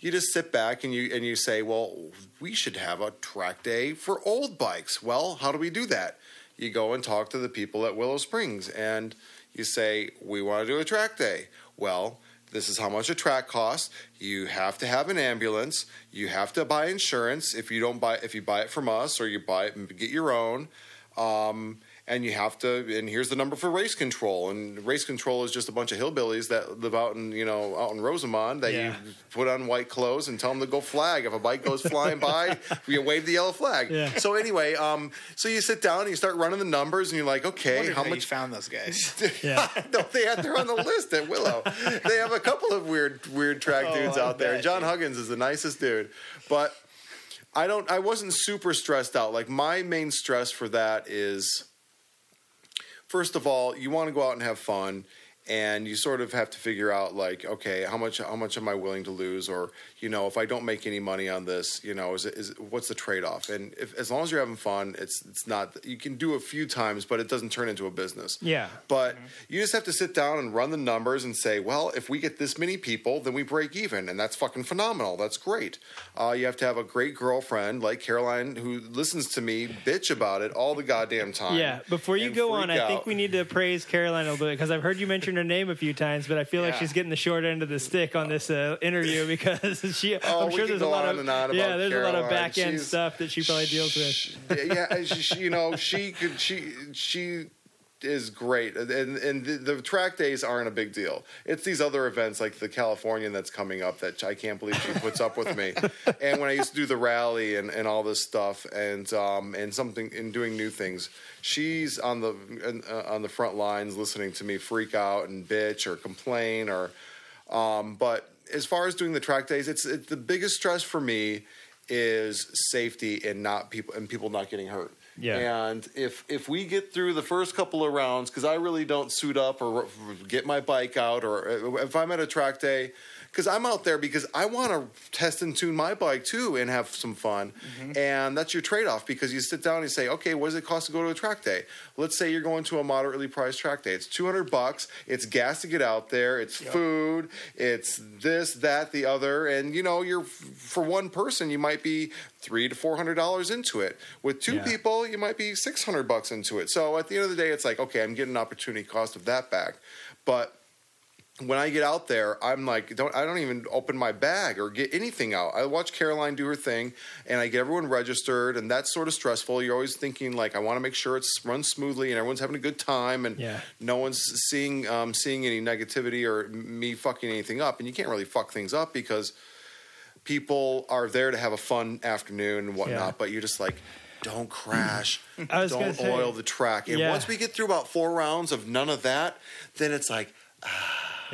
Speaker 4: you just sit back and you and you say, well, we should have a track day for old bikes. Well, how do we do that? You go and talk to the people at Willow Springs, and you say, we want to do a track day. Well, this is how much a track costs. You have to have an ambulance. You have to buy insurance if you don't buy if you buy it from us or you buy it and get your own. Um, and you have to and here's the number for race control and race control is just a bunch of hillbillies that live out in you know out in rosamond that
Speaker 1: Yeah.
Speaker 4: you put on white clothes and tell them to go flag if a bike goes flying by (laughs) you wave the yellow flag
Speaker 1: Yeah.
Speaker 4: so anyway um, so you sit down and you start running the numbers and you're like okay how
Speaker 3: how
Speaker 4: much
Speaker 3: found those guys? (laughs)
Speaker 1: Yeah.
Speaker 4: no, they have, they're on the list at Willow. (laughs) They have a couple of weird, weird track
Speaker 3: Oh,
Speaker 4: dudes out there. John. Huggins is the nicest dude, but I don't. I wasn't super stressed out. Like my main stress for that is, first of all, you want to go out and have fun, and you sort of have to figure out like, okay, how much how much am I willing to lose, or you know, if I don't make any money on this, you know, is it, is what's the trade off? And if as long as you're having fun, it's it's not you can do a few times, but it doesn't turn into a business.
Speaker 1: Yeah.
Speaker 4: But you just have to sit down and run the numbers and say, well, if we get this many people, then we break even, and that's fucking phenomenal. That's great. Uh, you have to have a great girlfriend like Caroline who listens to me bitch about it all the goddamn time.
Speaker 1: Yeah, before you go on,
Speaker 4: freak
Speaker 1: I think we need to praise Caroline a little bit because I've heard you mention her name a few times, but I feel like she's getting the short end of the stick on this uh, interview (laughs) because (laughs) she.
Speaker 4: Oh,
Speaker 1: I'm sure there's a lot of
Speaker 4: and on about
Speaker 1: yeah, there's a lot of back end stuff that she probably deals with.
Speaker 4: Yeah, she, she- you know, she could she she is great, and and the, the track days aren't a big deal. It's these other events like the Californian that's coming up that I can't believe she puts up with me. (laughs) And when I used to do the rally and, and all this stuff, and um and something and doing new things, she's on the uh, on the front lines listening to me freak out and bitch or complain or um, but as far as doing the track days, it's, it's the biggest stress for me is safety and not people and people not getting hurt.
Speaker 1: Yeah.
Speaker 4: And if if we get through the first couple of rounds, because I really don't suit up or get my bike out, or if I'm at a track day, because I'm out there because I want to test and tune my bike too and have some fun. Mm-hmm. And that's your trade off because you sit down and you say, okay, what does it cost to go to a track day? Let's say you're going to a moderately priced track day. It's 200 bucks. It's gas to get out there. It's food. It's this, that, the other. And you know, you're for one person, you might be three to four hundred dollars into it. With two
Speaker 1: Yeah.
Speaker 4: people, you might be six hundred bucks into it. So at the end of the day, it's like, okay, I'm getting an opportunity cost of that back. But when I get out there, I'm like, don't I don't even open my bag or get anything out. I watch Caroline do her thing, and I get everyone registered, and that's sort of stressful. You're always thinking like, I want to make sure it's runs smoothly and everyone's having a good time, and
Speaker 1: Yeah.
Speaker 4: no one's seeing um, seeing any negativity or me fucking anything up. And you can't really fuck things up because people are there to have a fun afternoon and whatnot.
Speaker 1: Yeah.
Speaker 4: But you're just like. Don't crash. (clears throat)
Speaker 1: I was gonna
Speaker 4: Don't
Speaker 1: say-
Speaker 4: oil the track. And
Speaker 1: Yeah.
Speaker 4: once we get through about four rounds of none of that, then it's like,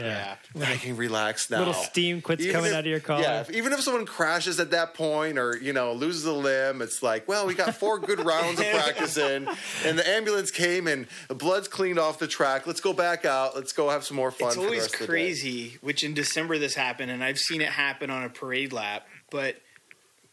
Speaker 1: Yeah.
Speaker 4: I can relax now.
Speaker 1: Little steam quits
Speaker 4: Even
Speaker 1: coming
Speaker 4: if-
Speaker 1: out of your collar.
Speaker 4: Yeah, even if someone crashes at that point or you know loses a limb, it's like, well, we got four good (laughs) rounds of practice in, and the ambulance came and the blood's cleaned off the track. Let's go back out. Let's go have some more fun.
Speaker 3: It's
Speaker 4: for the
Speaker 3: always
Speaker 4: rest of the day.
Speaker 3: crazy, which in December this happened, and I've seen it happen on a parade lap, but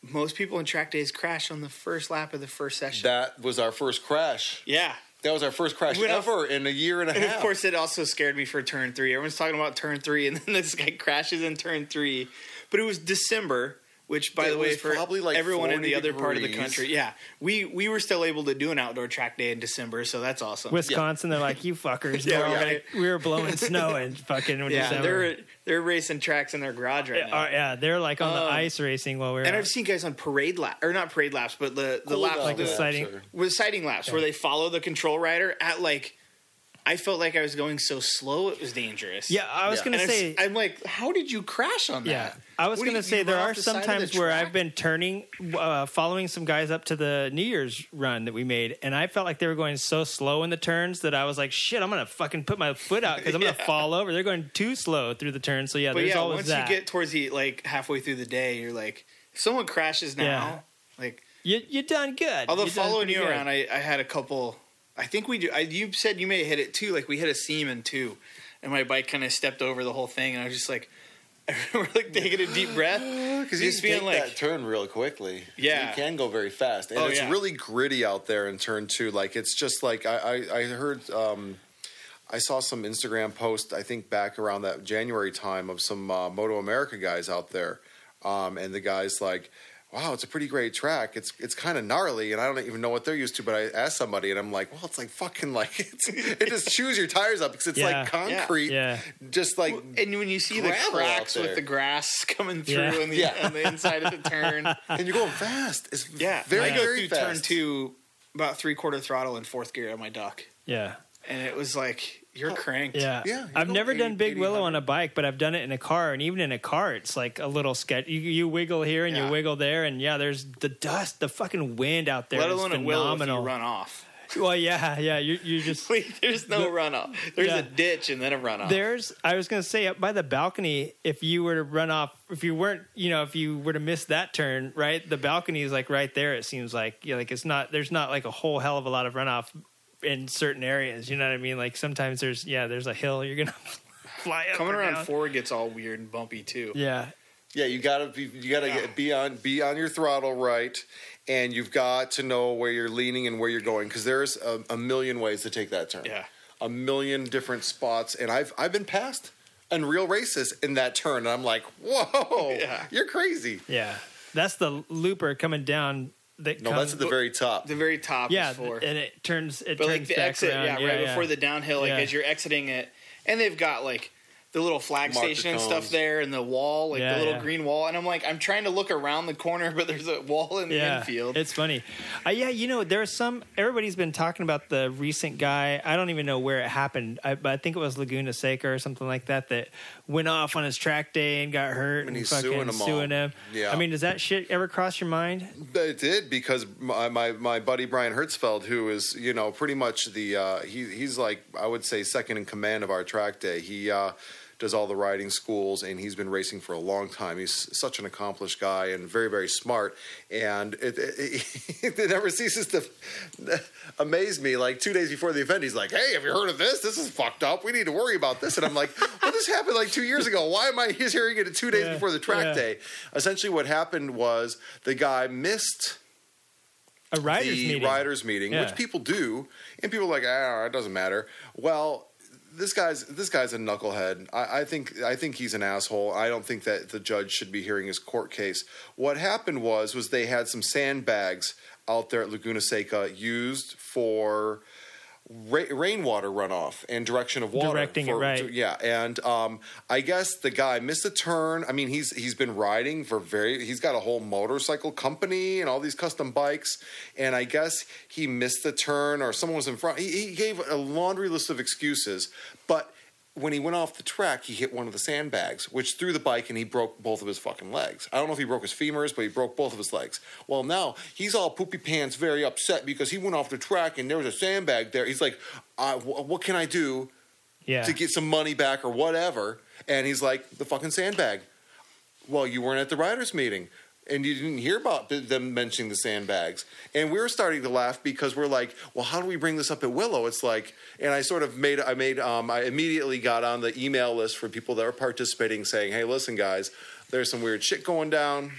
Speaker 3: most people in track days crash on the first lap of the first session.
Speaker 4: That was our first crash.
Speaker 3: yeah.
Speaker 4: That was our first crash
Speaker 3: Went off-
Speaker 4: ever in a year and a half.
Speaker 3: And
Speaker 4: half.
Speaker 3: of course, it also scared me for turn three. Everyone's talking about turn three, and (laughs) then this guy crashes in turn three. But it was December, which, by
Speaker 4: It
Speaker 3: the way, for
Speaker 4: probably like
Speaker 3: everyone in the other part of the country, yeah, we we were still able to do an outdoor track day in December, so that's awesome.
Speaker 1: Wisconsin, they're like, you fuckers. (laughs)
Speaker 3: Yeah,
Speaker 1: we're, all
Speaker 3: yeah.
Speaker 1: gonna- we were blowing snow in (laughs) fucking
Speaker 3: yeah,
Speaker 1: December.
Speaker 3: they're they're racing tracks in their garage right
Speaker 1: Yeah,
Speaker 3: now.
Speaker 1: uh, yeah, they're like on the
Speaker 3: Um,
Speaker 1: ice racing while we are
Speaker 3: And
Speaker 1: out.
Speaker 3: I've seen guys on parade lap or not parade laps, but the the
Speaker 4: Cool
Speaker 3: laps
Speaker 4: down
Speaker 1: Like the
Speaker 3: the,
Speaker 1: sighting-
Speaker 3: with sighting laps where they follow the control rider at like. I felt like I was going so slow; it was dangerous.
Speaker 1: yeah, I was
Speaker 4: Yeah.
Speaker 1: gonna
Speaker 3: and I'm,
Speaker 1: say.
Speaker 3: I'm like, how did you crash on that?
Speaker 1: Yeah, I was
Speaker 3: What
Speaker 1: gonna
Speaker 3: you-
Speaker 1: say
Speaker 3: you
Speaker 1: there are
Speaker 3: off the
Speaker 1: some
Speaker 3: side of the
Speaker 1: times where? I've been turning, uh, following some guys up to the New Year's run that we made, and I felt like they were going so slow in the turns that I was like, "Shit, I'm gonna fucking put my foot out because I'm gonna (laughs) fall over." They're going too slow through the turn, so yeah,
Speaker 3: But
Speaker 1: there's
Speaker 3: yeah,
Speaker 1: always
Speaker 3: once
Speaker 1: that.
Speaker 3: you get towards the like halfway through the day, you're like, if someone crashes now,
Speaker 1: Yeah.
Speaker 3: like
Speaker 1: you you done good.
Speaker 3: although
Speaker 1: You done
Speaker 3: following you around, I, I had a couple. I think we do. I, you said you may have hit it too. Like we hit a seam in two, and my bike kind of stepped over the whole thing, and I was just like, (laughs) I remember like taking a deep breath
Speaker 4: Because you
Speaker 3: just
Speaker 4: can take
Speaker 3: like
Speaker 4: that turn real quickly.
Speaker 3: Yeah.
Speaker 4: you can go very fast, and
Speaker 3: Oh,
Speaker 4: it's
Speaker 3: yeah.
Speaker 4: really gritty out there in turn two. Like it's just like I I, I heard. Um, I saw some Instagram post. I think back around that January time of some uh, Moto America guys out there, um, and the guys like. Wow, it's a pretty great track. It's it's kind of gnarly, and I don't even know what they're used to. But I asked somebody, and I'm like, "Well, it's like fucking like (laughs) it's, it just chews your tires up because it's
Speaker 1: Yeah.
Speaker 4: like concrete,
Speaker 1: Yeah.
Speaker 4: just like
Speaker 3: And when you see the cracks with the grass (laughs) coming through
Speaker 1: Yeah.
Speaker 3: on, the,
Speaker 4: Yeah.
Speaker 3: on the inside of the turn, (laughs)
Speaker 4: and you're going fast. It's
Speaker 3: yeah,
Speaker 4: very
Speaker 3: I go
Speaker 4: very
Speaker 3: through
Speaker 4: fast.
Speaker 3: turn two about three quarter throttle in fourth gear on my duck,
Speaker 1: yeah.
Speaker 3: and it was like you're oh, cranked.
Speaker 1: Yeah,
Speaker 4: Yeah,
Speaker 1: I've
Speaker 4: going
Speaker 1: never
Speaker 4: 80,
Speaker 1: done Big
Speaker 4: 80,
Speaker 1: Willow
Speaker 4: 100.
Speaker 1: on a bike, but I've done it in a car, and even in a car, it's like a little sketch. You, you wiggle here and
Speaker 3: Yeah.
Speaker 1: you wiggle there, and yeah, there's the dust, the fucking wind out there.
Speaker 3: Let
Speaker 1: is
Speaker 3: alone a will if
Speaker 1: phenomenal.
Speaker 3: you run off. (laughs)
Speaker 1: Well, yeah, yeah, you you just (laughs)
Speaker 3: Wait, there's no runoff. There's
Speaker 1: Yeah.
Speaker 3: a ditch and then a runoff.
Speaker 1: There's, I was going to say, up by the balcony, if you were to run off, if you weren't, you know, if you were to miss that turn, right, the balcony is like right there. It seems like, yeah, like it's not, there's not like a whole hell of a lot of runoff in certain areas. You know what I mean? Like sometimes there's yeah, there's a hill you're gonna (laughs) fly up
Speaker 3: Coming around
Speaker 1: down.
Speaker 3: four gets all weird and bumpy too.
Speaker 1: Yeah,
Speaker 4: Yeah, you gotta be you gotta
Speaker 3: Yeah.
Speaker 4: get, be on be on your throttle right, and you've got to know where you're leaning and where you're going because there's a, a million ways to take that turn.
Speaker 3: Yeah.
Speaker 4: a million different spots, and I've I've been past in real races in that turn, and I'm like, (laughs) whoa,
Speaker 3: Yeah.
Speaker 4: you're crazy.
Speaker 1: yeah. That's the looper coming down. That
Speaker 4: No,
Speaker 1: comes,
Speaker 4: that's at the very top.
Speaker 3: The very top
Speaker 1: yeah,
Speaker 3: is four.
Speaker 1: and it turns it
Speaker 3: but
Speaker 1: turns
Speaker 3: like the
Speaker 1: back
Speaker 3: exit,
Speaker 1: around.
Speaker 3: yeah, right before the downhill, like
Speaker 1: Yeah.
Speaker 3: as you're exiting it, and they've got like the little flag
Speaker 4: Mark
Speaker 3: station and stuff there, and the wall, like
Speaker 1: Yeah,
Speaker 3: the little
Speaker 1: yeah.
Speaker 3: green wall, and I'm like, I'm trying to look around the corner, (laughs) but there's a wall in the
Speaker 1: yeah,
Speaker 3: infield.
Speaker 1: It's funny. Uh, yeah, you know, there's some. Everybody's been talking about the recent guy. I don't even know where it happened, I, but I think it was Laguna Seca or something like that that went off on his track day and got hurt and,
Speaker 4: And he's
Speaker 1: fucking
Speaker 4: suing 'em all.
Speaker 1: suing him.
Speaker 4: Yeah.
Speaker 1: I mean, does that shit ever cross your mind?
Speaker 4: It did because my, my my buddy Brian Hertzfeld, who is you know pretty much the uh, he he's like I would say second in command of our track day. He uh, does all the riding schools and he's been racing for a long time. He's such an accomplished guy and very very smart. And it it, it (laughs) never ceases to (laughs) amaze me. Like two days before the event, he's like, "Hey, have you heard of this? This is fucked up. We need to worry about this." And I'm like, (laughs) "Well, this happened like two years ago. Why am I he's hearing it two days
Speaker 1: Yeah,
Speaker 4: before the track
Speaker 1: yeah.
Speaker 4: day?" Essentially, what happened was the guy missed
Speaker 1: A riders
Speaker 4: the
Speaker 1: meeting.
Speaker 4: riders meeting,
Speaker 1: Yeah.
Speaker 4: which people do, and people are like, ah, it doesn't matter. Well, this guy's this guy's a knucklehead. I, I think I think he's an asshole. I don't think that the judge should be hearing his court case. What happened was was they had some sandbags out there at Laguna Seca used for ra- rainwater runoff and direction of water.
Speaker 1: Directing it right.
Speaker 4: to- yeah, and um, I guess the guy missed a turn. I mean, he's he's been riding for very. He's got a whole motorcycle company and all these custom bikes, and I guess he missed the turn or someone was in front. He, he gave a laundry list of excuses, but. When he went off the track, he hit one of the sandbags, which threw the bike and he broke both of his fucking legs. I don't know if he broke his femurs, but he broke both of his legs. Well, now he's all poopy pants, very upset because he went off the track and there was a sandbag there. He's like, wh- "What can I do
Speaker 1: yeah.
Speaker 4: to get some money back or whatever. And he's like, the fucking sandbag. Well, you weren't at the riders' meeting. And you didn't hear about them mentioning the sandbags. And we were starting to laugh because we're like, well, how do we bring this up at Willow? It's like, and I sort of made, I made, um, I immediately got on the email list for people that are participating saying, hey, listen, guys, there's some weird shit going down.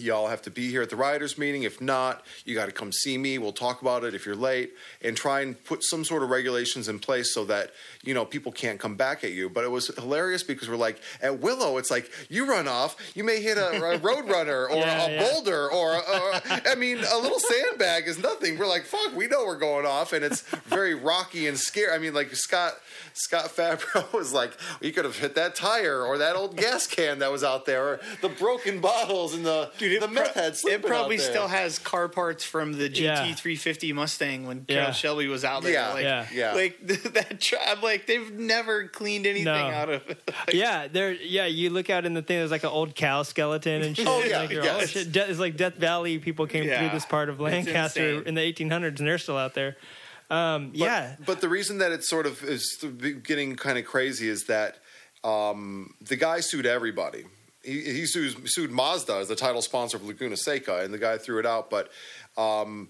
Speaker 4: Y'all have to be here at the riders' meeting. If not, you got to come see me. We'll talk about it if you're late, and try and put some sort of regulations in place so that you know people can't come back at you. But it was hilarious because we're like at Willow, it's like you run off, you may hit a, a (laughs) road runner or
Speaker 1: Yeah,
Speaker 4: a
Speaker 1: yeah.
Speaker 4: boulder or, or I mean a little sandbag is nothing. We're like fuck, we know we're going off, and it's very rocky and scary. I mean, like Scott Scott Fabro (laughs) was like, you could have hit that tire or that old gas can that was out there, or the broken bottles and the
Speaker 3: Dude,
Speaker 4: the
Speaker 3: it,
Speaker 4: meth
Speaker 3: pro-
Speaker 4: head
Speaker 3: it probably
Speaker 4: out there.
Speaker 3: still has car parts from the GT
Speaker 1: Yeah.
Speaker 3: 350 Mustang when
Speaker 1: Yeah.
Speaker 3: Carroll Shelby was out there.
Speaker 4: Yeah,
Speaker 3: like,
Speaker 1: yeah.
Speaker 4: Yeah.
Speaker 3: Like (laughs) that. Tra- I'm like, they've never cleaned anything
Speaker 1: No.
Speaker 3: out of it. Like, (laughs)
Speaker 1: yeah, there. Yeah, you look out in the thing. There's like an old cow skeleton and (laughs) shit.
Speaker 4: Oh, yeah,
Speaker 1: like, you're, oh, shit. De- it's like Death Valley. People came through this part of Lancaster in the 1800s, and they're still out there. Um,
Speaker 4: But,
Speaker 1: yeah,
Speaker 4: But the reason that it sort of is getting kind of crazy is that um, the guy sued everybody. He, he sued, sued Mazda as the title sponsor of Laguna Seca, and the guy threw it out. But um,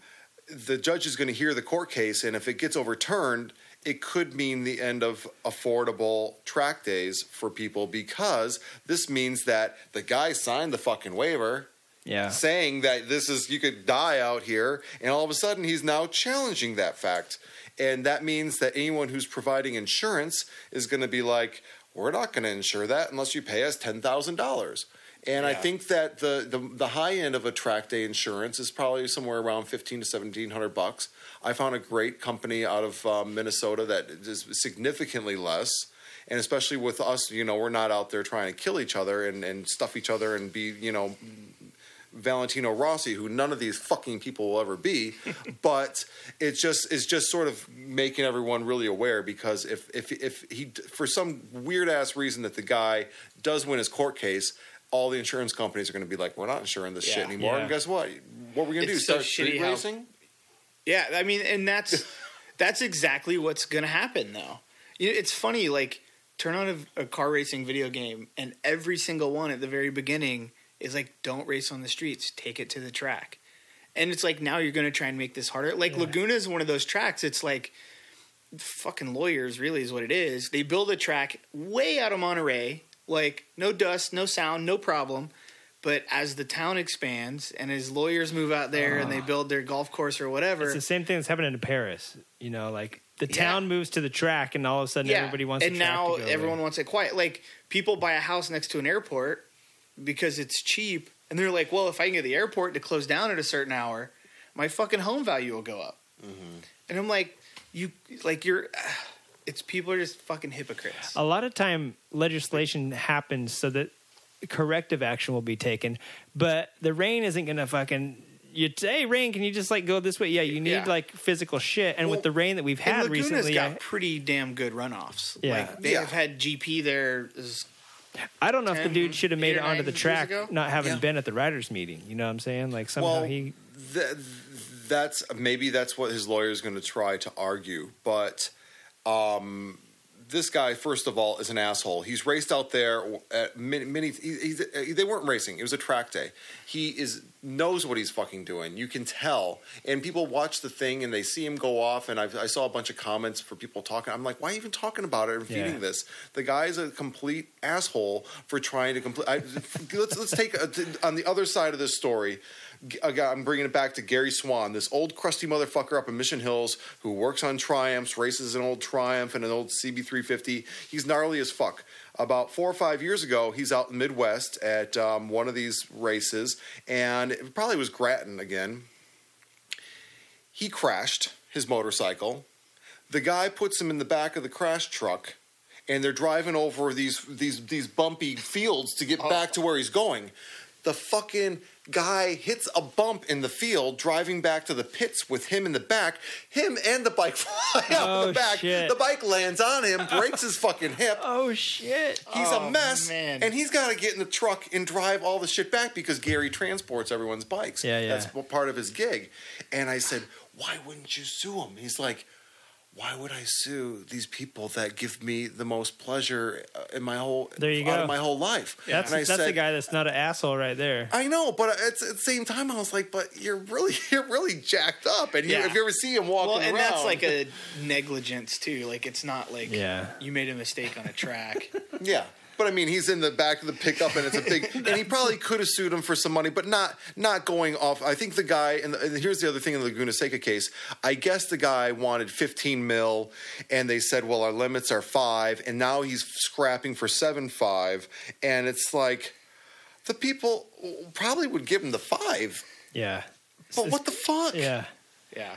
Speaker 4: the judge is going to hear the court case, and if it gets overturned, it could mean the end of affordable track days for people because this means that the guy signed the fucking waiver
Speaker 1: yeah,
Speaker 4: saying that this is you could die out here and all of a sudden he's now challenging that fact and that means that anyone who's providing insurance is going to be like we're not going to insure that unless you pay us $10,000 and I think that the, the the high end of a track day insurance is probably somewhere around fifteen to seventeen hundred bucks. I found a great company out of um, Minnesota that is significantly less, and especially with us, you know, we're not out there trying to kill each other and, and stuff each other and be, you know, Valentino Rossi, who none of these fucking people will ever be, (laughs) but it's just it's just sort of making everyone really aware because if if if he for some weird ass reason that the guy does win his court case, all the insurance companies are going to be like, we're not insuring this shit anymore.
Speaker 1: Yeah.
Speaker 4: And guess what? What we're going to do?
Speaker 3: So
Speaker 4: Start street
Speaker 3: shitty how-
Speaker 4: racing?
Speaker 3: Yeah, I mean, and that's (laughs) that's exactly what's going to happen, though. You know, it's funny, like turn on a, a car racing video game, and every single one at the very beginning is like, "Don't race on the streets, take it to the track." and it's like now you're going to try and make this harder. Like Laguna is one of those tracks. It's like fucking lawyers, really, is what it is. They build a track way out of Monterey, like no dust, no sound, no problem. But as the town expands and as lawyers move out there and they ah. build their golf course or whatever,
Speaker 1: It's the same thing that's happening in Paris. You know, like the
Speaker 3: Yeah.
Speaker 1: town moves to the track, and all of a sudden yeah. everybody wants.
Speaker 3: and now everyone wants it quiet. Like people buy a house next to an airport because it's cheap, and they're like, "Well, if I can get the airport to close down at a certain hour, my fucking home value will go up."
Speaker 1: Mm-hmm.
Speaker 3: And I'm like, "You like you're." (sighs) It's people are just fucking hypocrites.
Speaker 1: a lot of time legislation happens so that corrective action will be taken, but the rain isn't going to fucking. You say, hey, rain, can you just like go this way? Yeah, you need
Speaker 3: Yeah.
Speaker 1: like physical shit. And
Speaker 3: Well,
Speaker 1: with the rain that we've
Speaker 3: and
Speaker 1: had
Speaker 3: Laguna's
Speaker 1: recently,
Speaker 3: got
Speaker 1: I,
Speaker 3: pretty damn good runoffs.
Speaker 1: Yeah.
Speaker 3: like, they
Speaker 4: Yeah.
Speaker 3: have had GP there. Is,
Speaker 1: I don't know if the dude should have made it onto the track,
Speaker 3: ago?
Speaker 1: not having
Speaker 4: Yeah.
Speaker 1: been at the riders' meeting. You know what I'm saying? Like somehow
Speaker 4: Well,
Speaker 1: he.
Speaker 4: th- that's maybe that's what his lawyer is going to try to argue, but um, this guy, first of all, is an asshole. He's raced out there at many. many he, he's, uh, they weren't racing; it was a track day. He is knows what he's fucking doing. You can tell, and people watch the thing and they see him go off. And I, I saw a bunch of comments for people talking. I'm like, why even talking about it and feeding
Speaker 1: Yeah.
Speaker 4: this? The guy's a complete asshole for trying to complete. I, (laughs) let's let's take a, on the other side of this story. Guy- I'm bringing it back to Gary Swan, this old crusty motherfucker up in Mission Hills who works on Triumphs, races an old Triumph and an old CB350. He's gnarly as fuck. About four or five years ago, he's out in the Midwest at um, one of these races, and it probably was Grattan again. He crashed his motorcycle. The guy puts him in the back of the crash truck, and they're driving over these these these bumpy fields to get back to where he's going. The fucking guy hits a bump in the field driving back to the pits with him in the back. Him and the bike (laughs) fly out
Speaker 1: Oh,
Speaker 4: the back.
Speaker 1: shit.
Speaker 4: The bike lands on him, breaks his fucking hip. (laughs)
Speaker 1: Oh shit!
Speaker 4: He's
Speaker 3: Oh,
Speaker 4: a mess,
Speaker 3: man.
Speaker 4: and he's got to get in the truck and drive all the shit back because Gary transports everyone's bikes.
Speaker 1: Yeah, yeah.
Speaker 4: That's part of his gig. And I said, "Why wouldn't you sue him?" He's like, "Why would I sue these people that give me the most pleasure uh, in my whole
Speaker 1: There you go.
Speaker 4: of my whole life?"
Speaker 1: That's
Speaker 4: and I
Speaker 1: that's the guy that's not an asshole right there.
Speaker 4: I know, but at, at the same time, I was like, "But you're really, (laughs) you're really jacked up." And you,
Speaker 3: Yeah.
Speaker 4: if you ever see him walking
Speaker 3: well, and
Speaker 4: around,
Speaker 3: that's like a negligence too. Like it's not like
Speaker 1: Yeah.
Speaker 3: you made a mistake on a track. (laughs)
Speaker 4: Yeah. But I mean, he's in the back of the pickup, and it's a big. and he (laughs) probably could have sued him for some money, but not not going off. I think the guy, and, and here's the other thing in the Laguna Seca case. I guess the guy wanted 15 mil, and they said, well, our limits are five, and now he's scrapping for seven five, and it's like the people probably would give him the five,
Speaker 1: Yeah.
Speaker 4: but what the fuck?
Speaker 1: Yeah.
Speaker 3: yeah.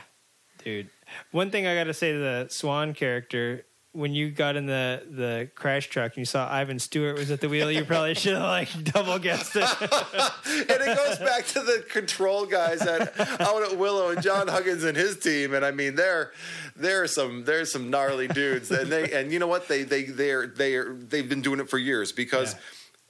Speaker 1: Dude, one thing I got to say to the Swan character, when you got in the the crash truck and you saw Ivan Stewart was at the wheel, you probably (laughs) should have like double guessed it. (laughs)
Speaker 4: and it goes back to the control guys at, out at Willow and John Huggins and his team. And I mean, they're they're some there's some gnarly dudes, and they and you know what they they they're they're they've been doing it for years because.
Speaker 1: Yeah.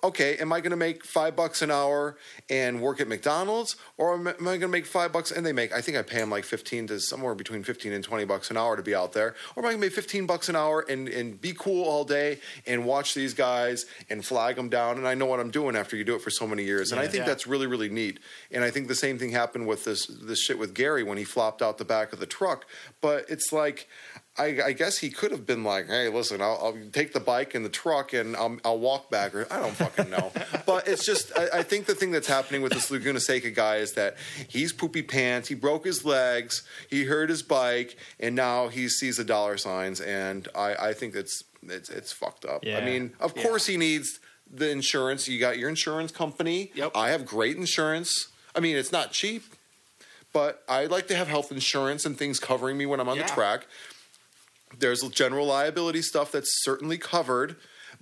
Speaker 4: Okay, am I going to make five bucks an hour and work at McDonald's, or am I going to make five bucks and they make? I think I pay them like fifteen to somewhere between fifteen and twenty bucks an hour to be out there, or am I going to make fifteen bucks an hour and and be cool all day and watch these guys and flag them down? And I know what I'm doing after you do it for so many years, and I think
Speaker 3: Yeah.
Speaker 4: that's really really neat. And I think the same thing happened with this this shit with Gary when he flopped out the back of the truck. But it's like. I, I guess he could have been like, "Hey, listen, I'll, I'll take the bike and the truck, and I'll, I'll walk back." Or I don't fucking know. (laughs) but it's just, I, I think the thing that's happening with this Laguna Seca guy is that he's poopy pants. He broke his legs. He hurt his bike, and now he sees the dollar signs. And I, I think it's it's it's fucked up. I mean, of course he needs the insurance. You got your insurance company.
Speaker 3: Yep.
Speaker 4: I have great insurance. I mean, it's not cheap, but I like to have health insurance and things covering me when I'm on the track. There's general liability stuff that's certainly covered,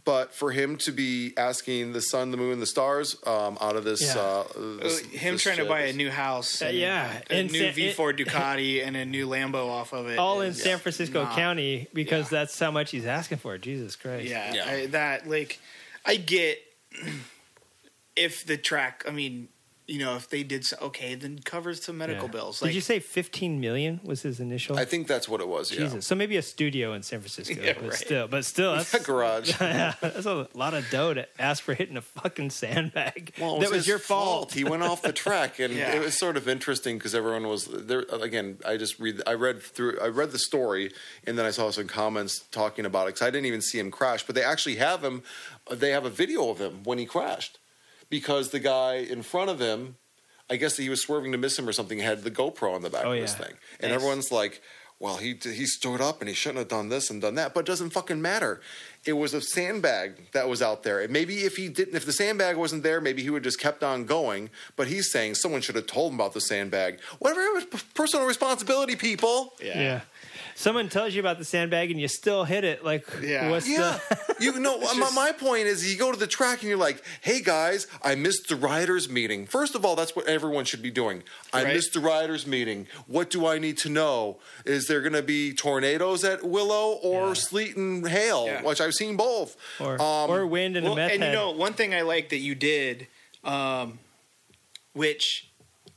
Speaker 4: but for him to be asking the sun, the moon, the stars um, out of this,
Speaker 1: Yeah.
Speaker 4: uh,
Speaker 3: Uh,
Speaker 4: this-
Speaker 3: him
Speaker 4: this
Speaker 3: trying to buy a new house,
Speaker 1: Uh, yeah.
Speaker 3: a
Speaker 1: In
Speaker 3: new
Speaker 1: San-
Speaker 3: V4 Ducati (laughs) and a new Lambo off of it.
Speaker 1: All in San Francisco
Speaker 3: not-
Speaker 1: County because
Speaker 3: yeah.
Speaker 1: that's how much he's asking for. Jesus Christ.
Speaker 3: Yeah,
Speaker 4: Yeah.
Speaker 3: I, that like I get (clears throat) if the track. I mean, you know, if they did so, okay, then covers some medical
Speaker 1: Yeah.
Speaker 3: bills.
Speaker 1: Did you say 15 million was his initial?
Speaker 4: I think that's what it was. Yeah.
Speaker 1: Jesus. So maybe a studio in San Francisco.
Speaker 3: Yeah,
Speaker 1: but
Speaker 3: right.
Speaker 1: still, but still, (laughs) that's, a
Speaker 4: Garage. (laughs)
Speaker 1: yeah, that's a lot of dough to ask for hitting a fucking sandbag.
Speaker 4: Well, it
Speaker 1: that was
Speaker 4: his
Speaker 1: your fault.
Speaker 4: He went off the track, and (laughs)
Speaker 3: Yeah.
Speaker 4: it was sort of interesting because everyone was there. Again, I just read. I read through. I read the story, and then I saw some comments talking about it because I didn't even see him crash. But they actually have him. They have a video of him when he crashed, because the guy in front of him, I guess he was swerving to miss him or something, had the GoPro on the back
Speaker 1: Oh,
Speaker 4: of this
Speaker 1: yeah.
Speaker 4: thing, and
Speaker 3: Nice.
Speaker 4: everyone's like. Well, he he stood up and he shouldn't have done this and done that, but it doesn't fucking matter. It was a sandbag that was out there. And maybe if he didn't, if the sandbag wasn't there, maybe he would have just kept on going. But he's saying someone should have told him about the sandbag. Whatever, it was personal responsibility, people.
Speaker 1: Yeah. Someone tells you about the sandbag and you still hit it. Like,
Speaker 3: Yeah.
Speaker 1: what's
Speaker 4: Yeah,
Speaker 1: the.
Speaker 4: you know. (laughs) my,
Speaker 3: just-
Speaker 4: my point is, you go to the track and you're like, "Hey guys, I missed the riders' meeting." First of all, that's what everyone should be doing. I
Speaker 3: Right.
Speaker 4: missed the riders' meeting. What do I need to know? Is there going to be tornadoes at Willow or
Speaker 1: Yeah.
Speaker 4: sleet and hail?
Speaker 3: Yeah.
Speaker 4: Which I've seen both.
Speaker 1: Or,
Speaker 4: Um,
Speaker 1: or wind and
Speaker 3: well,
Speaker 1: a meth
Speaker 3: and you know, one thing I like that you did, um, which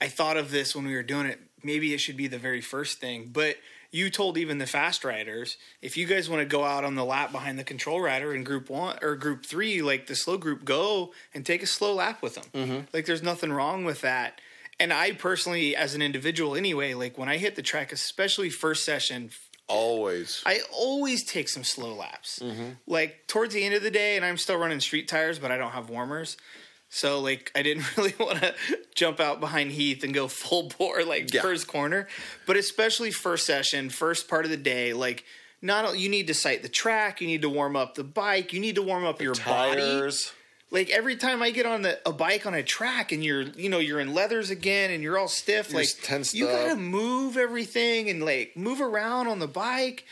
Speaker 3: I thought of this when we were doing it. Maybe it should be the very first thing, but you told even the fast riders if you guys want to go out on the lap behind the control rider in group one or group three, like the slow group, go and take a slow lap with them.
Speaker 4: Mm-hmm.
Speaker 3: Like there's nothing wrong with that. And I personally, as an individual, anyway, like when I hit the track, especially first session,
Speaker 4: always.
Speaker 3: I always take some slow laps.
Speaker 4: Mm-hmm.
Speaker 3: Like towards the end of the day, and I'm still running street tires, but I don't have warmers. So like I didn't (laughs) really want to jump out behind Heath and go full bore like
Speaker 4: Yeah.
Speaker 3: first corner, but especially first session, first part of the day, like not you need to sight the track, you need to warm up the bike, you need to warm up your body. Like every time I get on the, a bike on a track and you're you know you're in leathers again and you're all stiff,
Speaker 4: You're
Speaker 3: like you
Speaker 4: up.
Speaker 3: gotta move everything and like move around on the bike.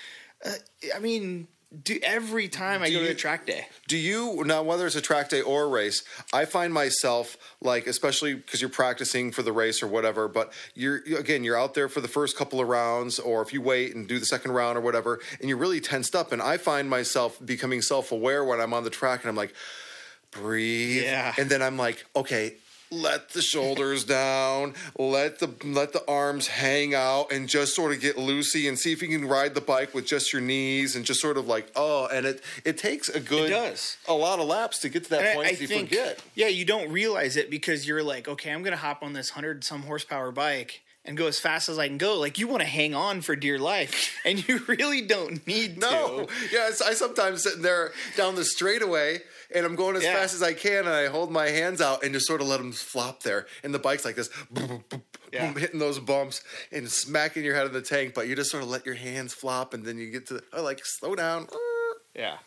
Speaker 3: Uh, I mean, do every time I
Speaker 4: Do
Speaker 3: go to a track day.
Speaker 4: Do you now whether it's a track day or a race? I find myself like, especially because you're practicing for the race or whatever. But you're again, you're out there for the first couple of rounds, or if you wait and do the second round or whatever, and you're really tensed up. And I find myself becoming self-aware when I'm on the track, and I'm like, breathe,
Speaker 3: Yeah.
Speaker 4: and then I'm like, okay. Let the shoulders (laughs) down, let the let the arms hang out, and just sort of get loosey and see if you can ride the bike with just your knees and just sort of like oh, and it it takes a good
Speaker 3: does.
Speaker 4: a lot of laps to get to that
Speaker 3: And
Speaker 4: point
Speaker 3: I
Speaker 4: if you
Speaker 3: think,
Speaker 4: forget.
Speaker 3: yeah, you don't realize it because you're like, okay, I'm gonna hop on this hundred some horsepower bike and go as fast as I can go. Like you want to hang on for dear life, and you (laughs) really don't need
Speaker 4: No,
Speaker 3: to.
Speaker 4: yeah, it's, I sometimes sitting there down the straightaway and I'm going as
Speaker 3: Yeah.
Speaker 4: fast as I can, and I hold my hands out and just sort of let them flop there, and the bike's like this, boom, boom, boom,
Speaker 3: Yeah.
Speaker 4: boom, hitting those bumps and smacking your head in the tank, but you just sort of let your hands flop, and then you get to oh, like slow down.
Speaker 3: Yeah.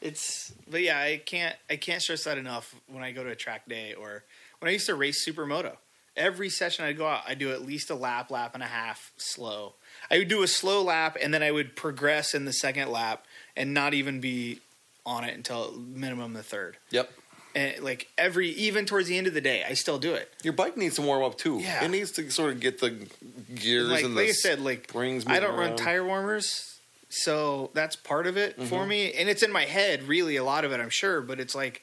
Speaker 3: It's but yeah, I can't I can't stress that enough when I go to a track day or when I used to race supermoto. Every session I'd go out, I'd do at least a lap, lap and a half slow. I would do a slow lap and then I would progress in the second lap and not even be on it until minimum the third.
Speaker 4: Yep.
Speaker 3: And like every even towards the end of the day, I still do it.
Speaker 4: Your bike needs to warm up too.
Speaker 3: Yeah.
Speaker 4: It needs to sort of get the gears
Speaker 3: Like
Speaker 4: and
Speaker 3: like
Speaker 4: the
Speaker 3: I said, like
Speaker 4: springs.
Speaker 3: I don't
Speaker 4: moving
Speaker 3: run tire warmers, so that's part of it for
Speaker 4: Mm-hmm.
Speaker 3: me. And it's in my head, really, a lot of it, I'm sure. But it's like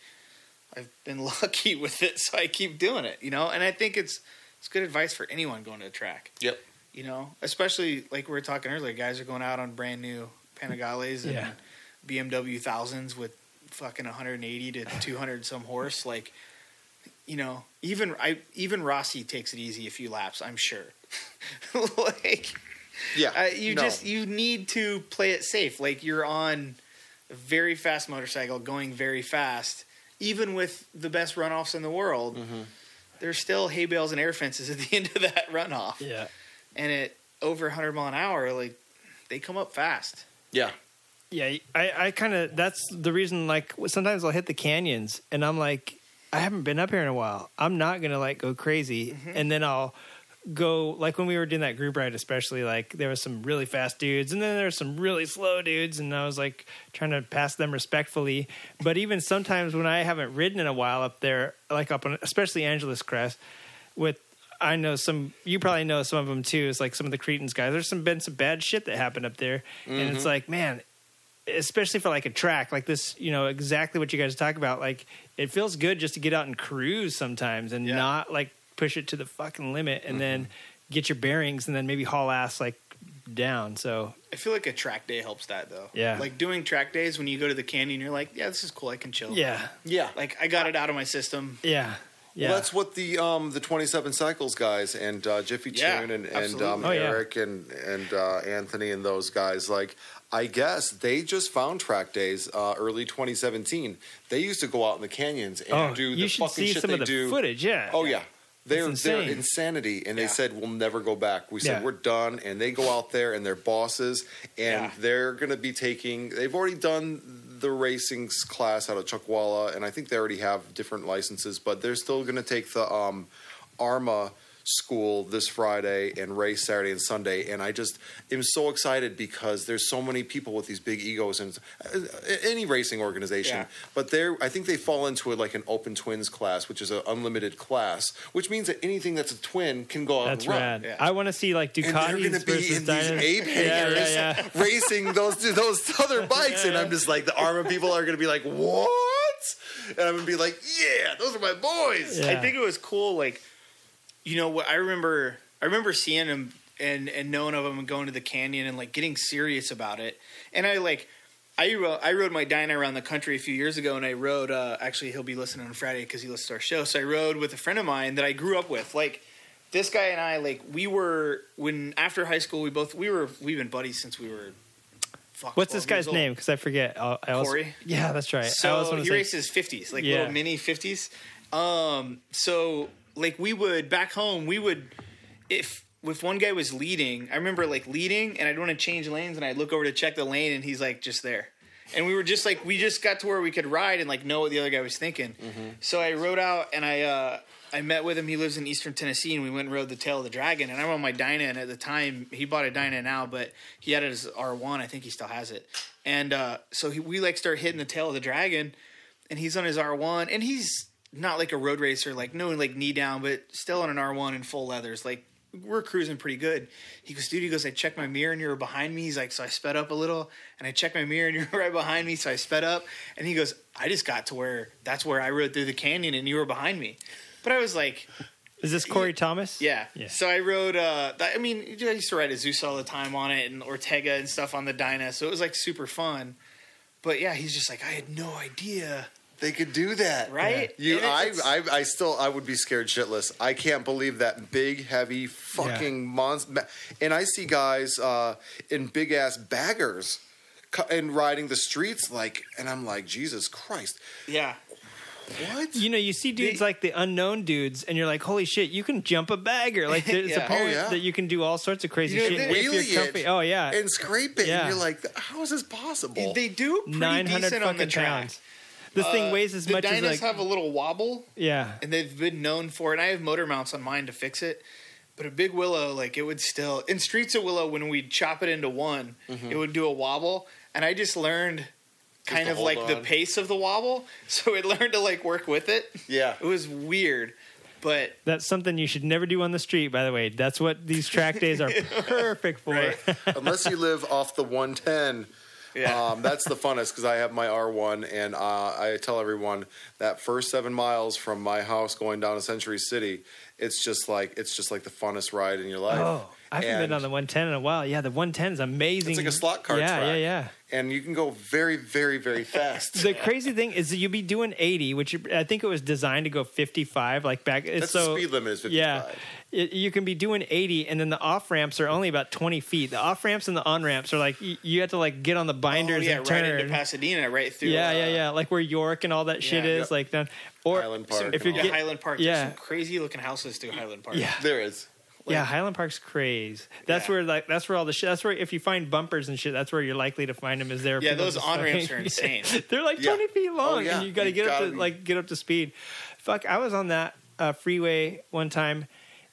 Speaker 3: I've been (laughs) lucky with it, so I keep doing it, you know. And I think it's it's good advice for anyone going to a track,
Speaker 4: Yep.
Speaker 3: you know. Especially like we were talking earlier, guys are going out on brand new Panigales and
Speaker 1: Yeah.
Speaker 3: BMW thousands with fucking 180 to 200 some horse, like. You know, even I even Rossi takes it easy a few laps. I'm sure. (laughs) like,
Speaker 4: Yeah.
Speaker 3: uh, you
Speaker 4: No.
Speaker 3: just you need to play it safe. Like you're on a very fast motorcycle, going very fast. Even with the best runoffs in the world,
Speaker 4: Mm-hmm.
Speaker 3: there's still hay bales and air fences at the (laughs) end of that runoff.
Speaker 1: Yeah.
Speaker 3: And at over 100 mile an hour, like they come up fast.
Speaker 4: Yeah.
Speaker 1: Yeah, I, I kind of that's the reason. Like sometimes I'll hit the canyons, and I'm like, I haven't been up here in a while. I'm not gonna like go crazy, mm-hmm. and then I'll go like when we were doing that group ride, especially like there was some really fast dudes, and then there were some really slow dudes, and I was like trying to pass them respectfully. But even sometimes when I haven't ridden in a while up there, like up on especially Angeles Crest, with I know some. You probably know some of them too. It's like some of the Cretins guys. There's some been some bad shit that happened up there, and it's mm-hmm. like, man, especially for like a track like this. You know exactly what you guys talk about. Like it feels good just to get out and cruise sometimes, and
Speaker 3: Yeah.
Speaker 1: not like push it to the fucking limit, and
Speaker 3: Mm-hmm.
Speaker 1: then get your bearings, and then maybe haul ass like down. So
Speaker 3: I feel like a track day helps that though.
Speaker 1: Yeah.
Speaker 3: Like doing track days when you go to the canyon, you're like, yeah, this is cool. I can chill.
Speaker 1: yeah,
Speaker 4: Yeah.
Speaker 3: Like I got it out of my system.
Speaker 1: yeah, yeah.
Speaker 4: Well, that's what the um, the 27 Cycles guys and uh, Jiffy
Speaker 3: Yeah,
Speaker 4: Tune and, and um,
Speaker 1: Oh, yeah.
Speaker 4: Eric and and uh, Anthony and those guys. Like, I guess they just found track days uh, early 2017. They used to go out in the canyons and
Speaker 1: oh,
Speaker 4: do the
Speaker 1: you should
Speaker 4: fucking
Speaker 1: see
Speaker 4: shit
Speaker 1: some
Speaker 4: they
Speaker 1: of the
Speaker 4: do.
Speaker 1: footage. Yeah.
Speaker 4: Oh yeah. They're,
Speaker 1: It's
Speaker 4: they're insanity, and they said we'll never go back. We said
Speaker 1: Yeah.
Speaker 4: we're done, and they go out there and they're bosses, and
Speaker 3: Yeah.
Speaker 4: they're going to be taking. They've already done the racing class out of Chuckwalla, and I think they already have different licenses, but they're still going to take the um, AHRMA school this Friday and race Saturday and Sunday. And I just am so excited because there's so many people with these big egos and uh, any racing organization.
Speaker 3: Yeah.
Speaker 4: But they're, I think they fall into it like an open twins class, which is an unlimited class, which means that anything that's a twin can go out
Speaker 1: That's
Speaker 4: and run.
Speaker 1: rad.
Speaker 3: Yeah.
Speaker 1: I want to see like
Speaker 4: And they're
Speaker 1: Ducatis
Speaker 4: going to be
Speaker 1: versus
Speaker 4: in these ape hangers
Speaker 1: yeah, yeah. (laughs)
Speaker 4: racing those those other (laughs) bikes, and I'm just like the AHRMA people are going to be like, what? And I'm going to be like, yeah, those are my boys.
Speaker 1: Yeah.
Speaker 3: I think it was cool. Like, you know what? I remember. I remember seeing him and and knowing of him and going to the canyon and like getting serious about it. And I like. I rode, I rode my Dyna around the country a few years ago, and I rode. Uh, actually, he'll be listening on Friday because he listens to our show. So I rode with a friend of mine that I grew up with. Like this guy and I, like we were when after high school, we both we were we've been buddies since we were. Fuck,
Speaker 1: What's this guy's name? Because I forget. I, I also,
Speaker 3: Corey?
Speaker 1: Yeah, that's right.
Speaker 3: So he races fifties, like
Speaker 1: Yeah.
Speaker 3: little mini fifties. Um, so like we would back home, we would if if one guy was leading, I remember like leading, and I'd want to change lanes, and I'd look over to check the lane, and he's like just there. And we were just like we just got to where we could ride and like know what the other guy was thinking. So I rode out and I uh, I met with him. He lives in Eastern Tennessee, and we went and rode the Tail of the Dragon. And I'm on my Dyna, and at the time he bought a Dyna now, but he had it as R1. I think he still has it. And uh, so he, we like start hitting the Tail of the Dragon, and he's on his R1, and he's not like a road racer, like no like knee down, but still on an R1 in full leathers, like. We're cruising pretty good. He goes, dude. He goes, I checked my mirror and you were behind me. He's like, so I sped up a little, and I checked my mirror and (laughs) you were right behind me, so I sped up. And he goes, I just got to where that's where I rode through the canyon and you were behind me. But I was like,
Speaker 1: Is this Corey Thomas?
Speaker 3: yeah.
Speaker 1: Yeah.
Speaker 3: So I rode. Uh, I mean, I used to ride Azusa all the time on it, and Ortega and stuff on the Dyna. So it was like super fun. But yeah, he's just like, I had no idea,
Speaker 4: They could do that,
Speaker 3: right?
Speaker 4: You, I, I, I still, I would be scared shitless. I can't believe that big, heavy, fucking monster. And I see guys uh, in big ass baggers cu- and riding the streets, like, and I'm like, Jesus Christ,
Speaker 3: yeah.
Speaker 4: what?
Speaker 1: You know, you see dudes
Speaker 3: The-
Speaker 1: like the unknown dudes, and you're like, "Holy shit, you can jump a bagger!" Like, (laughs) it's
Speaker 3: Yeah.
Speaker 1: apparent
Speaker 4: Oh, yeah.
Speaker 1: that you can do all sorts of crazy
Speaker 3: You know,
Speaker 1: shit
Speaker 3: they-
Speaker 1: if you're comfy. Oh yeah,
Speaker 4: and scrape it,
Speaker 1: Yeah.
Speaker 4: and you're like, how is this possible?
Speaker 3: They do pretty
Speaker 1: nine hundred
Speaker 3: decent on the
Speaker 1: fucking
Speaker 3: track.
Speaker 1: pounds. This thing
Speaker 3: Uh,
Speaker 1: weighs as
Speaker 3: the
Speaker 1: much as
Speaker 3: Dynas
Speaker 1: like
Speaker 3: have a little wobble,
Speaker 1: yeah.
Speaker 3: and they've been known for it. And I have motor mounts on mine to fix it. But a big willow, like it would still in streets of willow when we'd chop it into one, it would do a wobble, and I just learned kind
Speaker 4: to
Speaker 3: of
Speaker 4: hold
Speaker 3: like the pace of the wobble, so it (laughs) learned to like work with it.
Speaker 4: yeah.
Speaker 3: It was weird, but
Speaker 1: That's something you should never do on the street. By the way, that's what these track days are (laughs) perfect for.
Speaker 3: Right.
Speaker 4: Unless you live off the 110.
Speaker 3: Yeah,
Speaker 4: Um, that's the funnest because I have my R1, and uh, I tell everyone that first seven miles from my house going down to Century City, it's just like it's just like the funnest ride in your life.
Speaker 1: Oh, I haven't been on the 110 in a while. Yeah, the 110 is amazing.
Speaker 4: It's like a slot car
Speaker 1: Yeah,
Speaker 4: track.
Speaker 1: yeah, yeah.
Speaker 4: and you can go very, very, very (laughs) fast.
Speaker 1: The crazy thing is that you'd be doing 80, which I think it was designed to go 55. Like back, it's
Speaker 4: That's
Speaker 1: so
Speaker 4: the speed limit is 55.
Speaker 1: Yeah, it, you can be doing 80, and then the off ramps are only about 20 feet. The off ramps and the on ramps are like you, you have to like get on the
Speaker 3: oh,
Speaker 1: binders
Speaker 3: yeah,
Speaker 1: and
Speaker 3: right
Speaker 1: turn.
Speaker 3: into Pasadena, right through.
Speaker 1: yeah,
Speaker 3: uh,
Speaker 1: yeah, yeah. Like where York and all that shit
Speaker 3: Yeah.
Speaker 1: is.
Speaker 4: Yep.
Speaker 1: Like then, or
Speaker 4: Highland Park
Speaker 1: if you're
Speaker 3: Yeah,
Speaker 1: get-
Speaker 3: Highland Park.
Speaker 1: yeah.
Speaker 3: There's some crazy looking houses through Highland Park.
Speaker 1: yeah,
Speaker 4: There is.
Speaker 1: Yeah. Highland Park's craze. That's
Speaker 3: Yeah.
Speaker 1: where like that's where all the shit. That's where if you find bumpers and shit, that's where you're likely to find them. Is there?
Speaker 3: Yeah, those on ramps are (laughs) insane.
Speaker 1: They're like
Speaker 4: Yeah.
Speaker 1: 20 feet long,
Speaker 4: Oh, yeah.
Speaker 1: and you got to get up
Speaker 4: be-
Speaker 1: like get up to speed. Fuck, I was on that uh, freeway one time,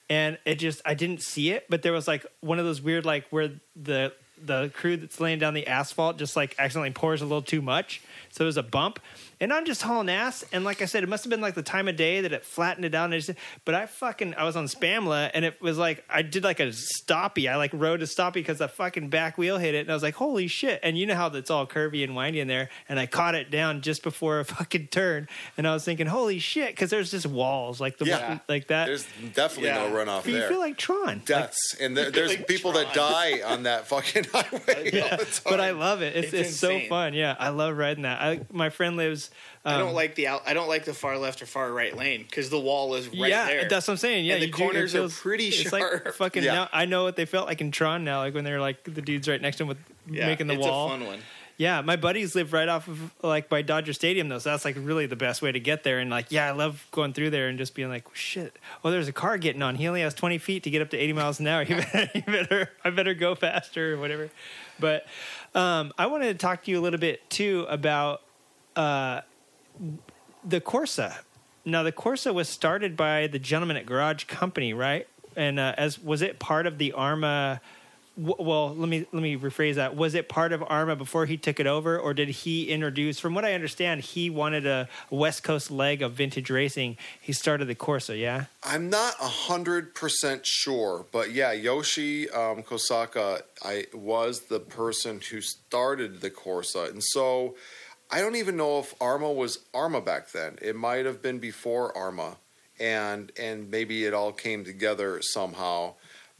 Speaker 1: and it just I didn't see it, but there was like one of those weird like where the the crew that's laying down the asphalt just like accidentally pours a little too much, so it was a bump, and I'm just hauling ass. And like I said, it must have been like the time of day that it flattened it down. And just, but I fucking I was on Spamla, and it was like I did like a stoppy. I like rode a stoppy because the fucking back wheel hit it, and I was like, holy shit! And you know how that's all curvy and windy in there, and I caught it down just before a (laughs) fucking turn, and I was thinking, holy shit, because there's just walls like the
Speaker 4: Yeah.
Speaker 1: like that.
Speaker 4: There's definitely
Speaker 3: Yeah.
Speaker 4: no runoff
Speaker 1: but you
Speaker 4: there.
Speaker 1: feel like Tron. Like,
Speaker 4: Deaths, and there, there's
Speaker 3: like
Speaker 4: people that die on that fucking (laughs) highway all
Speaker 1: yeah,
Speaker 4: the time.
Speaker 1: but I love it. It's,
Speaker 3: It's
Speaker 1: it's, so fun. Yeah, I love riding that. I, my friend lives. Um,
Speaker 3: I don't like the out, I don't like the far left or far right lane because the wall is right
Speaker 1: yeah,
Speaker 3: there.
Speaker 1: that's what I'm saying. Yeah,
Speaker 3: And the
Speaker 1: you do- it
Speaker 3: corners are pretty
Speaker 1: it's
Speaker 3: sharp.
Speaker 1: Like fucking
Speaker 4: Yeah.
Speaker 1: now, I know what they felt like in Tron now, like when they're like the dudes right next to him with
Speaker 3: yeah,
Speaker 1: making the
Speaker 3: it's
Speaker 1: wall.
Speaker 3: a fun one.
Speaker 1: Yeah, my buddies live right off of like by Dodger Stadium though, so that's like really the best way to get there. And like, yeah, I love going through there and just being like, shit. Oh, there's a car getting on. He only has 20 feet to get up to 80 miles an hour. (laughs) You better, you better I better go faster or whatever. But um, I wanted to talk to you a little bit too about uh, the Corsa. Now, the Corsa was started by the gentleman at Garage Company, right? And uh, as was it part of the AHRMA? w- Well, let me let me rephrase that. Was it part of AHRMA before he took it over, or did he introduce? From what I understand, he wanted a West Coast leg of vintage racing. He started the Corsa, yeah.
Speaker 4: I'm not hundred percent sure, but yeah, Yoshi um, Kosaka, I was the person who started the Corsa, and so I don't even know if AHRMA was AHRMA back then. It might have been before AHRMA, and and maybe it all came together somehow.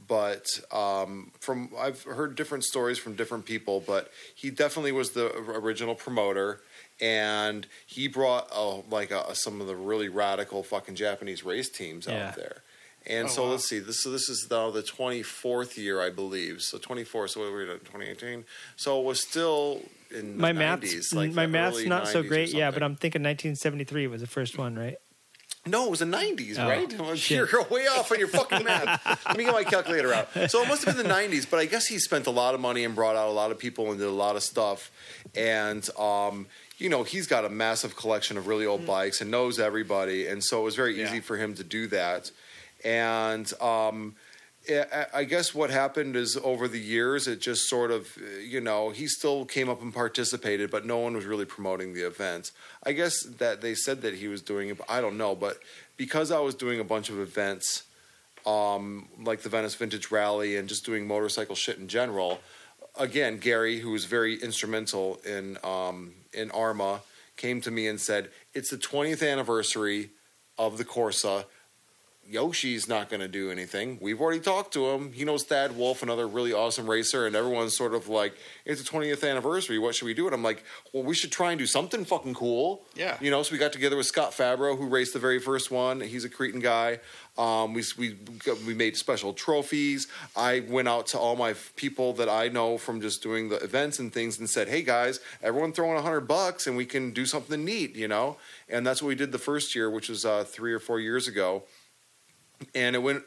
Speaker 4: But um, from I've heard different stories from different people, but he definitely was the original promoter and he brought uh, like uh some of the really radical fucking Japanese race teams
Speaker 1: Yeah.
Speaker 4: out there. And
Speaker 3: Oh,
Speaker 4: so
Speaker 3: wow.
Speaker 4: let's see. This so this is now the twenty fourth year, I believe. So twenty four. So what were we at? Twenty eighteen. So it was still in
Speaker 1: My
Speaker 4: 90s,
Speaker 1: math's
Speaker 4: like
Speaker 1: my math's not so great, yeah. But. I'm thinking 1973 was the first one, right?
Speaker 4: No, it was the nineties,
Speaker 1: Oh,
Speaker 4: right? (laughs) Well. You're way off on your fucking math. (laughs) Let me get my calculator out. So it must have been the nineties, but I guess he spent a lot of money and brought out a lot of people and did a lot of stuff. And um, you know, he's got a massive collection of really old bikes and knows everybody, and so it was very
Speaker 3: Yeah.
Speaker 4: easy for him to do that. And um, I guess what happened is over the years, it just sort of, you know, he still came up and participated, but no one was really promoting the events. I guess that they said that he was doing it, but I don't know. But because I was doing a bunch of events, um, like the Venice Vintage Rally and just doing motorcycle shit in general, again, Gary, who was very instrumental in um, in AHRMA, came to me and said, "It's the 20th anniversary of the Corsa. Yoshi's not going to do anything. We've already talked to him. He knows Thad Wolf, another really awesome racer, and everyone's sort of like, it's the 20th anniversary. What should we do? And I'm like, well, we should try and do something fucking cool.
Speaker 3: Yeah.
Speaker 4: You know, so we got together with Scott Fabro, who raced the very first one. He's a Cretin guy. Um, we, we, we made special trophies. I went out to all my people that I know from just doing the events and things and said, hey guys, everyone throw in a hundred bucks and we can do something neat, you know? And that's what we did the first year, which was uh, three or four years ago and it went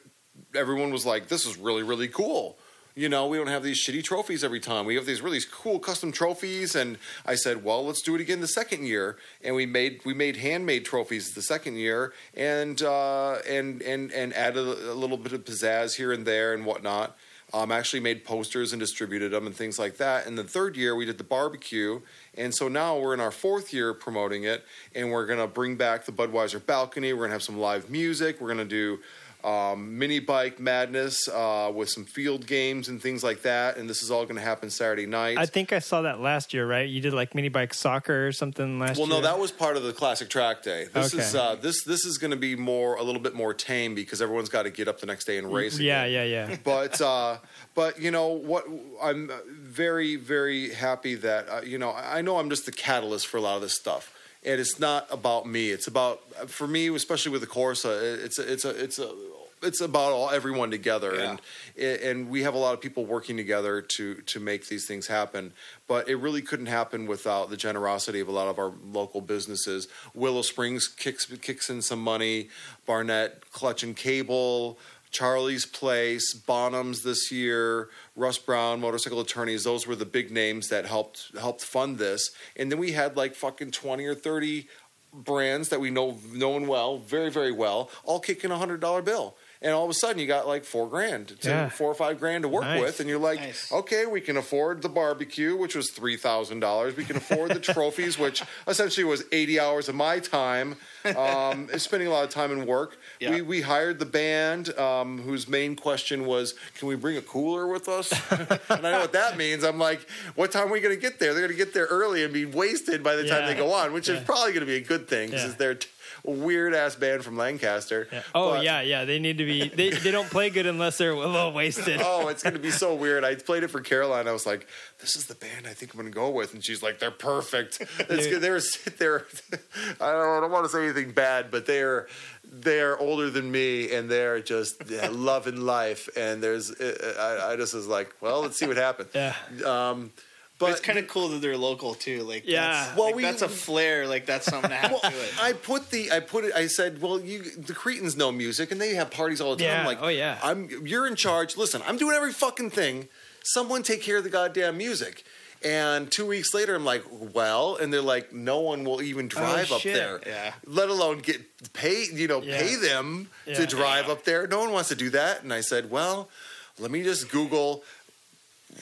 Speaker 4: everyone was like this is really really cool. You know we don't have these shitty trophies every time. We have these really cool custom trophies. And i said well let's do it again the second year. And we made we made handmade trophies the second year and uh, and and and added a, little bit of pizzazz here and there and whatnot. Um, actually made posters and distributed them and things like that. And the third year we did the barbecue, and so now we're in our fourth year promoting it, and we're gonna bring back the Budweiser balcony. We're gonna have some live music. We're gonna do um, mini bike madness uh, with some field games and things like that. And this is all gonna happen Saturday night.
Speaker 1: I think I saw that last year, right? You did like mini bike soccer or something last
Speaker 4: well,
Speaker 1: year.
Speaker 4: Well, no, that was part of the classic track day. This
Speaker 1: Okay.
Speaker 4: is uh, this this is going to be more a little bit more tame because everyone's got to get up the next day and race.
Speaker 1: Yeah,
Speaker 4: again.
Speaker 1: yeah, yeah.
Speaker 4: but (laughs) uh, but you know what? I'm very very happy that uh, you know I I know I'm just the catalyst for a lot of this stuff, and it's not about me. It's about for me, especially with the Corsa. It's a, it's a it's a it's about all everyone together,
Speaker 3: Yeah.
Speaker 4: and and we have a lot of people working together to to make these things happen. But it really couldn't happen without the generosity of a lot of our local businesses. Willow Springs kicks kicks in some money. Barnett Clutch and Cable. Charlie's Place, Bonhams this year, Russ Brown, Motorcycle Attorneys. Those were the big names that helped helped fund this. And then we had like fucking twenty or thirty brands that we know known well, very very well, all kicking a hundred dollar bill. And all of a sudden, you got like four grand, to,
Speaker 1: Yeah.
Speaker 4: four or five grand to work
Speaker 1: Nice.
Speaker 4: with, and you're like,
Speaker 3: Nice.
Speaker 4: okay, we can afford the barbecue, which was three thousand dollars. We can afford the (laughs) trophies, which essentially was eighty hours of my time, um, (laughs) spending a lot of time in work.
Speaker 3: Yeah.
Speaker 4: We we hired the band, um, whose main question was, "Can we bring a cooler with us?" (laughs) and I know what that means. I'm like, "What time are we going to get there?" They're going to get there early and be wasted by the time they go on, which is probably going to be a good thing because
Speaker 1: Yeah.
Speaker 4: they're t- a weird ass band from Lancaster.
Speaker 1: Yeah. Oh
Speaker 4: But-
Speaker 1: yeah, yeah. They need to be. They, they don't play good unless they're a little wasted.
Speaker 4: Oh, it's to be so weird. I played it for Caroline. I was like, "This is the band I think I'm to go with," and she's like, "They're perfect." (laughs) It's good. They're they're. (laughs) I don't, I don't want to say anything bad, but they're they're older than me, and they're just yeah, (laughs) loving life. And there's, I, I just was like, "Well, let's see what happens."
Speaker 1: Yeah.
Speaker 4: Um,
Speaker 3: But
Speaker 4: but
Speaker 3: it's kind of cool that they're local too. Like,
Speaker 1: Yeah.
Speaker 3: that's,
Speaker 4: Well,
Speaker 3: like,
Speaker 4: we-
Speaker 3: that's a flair. Like, that's something to have
Speaker 4: well,
Speaker 3: to it.
Speaker 4: I put the I put it. I said, "Well, you the Cretins know music, and they have parties all the time."
Speaker 1: Yeah.
Speaker 4: I'm like,
Speaker 1: Oh, yeah.
Speaker 4: I'm you're in charge. Listen, I'm doing every fucking thing. Someone take care of the goddamn music." And two weeks later, I'm like, "Well," and they're like, "No one will even oh, drive up there,
Speaker 3: Yeah.
Speaker 4: let alone get pay. You know,
Speaker 1: Yeah.
Speaker 4: pay them
Speaker 1: Yeah.
Speaker 4: to drive up there. No one wants to do that." And I said, "Well." Let me just Google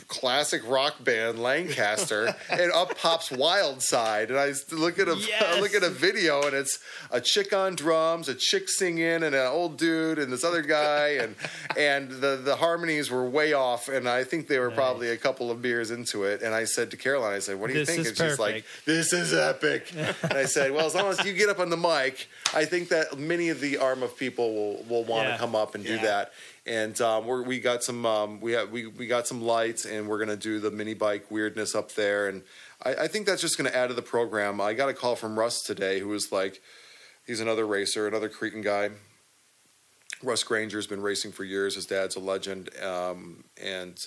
Speaker 4: classic rock band Lancaster, (laughs) and up pops Wild Side, and I look at a I
Speaker 1: Yes. (laughs)
Speaker 4: look at a video, and it's a chick on drums, a chick singing, and an old dude, and this other guy, and (laughs) and the the harmonies were way off, and I think they were probably a couple of beers into it, and I said to Caroline, I said, "What do you
Speaker 1: This
Speaker 4: think?" and she's like, "This is epic," and I said, "Well, as long as you get up on the mic, I think that many of the AHRMA people will will want to
Speaker 1: Yeah.
Speaker 4: come up and do that." And um, we got some um, we have, we we got some lights, and we're gonna do the mini bike weirdness up there, and I, I think that's just gonna add to the program. I got a call from Russ today, who was like, he's another racer, another Cretin guy. Russ Granger's been racing for years. His dad's a legend, um, and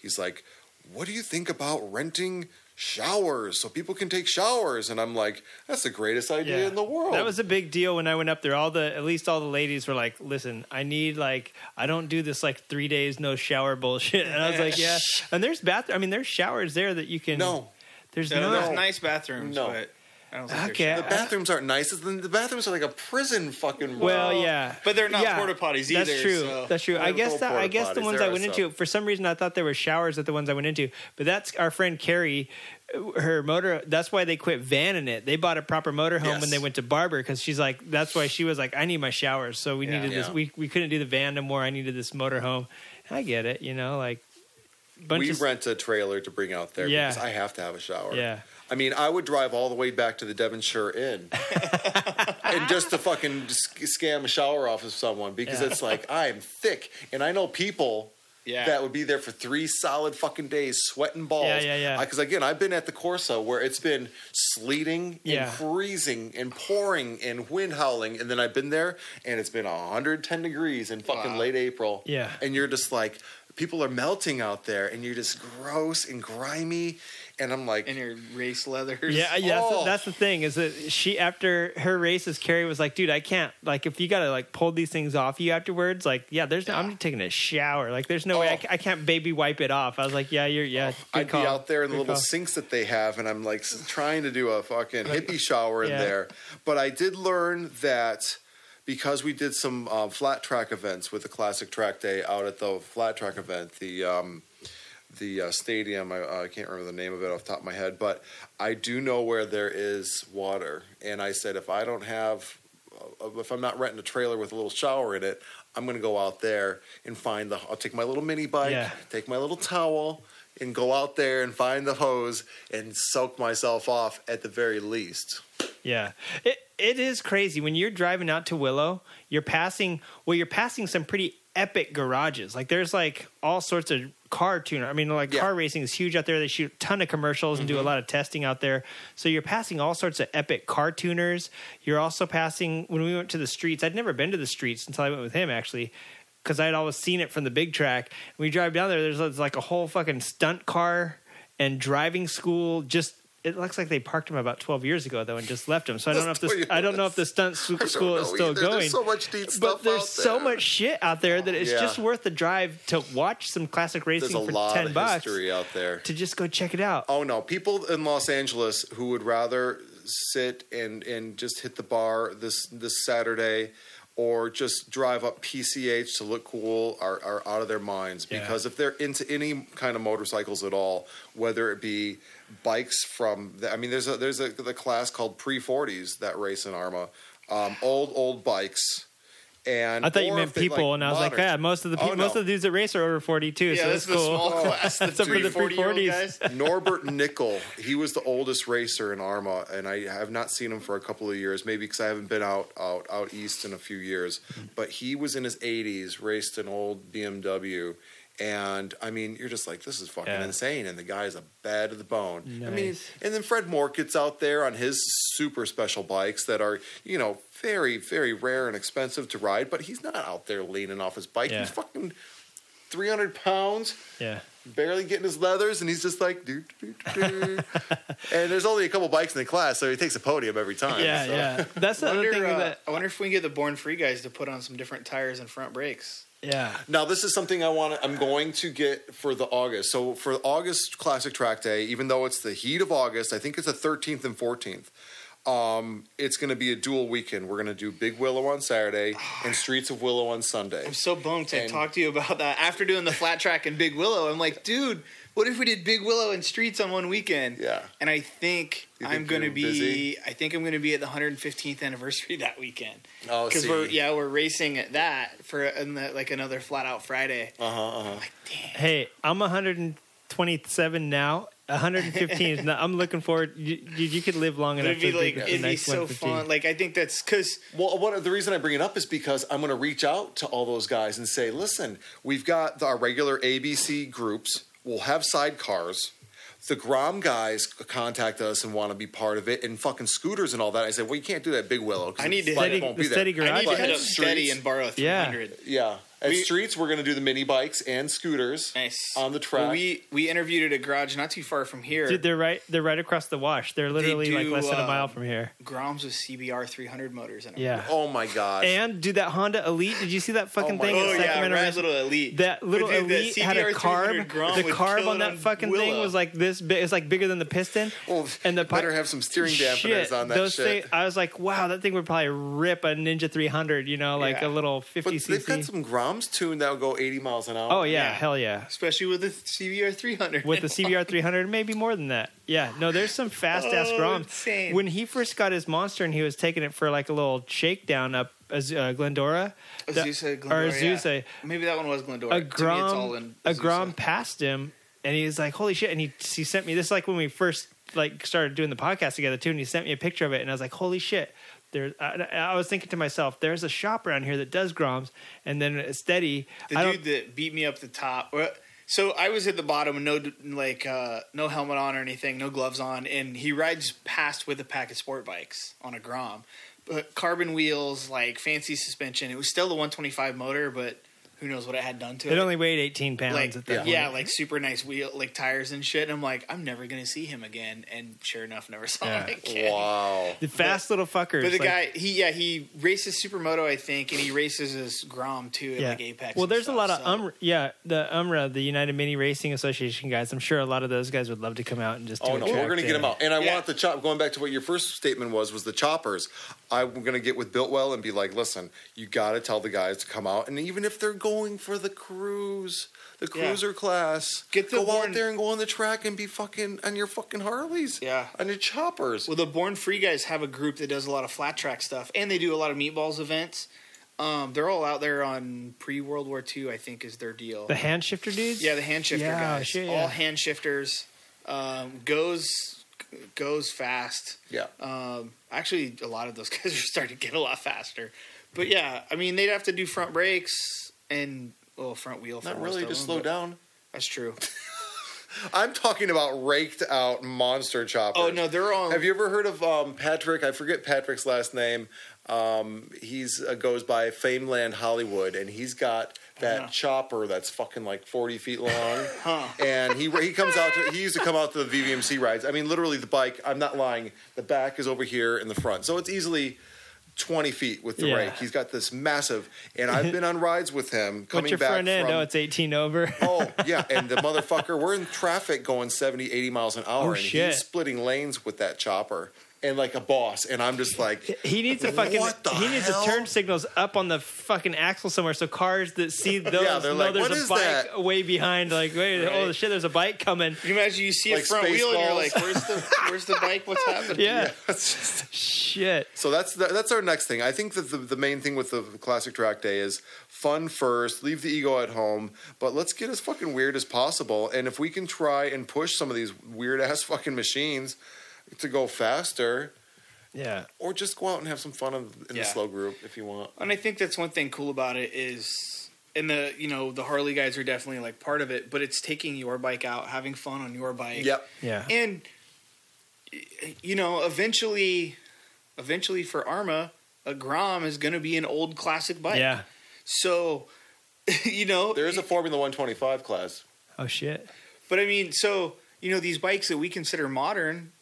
Speaker 4: he's like, "What do you think about renting?" Showers so people can take showers, and I'm like, that's the greatest idea
Speaker 1: Yeah.
Speaker 4: in the world.
Speaker 1: That was a big deal when I went up there. All the at least all the ladies were like, "Listen, I need like I don't do this like three days no shower bullshit." And I was like, "Yeah." (laughs) And there's bath. I mean, there's showers there that you can.
Speaker 4: no,
Speaker 1: there's
Speaker 3: No,
Speaker 1: no.
Speaker 3: there's nice bathrooms,
Speaker 4: No.
Speaker 3: but I don't think
Speaker 1: Okay.
Speaker 4: the bathrooms aren't nice. The the bathrooms are like a prison fucking.
Speaker 1: Well,
Speaker 4: room.
Speaker 1: yeah,
Speaker 3: But they're not
Speaker 1: Yeah,
Speaker 3: porta potties either.
Speaker 1: That's true.
Speaker 3: so-
Speaker 1: That's true. I guess
Speaker 4: full
Speaker 1: that, I guess the ones
Speaker 4: There
Speaker 1: I went
Speaker 4: some.
Speaker 1: into for some reason I thought there were showers at the ones I went into, but that's our friend Carrie. Her motor. That's why they quit vanning it. They bought a proper motorhome
Speaker 4: Yes.
Speaker 1: when they went to Barber because she's like. That's why she was like, I need my showers. So we
Speaker 3: Yeah.
Speaker 1: needed this. We we couldn't do the van no more. I needed this motorhome. I get it. You know, like bunch
Speaker 4: we
Speaker 1: of
Speaker 4: rent a trailer to bring out there
Speaker 1: Yeah.
Speaker 4: because I have to have a shower.
Speaker 1: Yeah.
Speaker 4: I mean, I would drive all the way back to the Devonshire Inn (laughs) and just to fucking sc- scam a shower off of someone because
Speaker 1: Yeah.
Speaker 4: it's like I'm thick and I know people
Speaker 3: Yeah.
Speaker 4: that would be there for three solid fucking days sweating balls.
Speaker 1: Yeah, yeah, yeah.
Speaker 4: Because again, I've been at the Corsa where it's been sleeting
Speaker 1: Yeah.
Speaker 4: and freezing and pouring and wind howling, and then I've been there and it's been 110 degrees in fucking
Speaker 3: Wow.
Speaker 4: late April.
Speaker 1: Yeah.
Speaker 4: and you're just like. People are melting out there, and you're just gross and grimy. And I'm like,
Speaker 3: in your race leathers.
Speaker 1: Yeah, yeah. That's,
Speaker 4: Oh.
Speaker 1: the, that's the thing is that she after her races, Carrie was like, "Dude, I can't. Like, if you gotta like pull these things off you afterwards, like, yeah, there's. No, I'm taking a shower. Like, there's no way I,
Speaker 4: Oh.
Speaker 1: I can't baby wipe it off." I was like, "Yeah, you're yeah." good
Speaker 4: I'd
Speaker 1: call.
Speaker 4: be out there in the little
Speaker 1: call.
Speaker 4: sinks that they have, and I'm like trying to do a fucking hippie shower in
Speaker 1: Yeah.
Speaker 4: there. But I did learn that because we did some um, flat track events with the Classic Track Day out at the flat track event, the um, the uh, stadium. I, I can't remember the name of it off the top of my head, but I do know where there is water. And I said, if I don't have, uh, if I'm not renting a trailer with a little shower in it, I'm going to go out there and find the. I'll take my little mini bike,
Speaker 1: Yeah.
Speaker 4: take my little towel, and go out there and find the hose and soak myself off at the very least.
Speaker 1: Yeah, it it is crazy when you're driving out to Willow. You're passing well, you're passing some pretty epic garages. Like there's like all sorts of car tuner. I mean, like
Speaker 4: Yeah.
Speaker 1: car racing is huge out there. They shoot a ton of commercials and do a mm-hmm. lot of testing out there. So you're passing all sorts of epic car tuners. You're also passing when we went to the streets. I'd never been to the streets until I went with him actually. Because I'd always seen it from the big track. We drive down there, there's like a whole fucking stunt car and driving school. Just it looks like they parked him about 12 years ago though and just left him. So I don't know if this I don't know if the stunt school is still
Speaker 4: either.
Speaker 1: going.
Speaker 4: There's so much neat stuff
Speaker 1: but there's
Speaker 4: out
Speaker 1: so much shit out there that it's
Speaker 4: Yeah.
Speaker 1: just worth the drive to watch some classic
Speaker 4: There's
Speaker 1: racing
Speaker 4: a
Speaker 1: for
Speaker 4: lot
Speaker 1: 10
Speaker 4: of
Speaker 1: bucks
Speaker 4: history out there.
Speaker 1: to just go check it out.
Speaker 4: Oh no, people in Los Angeles who would rather sit and and just hit the bar this this Saturday or just drive up PCH to look cool are, are out of their minds
Speaker 1: Yeah.
Speaker 4: because if they're into any kind of motorcycles at all, whether it be bikes from, the, I mean, there's a there's a the class called pre 40s that race in AHRMA, um, old old bikes. And
Speaker 1: I thought you meant
Speaker 4: if they
Speaker 1: people, and I was like, yeah, most of the
Speaker 4: Oh,
Speaker 1: people, most of the dudes that race are over forty two.
Speaker 3: Yeah,
Speaker 1: so
Speaker 3: that's
Speaker 1: that's
Speaker 3: the
Speaker 1: cool.
Speaker 3: small class. The (laughs)
Speaker 1: Except for the
Speaker 3: 340 year old
Speaker 1: 340s.
Speaker 3: guys. (laughs)
Speaker 4: Norbert Nickel, he was the oldest racer in AHRMA, and I have not seen him for a couple of years, maybe because I haven't been out, out out east in a few years. But he was in his 80s, raced an old BMW, and I mean, you're just like, this is fucking
Speaker 1: Yeah.
Speaker 4: insane. And the guy's a bad to the bone. I mean, and then Fred Moore gets out there on his super special bikes that are, you know, very very rare and expensive to ride, but he's not out there leaning off his bike.
Speaker 1: Yeah.
Speaker 4: He's fucking 300 pounds
Speaker 1: Yeah,
Speaker 4: barely getting his leathers, and he's just like, doo, doo, doo, doo. (laughs) and there's only a couple bikes in the class, so he takes a podium every time.
Speaker 1: yeah,
Speaker 4: so.
Speaker 1: yeah. That's the other
Speaker 3: Wonder,
Speaker 1: thing
Speaker 3: uh,
Speaker 1: that
Speaker 3: I wonder if we can get the Born Free guys to put on some different tires and front brakes.
Speaker 1: Yeah.
Speaker 4: Now this is something I want. I'm going to get for the August. So for August Classic Track Day, even though it's the heat of August, I think it's the 13th and 14th. Um, it's going to be a dual weekend. We're going to do Big Willow on Saturday and (sighs) Streets of Willow on Sunday.
Speaker 3: I'm so bummed to
Speaker 4: And-
Speaker 3: talk to you about that. After doing the flat track and Big Willow, I'm like, dude, what if we did Big Willow and Streets on one weekend?
Speaker 4: Yeah.
Speaker 3: And I think,
Speaker 4: You
Speaker 3: I'm going to be.
Speaker 4: busy?
Speaker 3: I think I'm going to be at the 115th anniversary (laughs) that weekend.
Speaker 4: Oh,
Speaker 3: Because
Speaker 4: see.
Speaker 3: we're yeah we're racing at that for in the, like another flat out Friday.
Speaker 4: Uh huh. Uh-huh.
Speaker 3: Like damn.
Speaker 1: Hey, I'm 127 now. (laughs) 115 is not. I'm looking forward. You, you, you could live long enough
Speaker 3: It'd be
Speaker 1: to
Speaker 3: like it'd be
Speaker 1: next
Speaker 3: so fun. Like I think that's because
Speaker 4: Well, what, the reason I bring it up is because I'm going to reach out to all those guys and say, listen, we've got our regular ABC groups. We'll have sidecars. The Grom guys contact us and want to be part of it, and fucking scooters and all that. I said, well, you can't do that at Big Willow. 'cause
Speaker 3: I need to
Speaker 4: bike
Speaker 1: hit-
Speaker 4: won't
Speaker 1: the
Speaker 4: be there.
Speaker 1: steady garage
Speaker 3: I need to hit
Speaker 4: at
Speaker 3: up Steady and borrow
Speaker 1: Yeah.
Speaker 3: 300.
Speaker 4: Yeah, at
Speaker 3: We-
Speaker 4: streets we're going to do the mini bikes and scooters
Speaker 3: Nice
Speaker 4: on the track.
Speaker 3: Well, we we interviewed at a garage not too far from here.
Speaker 1: Dude, they're right. They're right across the wash. They're literally like
Speaker 3: do,
Speaker 1: less than a mile um, from here.
Speaker 3: Groms with CBR 300 motors in them.
Speaker 1: Yeah.
Speaker 4: oh my god!
Speaker 1: And dude, that Honda Elite. Did you see that fucking
Speaker 4: Oh
Speaker 1: thing?
Speaker 4: God.
Speaker 3: Oh
Speaker 1: in
Speaker 3: yeah,
Speaker 1: Sacramento?
Speaker 3: rad
Speaker 1: Race?
Speaker 3: little elite.
Speaker 1: That little
Speaker 3: But dude, the
Speaker 1: elite had a carb. The carb on
Speaker 3: it
Speaker 1: that fucking thing was like this big. It's like bigger than the piston.
Speaker 4: Well,
Speaker 1: and the
Speaker 4: better
Speaker 1: pi-
Speaker 4: have some steering dampeners
Speaker 1: Shit,
Speaker 4: on that
Speaker 1: those
Speaker 4: shit.
Speaker 1: thing- I was like, wow, that thing would probably rip a Ninja 300. You know, like
Speaker 3: Yeah.
Speaker 1: a little
Speaker 4: but
Speaker 1: 50
Speaker 4: they've got
Speaker 1: cc.
Speaker 4: some Groms tuned that'll go 80 miles an hour.
Speaker 1: Oh yeah,
Speaker 3: Yeah.
Speaker 1: hell yeah.
Speaker 3: especially with the CBR 300.
Speaker 1: With the CBR (laughs) 300, maybe more than that. Yeah, no, there's some fast ass
Speaker 3: Oh,
Speaker 1: Groms.
Speaker 3: insane.
Speaker 1: When he first got his monster and he was taking it for like a little shakedown up Az- uh, Glendora, the-
Speaker 3: Azusa, Glendora,
Speaker 1: or Azusa,
Speaker 3: yeah. Maybe that one was Glendora.
Speaker 1: a
Speaker 3: To me, it's all
Speaker 1: Grom,
Speaker 3: in
Speaker 1: a Grom passed him, and he was like, "Holy shit!" And he he sent me this like when we first like started doing the podcast together too, and he sent me a picture of it, and I was like, "Holy shit!" There, I, I was thinking to myself, "There's a shop around here that does Groms," and then steady.
Speaker 3: The
Speaker 1: I
Speaker 3: dude that beat me up the top. So I was at the bottom and no like uh, no helmet on or anything, no gloves on, and he rides past with a pack of sport bikes on a Grom, but carbon wheels, like fancy suspension. It was still the 125 motor, but who knows what it had done to it.
Speaker 1: it only weighed 18 pounds
Speaker 3: like
Speaker 1: at that
Speaker 3: yeah,
Speaker 1: point.
Speaker 3: like super nice wheel, like tires and shit. And I'm like, I'm never gonna see him again. And sure enough, never saw
Speaker 1: Yeah.
Speaker 3: him again.
Speaker 4: Wow. (laughs)
Speaker 1: the fast little fuckers.
Speaker 3: But the
Speaker 1: like-
Speaker 3: guy, he yeah, he races supermoto, I think, and he races his Grom too at
Speaker 1: Yeah.
Speaker 3: like Apex.
Speaker 1: well,
Speaker 3: and
Speaker 1: there's a lot of
Speaker 3: so-
Speaker 1: um, yeah, the UMRA, the United Mini Racing Association guys. I'm sure a lot of those guys would love to come out and just. Do
Speaker 4: Oh
Speaker 1: a
Speaker 4: no,
Speaker 1: track
Speaker 4: we're going to get
Speaker 1: day.
Speaker 4: them out, and I
Speaker 3: Yeah.
Speaker 4: want the chop. Going back to what your first statement was, was the choppers. I'm going to get with Biltwell and be like, listen, you got to tell the guys to come out, and even if they're going for the cruise, the
Speaker 3: Yeah.
Speaker 4: cruiser class,
Speaker 3: Get the
Speaker 4: go
Speaker 3: Warren-
Speaker 4: out there and go on the track and be fucking on your fucking Harleys,
Speaker 3: Yeah.
Speaker 4: on your choppers.
Speaker 3: Well, the Born Free guys have a group that does a lot of flat track stuff, and they do a lot of meatballs events. Um, they're all out there on pre World War II, I think, is their deal.
Speaker 1: The hand shifter dudes.
Speaker 3: yeah, the hand shifter
Speaker 1: Yeah,
Speaker 3: guys,
Speaker 1: shit,
Speaker 3: all
Speaker 1: yeah.
Speaker 3: hand shifters. Um, goes goes fast.
Speaker 4: yeah,
Speaker 3: Um, actually, a lot of those (laughs) guys are starting to get a lot faster. But yeah, I mean, they'd have to do front brakes and well, front wheel.
Speaker 4: Not really. Just slow down.
Speaker 3: That's true. (laughs)
Speaker 4: I'm talking about raked out monster choppers.
Speaker 3: Oh no, they're on.
Speaker 4: Have you ever heard of um, Patrick? I forget Patrick's last name. Um, he's uh, goes by Fameland Hollywood, and he's got that
Speaker 3: Yeah.
Speaker 4: chopper that's fucking like forty feet long. (laughs)
Speaker 3: Huh.
Speaker 4: And he he comes out. To, he used to come out to the VVMC rides. I mean, literally, the bike. I'm not lying. The back is over here in the front, so it's easily. 20 feet with the
Speaker 1: Yeah.
Speaker 4: rake. He's got this massive, and I've been on rides with him (laughs) coming
Speaker 1: What's your
Speaker 4: back
Speaker 1: front end?
Speaker 4: from.
Speaker 1: Oh, it's 18 over. (laughs)
Speaker 4: Oh, yeah. And the (laughs) motherfucker, we're in traffic going 70, 80 miles an hour,
Speaker 1: Oh,
Speaker 4: and
Speaker 1: shit.
Speaker 4: he's splitting lanes with that chopper. And like a boss, and I'm just like,
Speaker 1: He needs to fucking.
Speaker 4: What the
Speaker 1: he needs
Speaker 4: hell?
Speaker 1: turn signals up on the fucking axle somewhere, so cars that see (laughs) those
Speaker 4: Yeah, they're
Speaker 1: know
Speaker 4: like,
Speaker 1: there's
Speaker 4: "What
Speaker 1: a
Speaker 4: is
Speaker 1: bike
Speaker 4: that?"
Speaker 1: way behind. Like, wait, oh shit, there's a bike coming.
Speaker 3: Can you imagine you see a front wheel and you're
Speaker 4: Spaceballs.
Speaker 3: like, "Where's the where's the bike? What's (laughs) happening?"
Speaker 1: Yeah,
Speaker 4: It's just-
Speaker 1: shit.
Speaker 4: So that's the, that's our next thing. I think that the, the main thing with the classic track day is fun first, leave the ego at home, but let's get as fucking weird as possible. And if we can try and push some of these weird ass fucking machines to go faster,
Speaker 1: Yeah,
Speaker 4: or just go out and have some fun in, in
Speaker 3: Yeah.
Speaker 4: the slow group if you want.
Speaker 3: And I think that's one thing cool about it is, and the you know the Harley guys are definitely like part of it, but it's taking your bike out, having fun on your bike.
Speaker 4: Yep.
Speaker 1: yeah.
Speaker 3: And you know, eventually, eventually for AHRMA, a Grom is going to be an old classic bike.
Speaker 1: Yeah.
Speaker 3: So, (laughs) you know,
Speaker 4: There is a Formula 125 class.
Speaker 1: Oh shit.
Speaker 3: but I mean, so you know, these bikes that we consider modern,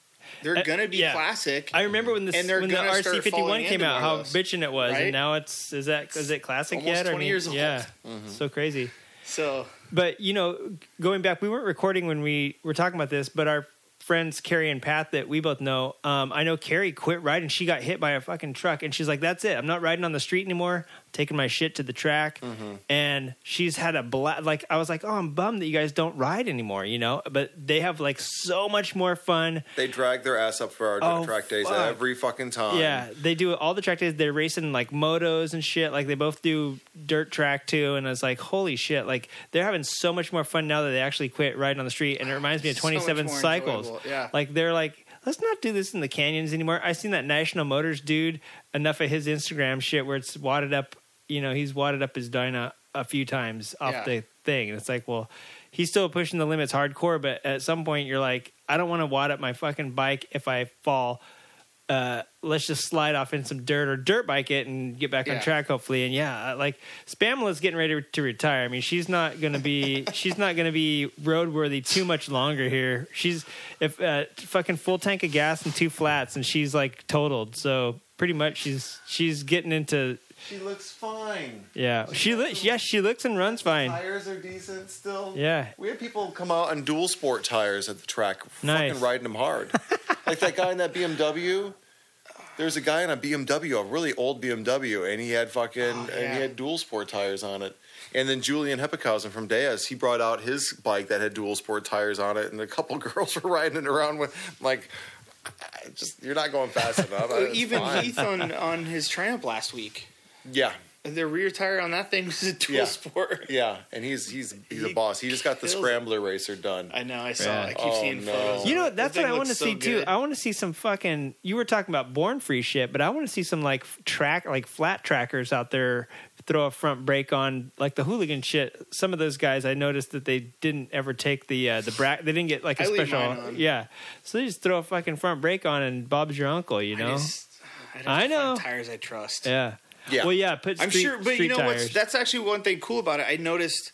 Speaker 3: they're
Speaker 1: Uh,
Speaker 3: to be
Speaker 1: yeah.
Speaker 3: classic.
Speaker 1: I remember when
Speaker 3: they're
Speaker 1: when the RC fifty one came out, how
Speaker 3: of those,
Speaker 1: bitchin' it was,
Speaker 3: right?
Speaker 1: and now it's is that is it classic
Speaker 3: Almost
Speaker 1: yet?
Speaker 3: 20 years old.
Speaker 1: Yeah,
Speaker 4: Mm-hmm.
Speaker 1: so crazy.
Speaker 3: so
Speaker 1: But you know, going back, we weren't recording when we were talking about this, but our friends Carrie and Pat that we both know, um, I know Carrie quit riding. She got hit by a fucking truck, and she's like, "That's it. I'm not riding on the street anymore. Taking my shit to the track." Mm-hmm. And she's had a bla Like I was like, "Oh, I'm bummed that you guys don't ride anymore," you know. But they have like so much more fun.
Speaker 4: They drag their ass up for our
Speaker 1: Oh,
Speaker 4: track days
Speaker 1: fuck.
Speaker 4: every fucking time.
Speaker 1: Yeah, they do all the track days. They're racing like motos and shit. Like they both do dirt track too. And I was like, holy shit! Like they're having so much more fun now that they actually quit riding on the street. And it reminds me of (sighs)
Speaker 3: So
Speaker 1: Twenty
Speaker 3: much
Speaker 1: Seven
Speaker 3: more
Speaker 1: Cycles.
Speaker 3: enjoyable, yeah.
Speaker 1: like they're like, let's not do this in the canyons anymore. I seen that National Motors dude enough of his Instagram shit where it's wadded up. You know, he's wadded up his dyna a few times off
Speaker 3: Yeah.
Speaker 1: the thing, and it's like, well. He's still pushing the limits hardcore, but at some point you're like, I don't want to wad up my fucking bike if I fall uh, let's just slide off in some dirt or dirt bike it and get back on track hopefully. And yeah, like Spamela's getting ready to retire. I mean, she's not going to be (laughs) she's not going to be roadworthy too much longer here. She's if uh, fucking full tank of gas and two flats, and she's like totaled. So pretty much she's she's getting into
Speaker 4: She looks fine.
Speaker 1: yeah she looks yes she looks and runs fine.
Speaker 4: Tires are decent still.
Speaker 1: Yeah.
Speaker 4: We had people come out on dual sport tires at the track,
Speaker 1: Nice.
Speaker 4: fucking riding them hard. (laughs) like that guy in that BMW. There's a guy in a BMW, a really old BMW, and he had fucking oh, and
Speaker 3: Oh, yeah.
Speaker 4: he had dual sport tires on it. And then Julian Heppenhausen from Deus, he brought out his bike that had dual sport tires on it, and a couple (laughs) girls were riding it around with like, I just you're not going fast enough. (laughs)
Speaker 3: Even
Speaker 4: fine.
Speaker 3: Heath on on his Triumph last week,
Speaker 4: yeah, And
Speaker 3: the rear tire on that thing was a dual
Speaker 4: Yeah.
Speaker 3: sport.
Speaker 4: yeah, and he's he's he's a boss. He just got the
Speaker 3: kills it.
Speaker 4: scrambler racer done.
Speaker 3: I know. I saw.
Speaker 1: Yeah.
Speaker 3: it. I keep
Speaker 4: Oh,
Speaker 3: seeing
Speaker 4: no.
Speaker 3: photos.
Speaker 1: You know, that's what I want to
Speaker 3: so
Speaker 1: see too. I want to see some fucking. You were talking about born free shit, but I want to see some like track, like flat trackers out there. Throw a front brake on, like the hooligan shit. Some of those guys, I noticed that they didn't ever take the uh, the bra. They didn't get like a
Speaker 3: I leave
Speaker 1: special.
Speaker 3: mine on.
Speaker 1: Yeah, so they just throw a fucking front brake on, and Bob's your uncle. You
Speaker 3: I
Speaker 1: know?
Speaker 3: just- I'd have
Speaker 1: I know.
Speaker 3: tires I trust.
Speaker 1: yeah.
Speaker 4: Yeah.
Speaker 1: Well, yeah. Put street, I'm
Speaker 3: sure, but you know
Speaker 1: tires.
Speaker 3: what's? That's actually one thing cool about it. I noticed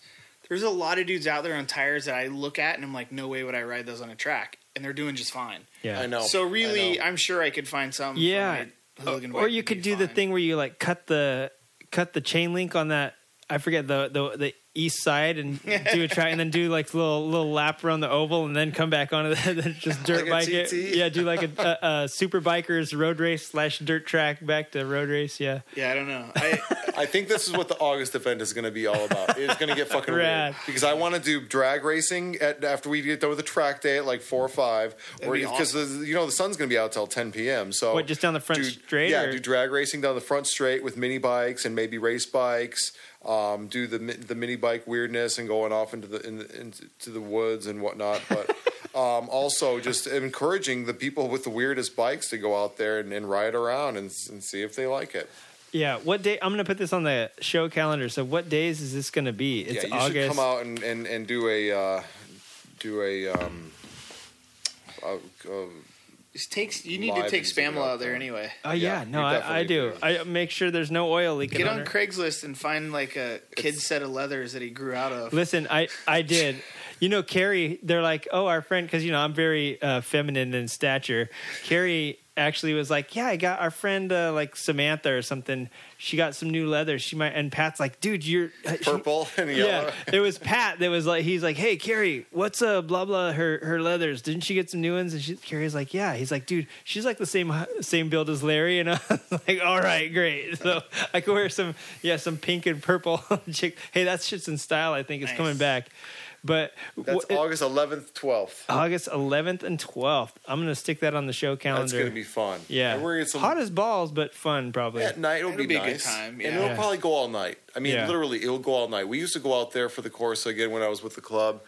Speaker 3: there's a lot of dudes out there on tires that I look at and I'm like, no way would I ride those on a track, and they're doing just fine.
Speaker 1: yeah.
Speaker 4: I know.
Speaker 3: So really,
Speaker 4: know.
Speaker 3: I'm sure I could find some. for
Speaker 1: Yeah.
Speaker 3: my
Speaker 1: or you could
Speaker 3: be
Speaker 1: do the thing where you like cut the cut the chain link on that I forget the the the east side and do a track and then do like a little little lap around the oval and then come back onto the (laughs) then just dirt
Speaker 4: Like a
Speaker 1: bike it. Yeah, do like a, a, a super bikers road race slash dirt track back to road race. Yeah,
Speaker 3: Yeah, I don't know. I, (laughs)
Speaker 4: I think this is what the August event is going to be all about. It's going to get (laughs) fucking
Speaker 1: Rad.
Speaker 4: weird because I want to do drag racing at, after we get done with the track day at like four or five, or
Speaker 3: be
Speaker 4: because you know the sun's going to be out till ten p.m. So
Speaker 1: What, just down the front
Speaker 4: do,
Speaker 1: straight,
Speaker 4: Yeah,
Speaker 1: or-
Speaker 4: do drag racing down the front straight with mini bikes and maybe race bikes. Um, do the the mini bike weirdness and going off into the in, into the woods and whatnot, but. (laughs) Um, also, just encouraging the people with the weirdest bikes to go out there and, and ride around and, and see if they like it.
Speaker 1: yeah. What day? I'm gonna put this on the show calendar. So what days is this gonna be? It's
Speaker 4: yeah, you
Speaker 1: August.
Speaker 4: should come out and, and, and do a uh, do a um, uh, uh,
Speaker 3: just takes. You need to take
Speaker 4: exhibit
Speaker 3: Spamla
Speaker 4: out
Speaker 3: out there
Speaker 4: there.
Speaker 3: anyway.
Speaker 1: Oh yeah,
Speaker 4: Yeah,
Speaker 1: no,
Speaker 4: you
Speaker 1: I, I
Speaker 4: definitely
Speaker 1: do.
Speaker 4: do.
Speaker 1: I make sure there's no oil leaking.
Speaker 3: Get
Speaker 1: on
Speaker 3: on. Craigslist and find like a kid's set of leathers that he grew out of.
Speaker 1: Listen, I I did. You know, Carrie, they're like, oh, our friend, because you know I'm very uh, feminine in stature. Carrie actually was like, "Yeah, I got our friend uh, like Samantha or something. She got some new leather. She might." And Pat's like, "Dude, you're (laughs) uh, she-
Speaker 4: Purple and yellow.
Speaker 1: yeah, it was Pat that was like, he's like, hey, Carrie, what's uh blah blah her her leathers? Didn't she get some new ones? And she, Carrie's like, yeah. He's like, dude, she's like the same same build as Larry. And (laughs) I was like, all right, great. (laughs) So I could wear some yeah some pink and purple chick. Hey, that shit's in style. I think it's
Speaker 3: Nice.
Speaker 1: coming back. But
Speaker 4: That's
Speaker 1: wh-
Speaker 4: August 11th, 12th.
Speaker 1: August 11th and 12th. I'm gonna stick that on the show calendar.
Speaker 4: That's gonna be fun.
Speaker 1: yeah,
Speaker 4: and we're gonna get some
Speaker 1: hot as balls, but fun probably.
Speaker 4: at night. It'll,
Speaker 3: It'll
Speaker 4: be,
Speaker 3: be a good
Speaker 4: nice.
Speaker 3: time,
Speaker 4: and it'll
Speaker 1: Yeah.
Speaker 4: probably go all night. I mean,
Speaker 1: Yeah.
Speaker 4: literally, it'll go all night. We used to go out there for the course again when I was with the club.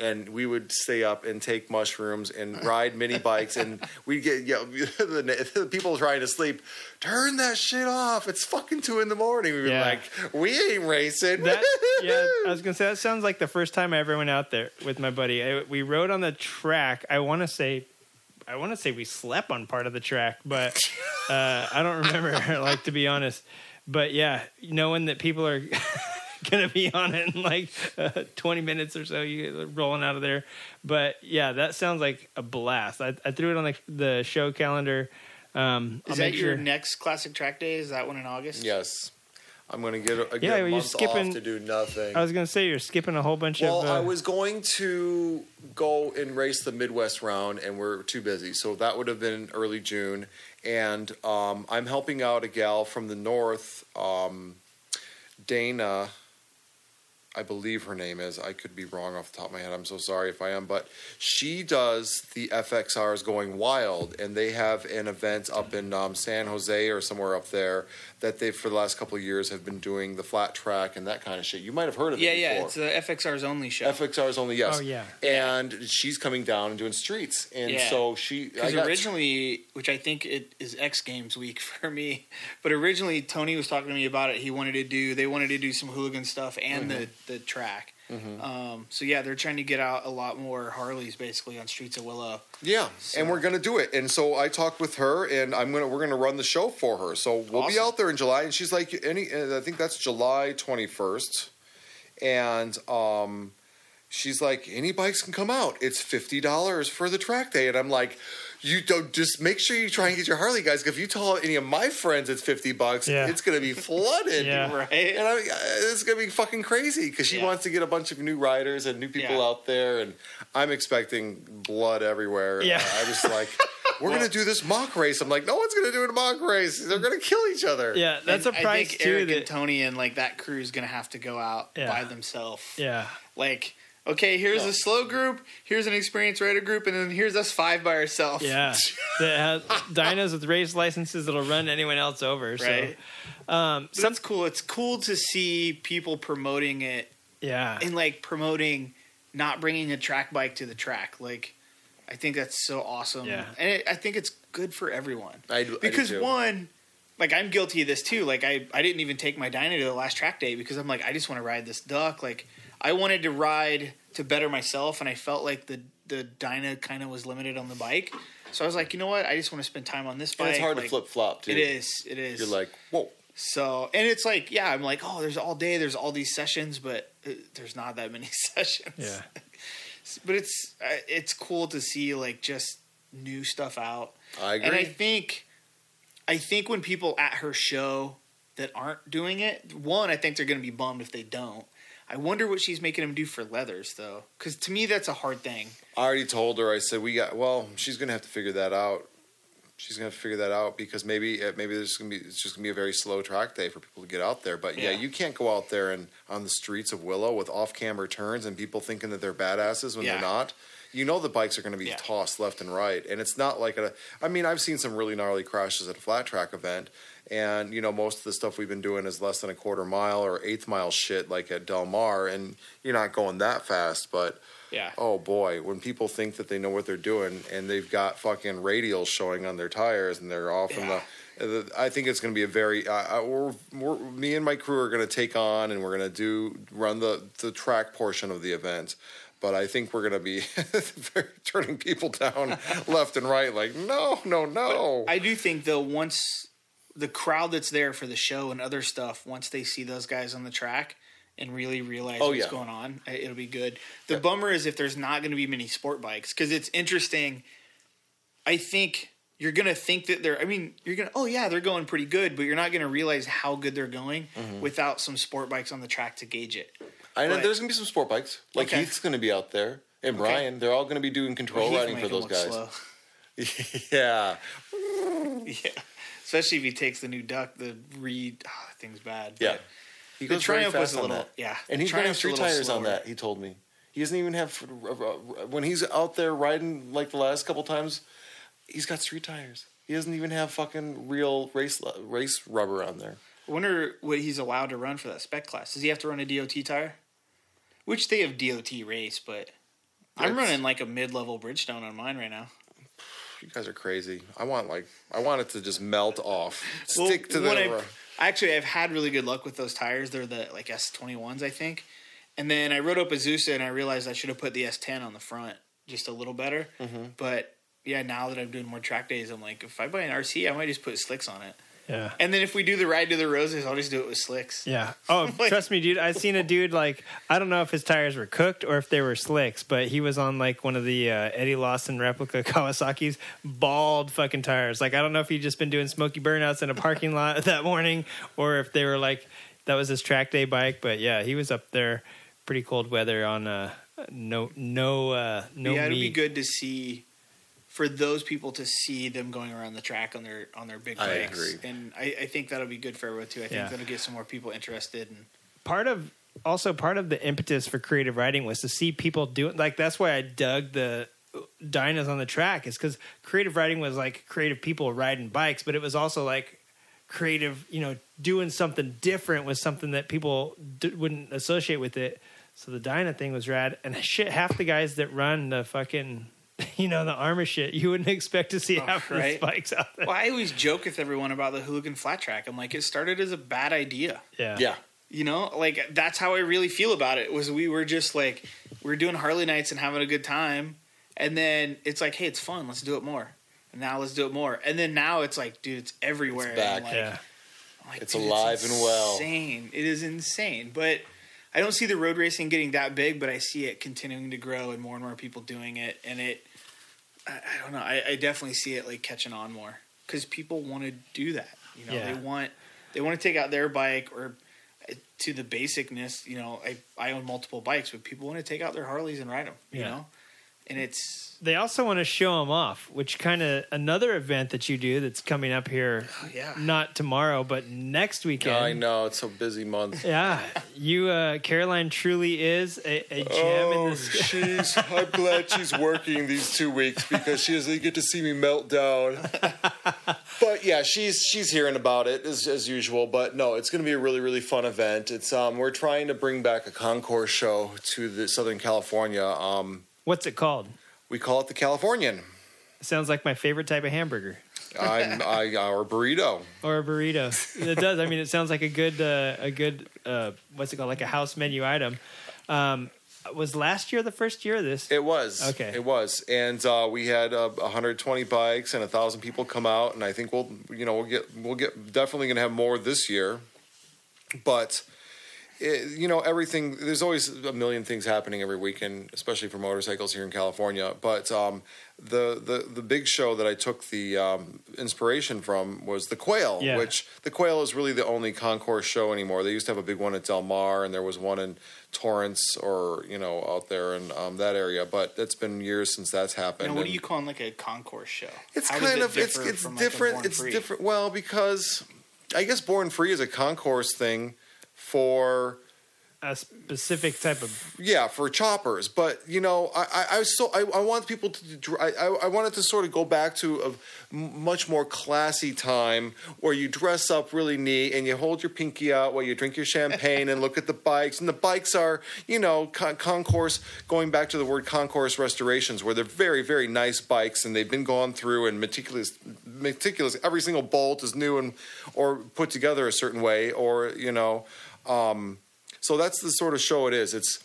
Speaker 4: And we would stay up and take mushrooms and (laughs) ride mini bikes, and we'd get you know, (laughs) the, the people trying to sleep. Turn that shit off! It's fucking two in the morning. We'd be like, we ain't racing.
Speaker 1: That yeah, (laughs) I was gonna say that sounds like the first time I ever went out there with my buddy. I, we rode on the track. I want to say, I want to say we slept on part of the track, but uh, I don't remember. like to be honest, but yeah, knowing that people are gonna be on it in like uh, twenty minutes or so, you get rolling out of there. But yeah, that sounds like a blast. I, I threw it on the, the show calendar. Um, I'll
Speaker 3: Is that your
Speaker 1: sure-
Speaker 3: next classic track day? Is that one in August?
Speaker 4: yes, I'm gonna get a, get
Speaker 1: Yeah,
Speaker 4: a
Speaker 1: you're skipping-
Speaker 4: off to do nothing.
Speaker 1: I was gonna say you're skipping a whole bunch
Speaker 4: Well,
Speaker 1: of. Uh,
Speaker 4: I was going to go and race the Midwest round, and we're too busy. So that would have been early June. And um, I'm helping out a gal from the north, um, Dana. I believe her name is. I could be wrong off the top of my head. I'm so sorry if I am. But she does the FXRs Going Wild, and they have an event up in um, San Jose or somewhere up there that they, for the last couple of years, have been doing the flat track and that kind of shit. You might have heard of
Speaker 3: Yeah,
Speaker 4: it
Speaker 3: yeah.
Speaker 4: yeah,
Speaker 3: It's the FXR's only show.
Speaker 4: FXR's only yes.
Speaker 1: Oh, yeah.
Speaker 4: And she's coming down and doing streets, and
Speaker 3: Yeah.
Speaker 4: so she. I
Speaker 3: Because
Speaker 4: got-
Speaker 3: originally, which I think it is X Games week (laughs) for me, but originally Tony was talking to me about it. He wanted to do, they wanted to do some hooligan stuff and
Speaker 4: Mm-hmm.
Speaker 3: the the track. Um, so yeah, they're trying to get out a lot more Harleys basically on Streets of Willow.
Speaker 4: yeah,
Speaker 3: So-
Speaker 4: and we're gonna do it. And so I talked with her, and I'm gonna we're gonna run the show for her. So we'll be out there in July, and she's like, any. and I think that's July 21st, and um, she's like, any bikes can come out. It's fifty dollars for the track day, and I'm like. You don't just make sure you try and get your Harley guys. 'cause If you tell any of my friends it's fifty bucks,
Speaker 1: Yeah.
Speaker 4: it's gonna be flooded.
Speaker 1: Yeah.
Speaker 3: Right?
Speaker 4: And I, it's gonna be fucking crazy because she
Speaker 3: Yeah.
Speaker 4: wants to get a bunch of new riders and new people
Speaker 3: Yeah.
Speaker 4: out there, and I'm expecting blood everywhere.
Speaker 1: Yeah.
Speaker 4: Uh, I was like, we're gonna do this mock race. I'm like, no one's gonna do a mock race. They're gonna kill each other.
Speaker 1: yeah, that's a
Speaker 3: And I
Speaker 1: price
Speaker 3: think
Speaker 1: too.
Speaker 3: Eric
Speaker 1: that
Speaker 3: and Tony and like that crew is gonna have to go out
Speaker 1: Yeah.
Speaker 3: by themselves.
Speaker 1: yeah.
Speaker 3: Like, okay, here's
Speaker 4: No.
Speaker 3: a slow group, here's an experienced rider group, and then here's us five by ourselves.
Speaker 1: Yeah, (laughs) that has dinos with race licenses that'll run anyone else over.
Speaker 3: Right.
Speaker 1: So, um,
Speaker 3: So that's cool. It's cool to see people promoting it
Speaker 1: yeah,
Speaker 3: and like promoting not bringing a track bike to the track. Like, I think that's so awesome.
Speaker 1: Yeah.
Speaker 3: and it, I think it's good for everyone
Speaker 4: I do- I do
Speaker 3: because
Speaker 4: too.
Speaker 3: one, like I'm guilty of this too. Like I, I didn't even take my Dyna to the last track day because I'm like I just want to ride this duck. Like I wanted to ride to better myself, and I felt like the the Dyna kind of was limited on the bike. So I was like, you know what? I just want to spend time on this bike.
Speaker 4: and it's hard
Speaker 3: Like,
Speaker 4: to flip flop too.
Speaker 3: It is. It is.
Speaker 4: You're like, whoa.
Speaker 3: So, and it's like, yeah, I'm like, oh, there's all day, there's all these sessions, but uh, there's not that many (laughs) sessions.
Speaker 1: yeah,
Speaker 3: But it's uh, it's cool to see like just new stuff out.
Speaker 4: I agree.
Speaker 3: And I think, I think when people at her show that aren't doing it, one, I think they're going to be bummed if they don't. I wonder what she's making him do for leathers though, because to me that's a hard thing.
Speaker 4: I already told her. I said we got. Well, she's gonna have to figure that out. She's gonna have to figure that out because maybe uh, maybe there's gonna be it's just gonna be a very slow track day for people to get out there. But yeah,
Speaker 3: Yeah.
Speaker 4: you can't go out there and on the streets of Willow with off camber turns and people thinking that they're badasses when
Speaker 3: Yeah.
Speaker 4: they're not. You know the bikes are going to be
Speaker 3: Yeah.
Speaker 4: tossed left and right, and it's not like a. I mean, I've seen some really gnarly crashes at a flat track event, and you know most of the stuff we've been doing is less than a quarter mile or eighth mile shit, like at Del Mar, and you're not going that fast, but
Speaker 3: Yeah.
Speaker 4: oh boy, when people think that they know what they're doing and they've got fucking radials showing on their tires and they're off from the, the. I think it's going to be a very. Uh, we're, we're, me and my crew are going to take on and we're going to do run the the track portion of the event. But I think we're going to be (laughs) turning people down (laughs) left and right. Like no, no, no.
Speaker 3: I do think though once the crowd that's there for the show and other stuff, once they see those guys on the track and really realize
Speaker 4: Oh,
Speaker 3: what's
Speaker 4: yeah.
Speaker 3: going on, it'll be good. The bummer is if there's not going to be many sport bikes because it's interesting. I think you're gonna think that they're. I mean, you're gonna. Oh yeah, they're going pretty good, but you're not gonna realize how good they're going
Speaker 4: Mm-hmm.
Speaker 3: without some sport bikes on the track to gauge it.
Speaker 4: I know there's gonna be some sport bikes. Like
Speaker 3: Okay.
Speaker 4: Heath's gonna be out there, and Brian. They're all gonna be doing control
Speaker 3: Heath
Speaker 4: riding
Speaker 3: make
Speaker 4: for
Speaker 3: him
Speaker 4: those
Speaker 3: look
Speaker 4: guys.
Speaker 3: slow. (laughs)
Speaker 4: yeah, (laughs)
Speaker 3: yeah, especially if he takes the new duck. The reed ah, that thing's bad.
Speaker 4: yeah.
Speaker 3: but
Speaker 4: He
Speaker 3: The
Speaker 4: goes very
Speaker 3: Triumph was
Speaker 4: fast
Speaker 3: a
Speaker 4: on
Speaker 3: little-
Speaker 4: that.
Speaker 3: yeah,
Speaker 4: and he's gonna have
Speaker 3: Triumph's a
Speaker 4: three
Speaker 3: little
Speaker 4: tires on
Speaker 3: slower.
Speaker 4: that. He told me he doesn't even have when he's out there riding like the last couple times. He's got street tires. He doesn't even have fucking real race race rubber on there.
Speaker 3: I wonder what he's allowed to run for that spec class. Does he have to run a DOT tire? Which they have DOT race, but I'm running like a mid-level Bridgestone on mine right now.
Speaker 4: You guys are crazy. I want like I want it to just melt off. (laughs)
Speaker 3: Well,
Speaker 4: Stick to the.
Speaker 3: when I- actually, I've had really good luck with those tires. They're the like S21s, I think. And then I rode up Azusa and I realized I should have put the S10 on the front just a little better.
Speaker 4: Mm-hmm.
Speaker 3: But yeah, now that I'm doing more track days, I'm like, if I buy an RC, I might just put slicks on it.
Speaker 1: Yeah.
Speaker 3: And then if we do the ride to the roses, I'll just do it with slicks.
Speaker 1: Yeah. Oh, (laughs)
Speaker 3: Like-
Speaker 1: trust me, dude. I've seen a dude like I don't know if his tires were cooked or if they were slicks, but he was on like one of the uh, Eddie Lawson replica (laughs) Kawasaki's bald fucking tires. Like I don't know if he'd just been doing smoky burnouts in a parking lot (laughs) that morning or if they were like that was his track day bike. But yeah, he was up there, pretty cold weather on uh, no no uh, no
Speaker 3: yeah, it'd be good to see for those people to see them going around the track on their on their big
Speaker 4: I
Speaker 3: bikes.
Speaker 4: agree.
Speaker 3: And I, I think that'll be good for everyone too. I think
Speaker 1: Yeah.
Speaker 3: that'll get some more people interested and
Speaker 1: part of also part of the impetus for creative writing was to see people do it like that's why i dug the dynas on the track is because creative writing was like creative people riding bikes but it was also like creative you know doing something different was something that people d- wouldn't associate with it so the dyna thing was rad and shit half the guys that run the fucking you know the AHRMA shit you wouldn't (laughs) expect to see
Speaker 3: Oh,
Speaker 1: half the
Speaker 3: right.
Speaker 1: bikes out there
Speaker 3: Well, I always joke with everyone about the hooligan flat track. I'm like, it started as a bad idea.
Speaker 1: yeah
Speaker 4: yeah,
Speaker 3: You know, like that's how I really feel about it. Was we were just like we were doing Harley nights and having a good time, and then it's like, hey, it's fun. Let's do it more. And now let's do it more. And then now it's like, dude, it's everywhere.
Speaker 4: It's back.
Speaker 3: Like,
Speaker 1: yeah
Speaker 3: like,
Speaker 4: It's
Speaker 3: dude,
Speaker 4: alive and well.
Speaker 3: Insane. It is insane. But I don't see the road racing getting that big, but I see it continuing to grow and more and more people doing it. And it, I, I don't know. I, I definitely see it like catching on more because people want to do that. You know,
Speaker 1: Yeah.
Speaker 3: they want they want to take out their bike or uh, to the basicness. You know, I I own multiple bikes, but people want to take out their Harleys and ride them. You
Speaker 1: Yeah.
Speaker 3: know, and it's
Speaker 1: they also want to show them off, which kind of another event that you do that's coming up here.
Speaker 3: oh, yeah.
Speaker 1: Not tomorrow, but next weekend.
Speaker 4: I know it's a busy month. (laughs)
Speaker 1: Yeah, you, uh, Caroline, truly is a, a gem in
Speaker 4: Oh,
Speaker 1: this. (laughs)
Speaker 4: she's. I'm glad she's working these two weeks because she doesn't get to see me melt down. (laughs) But yeah, she's she's hearing about it as, as usual. But no, it's going to be a really really fun event. It's um we're trying to bring back a concours show to the Southern California. Um,
Speaker 1: What's it called?
Speaker 4: we call it the Californian.
Speaker 1: Sounds like my favorite type of hamburger
Speaker 4: I'm (laughs) I our burrito.
Speaker 1: or a burrito. it does. I mean, it sounds like a good, uh, a good, uh, what's it called? Like a house menu item. Um, was last year the first year of this?
Speaker 4: It was
Speaker 1: Okay.
Speaker 4: It was, and uh, we had uh, 120 bikes and a thousand people come out, and I think we'll you know we'll get we'll get definitely going to have more this year, but. It, you know everything. There's always a million things happening every weekend, especially for motorcycles here in California. But um, the the the big show that I took the um, inspiration from was the Quail,
Speaker 1: Yeah.
Speaker 4: which the Quail is really the only concours show anymore. They used to have a big one at Del Mar, and there was one in Torrance or you know out there in um, that area. But it's been years since that's happened.
Speaker 3: Now, what do
Speaker 4: and
Speaker 3: you calling like a concours show?
Speaker 4: It's
Speaker 3: How does
Speaker 4: kind
Speaker 3: it
Speaker 4: of it's it's
Speaker 3: from, like,
Speaker 4: different. It's
Speaker 3: Free?
Speaker 4: different. Well, because I guess Born Free is a concours thing for
Speaker 1: A specific type of.
Speaker 4: yeah for choppers but you know i i, I so I, I want people to I I wanted to sort of go back to a much more classy time where you dress up really neat and you hold your pinky out while you drink your champagne and look at the bikes and the bikes are you know con- concours going back to the word concours restorations where they're very very nice bikes and they've been gone through and meticulous meticulous every single bolt is new and or put together a certain way or you know um, so that's the sort of show it is. It's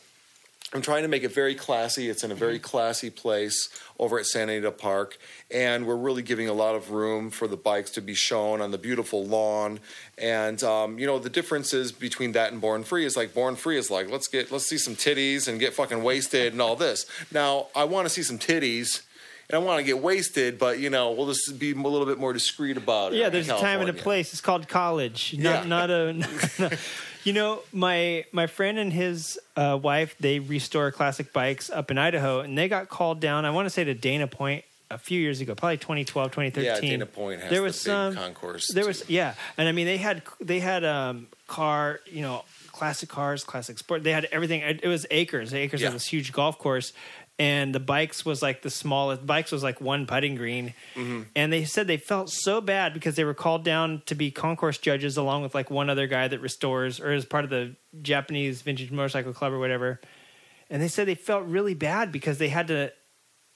Speaker 4: I'm trying to make it very classy. It's in a very classy place over at Santa Anita Park, and we're really giving a lot of room for the bikes to be shown on the beautiful lawn. And um, you know, the differences between that and Born Free is like Born Free is like let's get let's see some titties and get fucking wasted and all this. Now I want to see some titties and I want to get wasted, but you know, we'll just be a little bit more discreet about it.
Speaker 1: Yeah, there's a time and a place. It's called college, not
Speaker 4: Yeah.
Speaker 1: not a. (laughs) (laughs) you know, my my friend and his uh, wife they restore classic bikes up in Idaho, and they got called down. I want to say to Dana Point a few years ago, probably 2012, 2013.
Speaker 4: Yeah, Dana Point has
Speaker 1: there
Speaker 4: the
Speaker 1: was
Speaker 4: big
Speaker 1: some
Speaker 4: concours.
Speaker 1: There was yeah, and I mean they had they had um car you know classic cars, classic sport. They had everything. It it was acres, acres
Speaker 4: Yeah.
Speaker 1: of this huge golf course. And the bikes was like the smallest. Bikes was like one putting green,
Speaker 4: Mm-hmm.
Speaker 1: and they said they felt so bad because they were called down to be concours judges along with like one other guy that restores or is part of the Japanese Vintage Motorcycle Club or whatever. And they said they felt really bad because they had to.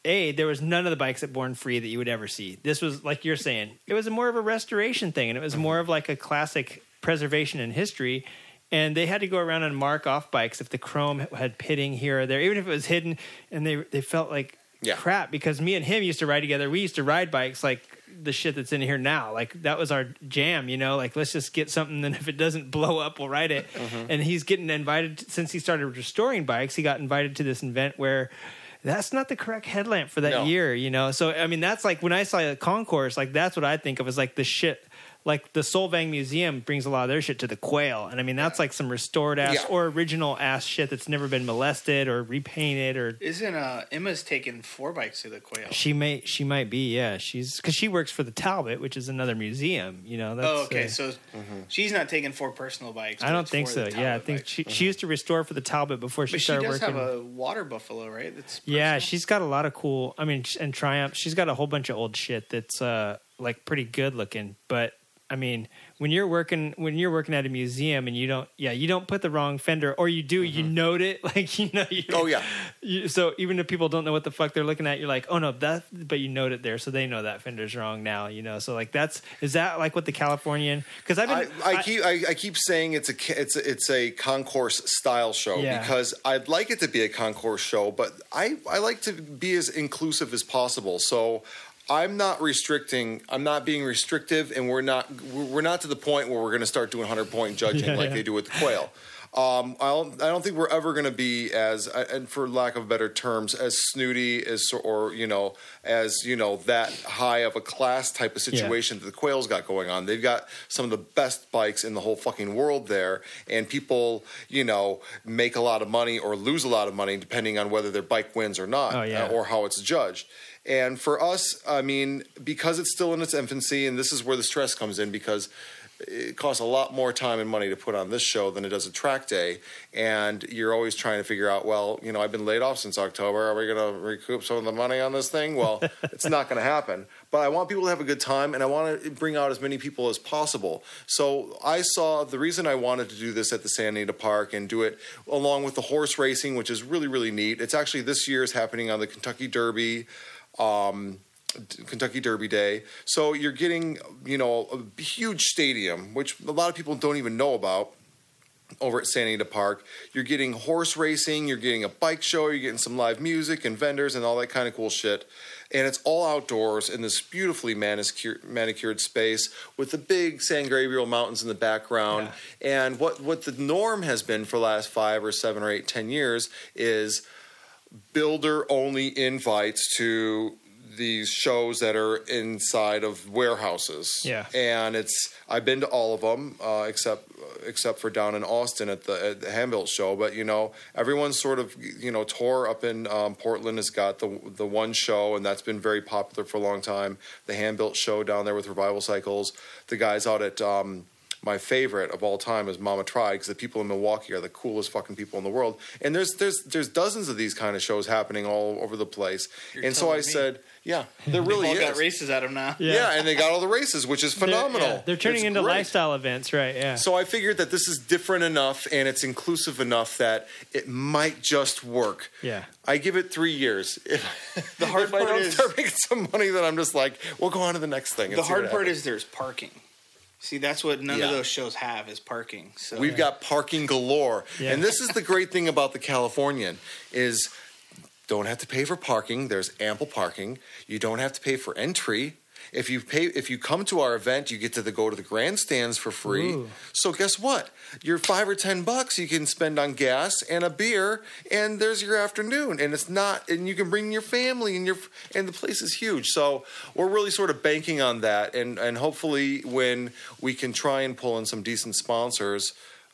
Speaker 1: A, there was none of the bikes at Born Free that you would ever see. This was like you're saying, it was more of a restoration thing, and it was more of like a classic preservation in history. And they had to go around and mark off bikes if the chrome had pitting here or there, even if it was hidden. And they they felt like
Speaker 4: Yeah.
Speaker 1: crap because me and him used to ride together. We used to ride bikes like the shit that's in here now. Like that was our jam, you know. Like let's just get something, and (laughs) if it doesn't blow up, we'll ride it. Mm-hmm. And he's getting invited since he started restoring bikes. He got invited to this event where. That's not the correct headlamp for that
Speaker 4: No.
Speaker 1: year, you know. So I mean, that's like when I saw a concours, like that's what I think of as like the shit. Like the Solvang Museum brings a lot of their shit to the Quail, and I mean that's like some restored ass
Speaker 4: Yeah.
Speaker 1: or original ass shit that's never been molested or repainted or
Speaker 3: Isn't uh Emma's taking four bikes to the quail?
Speaker 1: she may she might be yeah she's because she works for the Talbot, which is another museum. You know. That's,
Speaker 3: oh, okay.
Speaker 1: uh,
Speaker 3: So she's not taking four personal bikes.
Speaker 1: I don't think so. Yeah, I
Speaker 3: Talbot
Speaker 1: think
Speaker 3: bikes.
Speaker 1: she she used to restore for the Talbot before she
Speaker 3: But she
Speaker 1: started
Speaker 3: does
Speaker 1: working.
Speaker 3: have a water buffalo, right? That's
Speaker 1: Yeah, she's got a lot of cool. I mean, sh- and Triumph. She's got a whole bunch of old shit that's uh like pretty good looking. But I mean, when you're working when you're working at a museum and you don't, yeah, you don't put the wrong fender, or you do, you mm-hmm. note it. (laughs) Like you know, you,
Speaker 4: Oh, yeah.
Speaker 1: You, so even if people don't know what the fuck they're looking at, you're like, oh no, that. But you note it there, so they know that fender's wrong now. You know, so like that's is that like what the Californian? Because I've
Speaker 4: I,
Speaker 1: been
Speaker 4: I keep I, I keep saying it's a it's a, it's a concours style show
Speaker 1: Yeah.
Speaker 4: because I'd like it to be a concours show, but I I like to be as inclusive as possible. So I'm not restricting. I'm not being restrictive, and we're not we're not to the point where we're going to start doing hundred point judging
Speaker 1: Yeah,
Speaker 4: like
Speaker 1: yeah.
Speaker 4: they do with the quail. Um, I don't, I don't think we're ever going to be as, and for lack of better terms, as snooty as, or you know, as you know, that high of a class type of situation that the Quails got going on. They've got some of the best bikes in the whole fucking world there, and people, you know, make a lot of money or lose a lot of money depending on whether their bike wins or not,
Speaker 1: Oh, yeah.
Speaker 4: uh, or how it's judged. And for us, I mean, because it's still in its infancy, and this is where the stress comes in because it costs a lot more time and money to put on this show than it does a track day. And you're always trying to figure out, well, you know, I've been laid off since October. Are we going to recoup some of the money on this thing? Well, (laughs) it's not going to happen. But I want people to have a good time and I want to bring out as many people as possible. So I saw the reason I wanted to do this at the San Anita Park and do it along with the horse racing, which is really, really neat. It's actually this year is happening on the Kentucky Derby. Um, Kentucky Derby Day. So you're getting, you know, a huge stadium, which a lot of people don't even know about over at San Anita Park. You're getting horse racing, you're getting a bike show, you're getting some live music and vendors and all that kind of cool shit. And it's all outdoors in this beautifully manicured, manicured space with the big San Gabriel Mountains in the background. And what, what the norm has been for the last five or seven or eight, ten years is builder only invites to these shows that are inside of warehouses.
Speaker 1: Yeah.
Speaker 4: and it's I've been to all of them uh, except except for down in Austin at the, at the Handbuilt show. But you know, everyone's sort of you know tour up in um, Portland has got the the one show, and that's been very popular for a long time. The Handbuilt show down there with Revival Cycles. The guys out at um, my favorite of all time is Mama Tried because the people in Milwaukee are the coolest fucking people in the world. And there's there's there's dozens of these kind of shows happening all over the place.
Speaker 3: You're
Speaker 4: and so I
Speaker 3: me.
Speaker 4: said, yeah, (laughs) there
Speaker 3: They've
Speaker 4: really
Speaker 3: all
Speaker 4: is.
Speaker 3: got races at them now.
Speaker 4: yeah. and they got all the races, which is
Speaker 1: they're-
Speaker 4: phenomenal.
Speaker 1: yeah, They're, turning
Speaker 4: It's
Speaker 1: into
Speaker 4: great.
Speaker 1: lifestyle events, right? Yeah.
Speaker 4: So I figured that this is different enough and it's inclusive enough that it might just work.
Speaker 1: Yeah.
Speaker 4: I give it three years. (laughs) If,
Speaker 3: The hard
Speaker 4: if I
Speaker 3: part
Speaker 4: don't
Speaker 3: is-
Speaker 4: start (laughs) making some money, then I'm just like, we'll go on to the next thing.
Speaker 3: The hard part
Speaker 4: happens.
Speaker 3: is there's parking. See, that's what none
Speaker 4: Yeah.
Speaker 3: of those shows have is parking. So
Speaker 4: We've got parking galore.
Speaker 1: Yeah.
Speaker 4: And this is the great thing about the Californian is don't have to pay for parking. There's ample parking. You don't have to pay for entry. If you pay, if you come to our event, you get to the, go to the grandstands for free.
Speaker 1: Ooh.
Speaker 4: So guess what? Your five or ten bucks you can spend on gas and a beer, and there's your afternoon. And it's not, and you can bring your family, and your and the place is huge. So we're really sort of banking on that, and and hopefully when we can try and pull in some decent sponsors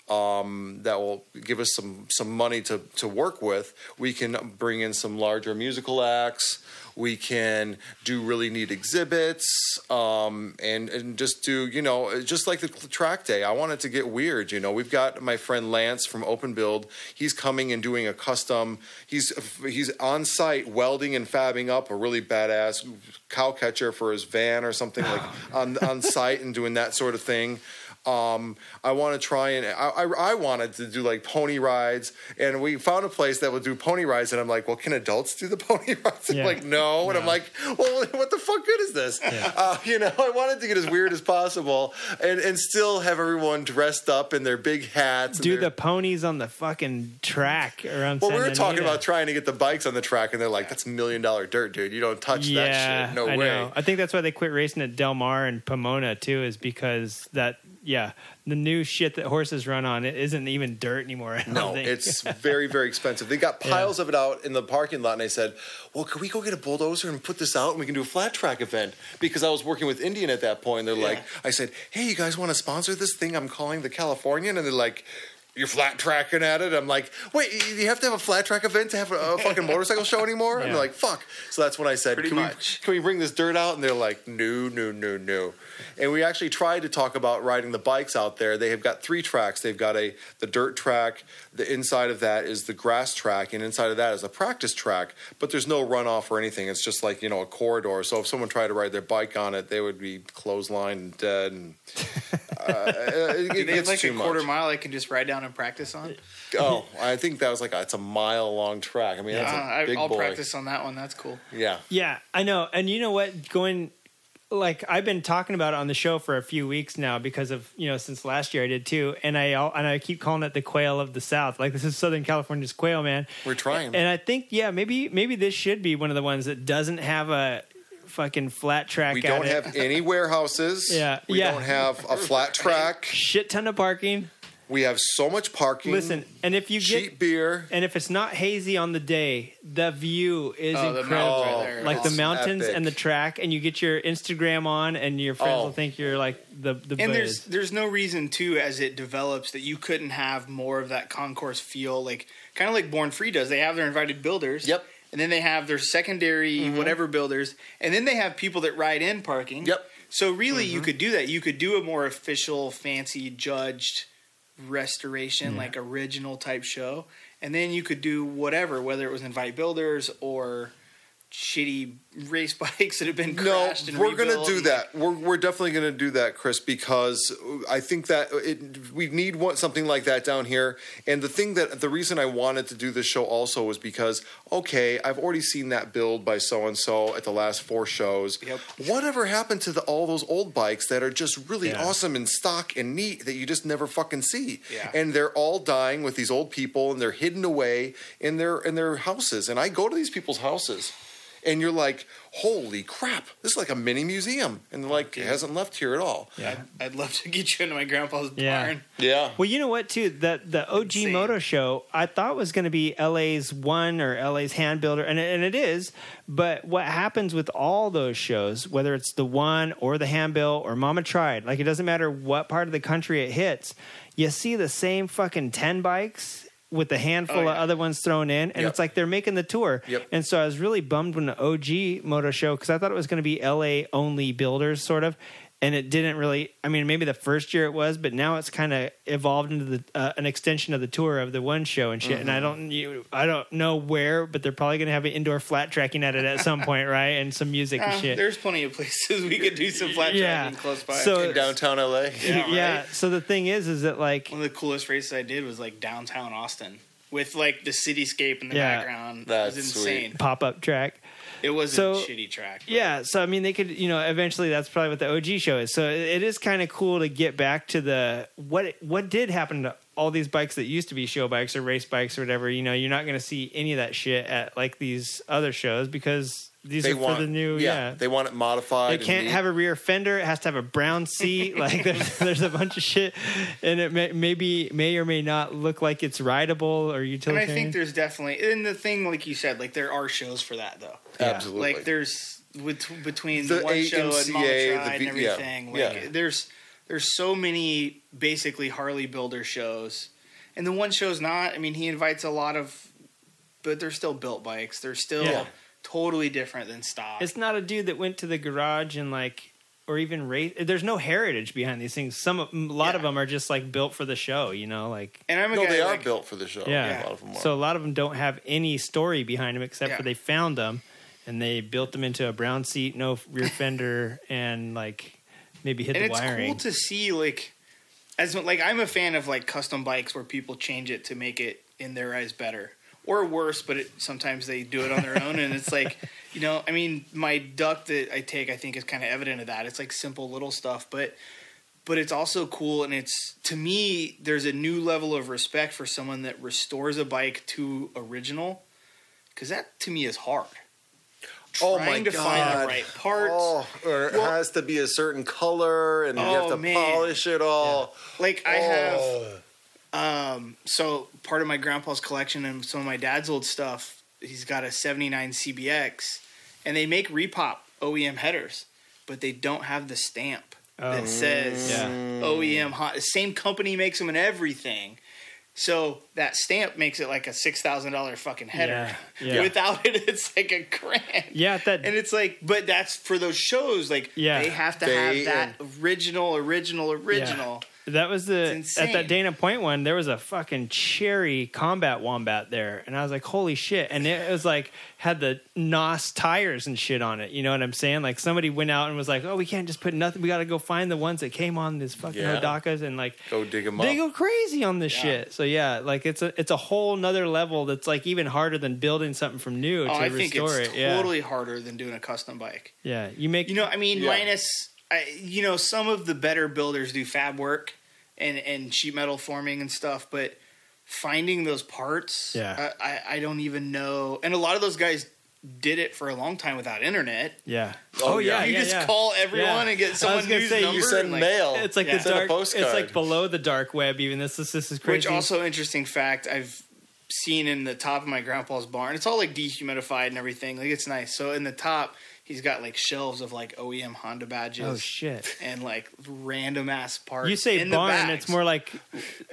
Speaker 4: um, that will give us some some money to to work with. We can bring in some larger musical acts. We can do really neat exhibits, um, and and just do you know just like the track day. I want it to get weird. You know, we've got my friend Lance from Open Build. He's coming and doing a custom. He's he's on site welding and fabbing up a really badass cow catcher for his van or something like (laughs) on on site and doing that sort of thing. Um, I want to try and I, I, I wanted to do like pony rides, and we found a place that would do pony rides, and I'm like, well, can adults do the (laughs) pony rides?
Speaker 1: Yeah.
Speaker 4: like, no, and I'm like, well, what the fuck good is this? Uh, you know, I wanted to get as weird as possible, and and still have everyone dressed up in their big hats. and
Speaker 1: Do
Speaker 4: their-
Speaker 1: the ponies on the fucking track around.
Speaker 4: well, we
Speaker 1: Santa
Speaker 4: were talking about trying to get the bikes on the track, and they're like, "That's million dollar dirt, dude. You don't touch
Speaker 1: yeah,
Speaker 4: that shit. No
Speaker 1: I
Speaker 4: way."
Speaker 1: know. I think that's why they quit racing at Del Mar and Pomona too, is because that yeah, the new shit that horses run on it isn't even dirt anymore. I don't
Speaker 4: No,
Speaker 1: think.
Speaker 4: it's (laughs) very, very expensive. They got piles of it out in the parking lot, and I said, "Well, could we go get a bulldozer and put this out, and we can do a flat track event?" Because I was working with Indian at that point. They're like, "I said, hey, you guys want to sponsor this thing? I'm calling the Californian," and they're like. You're flat tracking at it. I'm like, wait, you have to have a flat track event to have a, a fucking motorcycle show anymore? And
Speaker 1: Yeah.
Speaker 4: they're like, fuck. So that's when I said,
Speaker 3: Pretty
Speaker 4: can we, can we bring this dirt out? And they're like, no, no, no, no. And we actually tried to talk about riding the bikes out there. They have got three tracks. They've got a the dirt track. The inside of that is the grass track, and inside of that is a practice track. But there's no runoff or anything. It's just like you know a corridor. So if someone tried to ride their bike on it, they would be clotheslined and dead. And uh, (laughs) it,
Speaker 3: Do
Speaker 4: it
Speaker 3: they have
Speaker 4: gets
Speaker 3: like a quarter
Speaker 4: much.
Speaker 3: mile I can just ride down and practice on? (laughs)
Speaker 4: Oh, I think that was like a, it's a mile long track. I mean, that's a
Speaker 3: I,
Speaker 4: big
Speaker 3: I'll
Speaker 4: boy.
Speaker 3: practice on that one. That's cool.
Speaker 4: Yeah.
Speaker 1: Yeah, I know. And you know what? Going like I've been talking about it on the show for a few weeks now because of you know since last year I did too, and I and I keep calling it the quail of the South. Like this is Southern California's quail, man.
Speaker 4: We're trying.
Speaker 1: And I think yeah, maybe maybe this should be one of the ones that doesn't have a fucking flat track.
Speaker 4: We don't
Speaker 1: it.
Speaker 4: have any warehouses. (laughs)
Speaker 1: Yeah,
Speaker 4: We
Speaker 1: yeah.
Speaker 4: don't have a flat track. (laughs)
Speaker 1: shit ton of parking.
Speaker 4: We have so much parking.
Speaker 1: Listen, and if you get
Speaker 4: cheap beer.
Speaker 1: and if it's not hazy on the day, the view is
Speaker 3: Oh,
Speaker 1: incredible.
Speaker 3: mountains right there.
Speaker 1: like the mountains
Speaker 4: epic.
Speaker 1: and the track, and you get your Instagram on, and your friends
Speaker 4: Oh.
Speaker 1: will think you're like the the
Speaker 3: And
Speaker 1: buzz.
Speaker 3: there's there's no reason too as it develops that you couldn't have more of that concours feel like kind of like Born Free does. They have their invited builders.
Speaker 4: Yep. Mm-hmm.
Speaker 3: And then they have their secondary whatever builders, and then they have people that ride in parking.
Speaker 4: Yep. Mm-hmm.
Speaker 3: So really, you could do that. You could do a more official, fancy, judged restoration, like original type show, and then you could do whatever, whether it was invite builders or shitty race (laughs) bikes that have been
Speaker 4: No,
Speaker 3: crashed. and
Speaker 4: we're gonna do that. We're we're definitely gonna do that, Chris, because I think that it, we need one, something like that down here. And the thing that the reason I wanted to do this show also was because okay, I've already seen that build by so and so at the last four shows.
Speaker 3: Yep.
Speaker 4: Whatever happened to the, all those old bikes that are just really
Speaker 1: Yeah.
Speaker 4: awesome and stock and neat that you just never fucking see?
Speaker 3: Yeah.
Speaker 4: And they're all dying with these old people, and they're hidden away in their in their houses. And I go to these people's houses and you're like, holy crap, this is like a mini museum. And they're like, it hasn't left here at all.
Speaker 1: yeah.
Speaker 3: I'd, I'd love to get you into my grandpa's
Speaker 1: Yeah.
Speaker 3: barn.
Speaker 4: Yeah.
Speaker 1: Well, you know what, too? The the OG
Speaker 3: Insane.
Speaker 1: Moto Show I thought was going to be LA's one or LA's hand builder, and it, and it is. But what happens with all those shows, whether it's the one or the hand build or Mama Tried, like it doesn't matter what part of the country it hits, you see the same fucking ten bikes with a handful
Speaker 3: Oh,
Speaker 1: of other ones thrown in, and
Speaker 4: Yep.
Speaker 1: it's like they're making the tour.
Speaker 4: Yep.
Speaker 1: And so I was really bummed when the OG Moto Show because I thought it was going to be LA only builders, sort of. And it didn't really. I mean, maybe the first year it was, but now it's kind of evolved into the uh, an extension of the tour of the one show and shit. And
Speaker 3: Mm-hmm.
Speaker 1: I don't, you, I don't know where, but they're probably going to have an indoor flat tracking at it at some point, right? And some music
Speaker 3: Uh,
Speaker 1: and shit.
Speaker 3: there's plenty of places we could do some flat
Speaker 1: Yeah.
Speaker 3: tracking close by.
Speaker 1: So-
Speaker 4: In downtown LA. (laughs)
Speaker 3: Yeah,
Speaker 1: yeah. So the thing is, is that like,
Speaker 3: One of the coolest races I did was like downtown Austin with like the cityscape in the
Speaker 1: Yeah.
Speaker 3: background.
Speaker 4: That's
Speaker 3: it was insane.
Speaker 1: pop up track.
Speaker 3: It was
Speaker 1: So-
Speaker 3: a shitty track. but-
Speaker 1: Yeah, so I mean, they could, you know, eventually that's probably what the OG show is. So it it is kind of cool to get back to the what what did happen to all these bikes that used to be show bikes or race bikes or whatever. You know, you're not going to see any of that shit at like these other shows because these
Speaker 4: they
Speaker 1: are
Speaker 4: want
Speaker 1: for the new. Yeah,
Speaker 4: They want it modified.
Speaker 1: They can't have a rear fender. It has to have a brown seat. (laughs) Like there's, there's a bunch of shit, and it may, maybe may or may not look like it's rideable or utilitarian.
Speaker 3: And I think there's definitely and the thing like you said, like there are shows for that though.
Speaker 4: Absolutely
Speaker 3: Like there's with, between
Speaker 4: The
Speaker 3: the, one show and
Speaker 4: AMCA,
Speaker 3: Mama
Speaker 4: the
Speaker 3: Tried
Speaker 4: V-
Speaker 3: and
Speaker 4: yeah,
Speaker 3: everything. Like
Speaker 4: yeah.
Speaker 3: there's there's so many basically Harley builder shows. And the one show's not, I mean, he invites a lot of but they're still built bikes. They're still
Speaker 1: Yeah.
Speaker 3: totally different than stock.
Speaker 1: it's not a dude that went to the garage and like or even race. There's no heritage behind these things. Some a lot of them are just like built for the show. You know, like
Speaker 3: and I'm a
Speaker 4: no,
Speaker 3: guy
Speaker 4: they are
Speaker 3: like,
Speaker 4: built for the show.
Speaker 1: yeah.
Speaker 4: a lot of them are.
Speaker 1: So a lot of them don't have any story behind them except
Speaker 3: Yeah.
Speaker 1: for they found them and they built them into a brown seat, no rear fender, (laughs) and like maybe hit
Speaker 3: and
Speaker 1: the wiring.
Speaker 3: it's cool to see like as like I'm a fan of like custom bikes where people change it to make it in their eyes better or worse, but it, sometimes they do it on their own, and it's like (laughs) you know, I mean, my duck that I take, I think is kind of evident of that. It's like simple little stuff, but but it's also cool, and it's to me, there's a new level of respect for someone that restores a bike to original, because that to me is hard.
Speaker 4: Oh
Speaker 3: Trying
Speaker 4: my
Speaker 3: to find the right parts.
Speaker 4: Oh, or it has to be a certain color, and you have
Speaker 3: Oh,
Speaker 4: to
Speaker 3: man.
Speaker 4: polish it all.
Speaker 3: Like I have.
Speaker 4: Oh.
Speaker 3: Um, so part of my grandpa's collection and some of my dad's old stuff, he's got a 79 CBX and they make repop OEM headers, but they don't have the stamp
Speaker 1: Oh.
Speaker 3: that says
Speaker 1: Yeah.
Speaker 3: OEM hot. The same company makes them and everything. So that stamp makes it like a six thousand dollar fucking header.
Speaker 1: Yeah, (laughs) yeah.
Speaker 3: Without it, it's like a grand.
Speaker 1: yeah, that
Speaker 3: And it's like, but that's for those shows. Like,
Speaker 1: Yeah.
Speaker 3: they have to
Speaker 4: They-
Speaker 3: have that original, original, original.
Speaker 1: That was the at that
Speaker 3: insane.
Speaker 1: Dana Point one. There was a fucking cherry combat wombat there, and I was like, "Holy shit!" And it was like had the NOS tires and shit on it. You know what I'm saying? Like somebody went out and was like, "Oh, we can't just put nothing. We got to go find the ones that came on this fucking
Speaker 4: Yeah.
Speaker 1: Hodakas and like
Speaker 4: Go dig them
Speaker 1: they
Speaker 4: up.
Speaker 1: go crazy on this
Speaker 3: Yeah.
Speaker 1: shit." So yeah, like it's a it's a whole nother level that's like even harder than building something from new oh, to
Speaker 3: Oh, I think
Speaker 1: restore
Speaker 3: it's
Speaker 1: it. Yeah,
Speaker 3: totally harder than doing a custom bike.
Speaker 1: yeah. You make
Speaker 3: You know, I mean,
Speaker 4: Yeah.
Speaker 3: minus, I, you know, some of the better builders do fab work and and sheet metal forming and stuff, but finding those parts,
Speaker 1: Yeah.
Speaker 3: I, I, I don't even know. And a lot of those guys did it for a long time without internet.
Speaker 1: yeah.
Speaker 4: Oh, yeah.
Speaker 3: you
Speaker 1: yeah,
Speaker 3: just
Speaker 1: yeah.
Speaker 3: call everyone
Speaker 1: Yeah.
Speaker 3: and get
Speaker 1: I was
Speaker 3: someone's
Speaker 1: gonna say, you
Speaker 3: number.
Speaker 4: You send
Speaker 3: like,
Speaker 4: mail.
Speaker 1: It's like
Speaker 3: Yeah.
Speaker 1: the
Speaker 4: Send a
Speaker 1: dark. It's like below the dark web. Even this is this is crazy.
Speaker 3: Which also interesting fact I've seen in the top of my grandpa's barn. It's all like dehumidified and everything. Like it's nice. So in the top, he's got like shelves of like OEM Honda badges.
Speaker 1: oh shit.
Speaker 3: and like random ass parts.
Speaker 1: You say barn, it's more like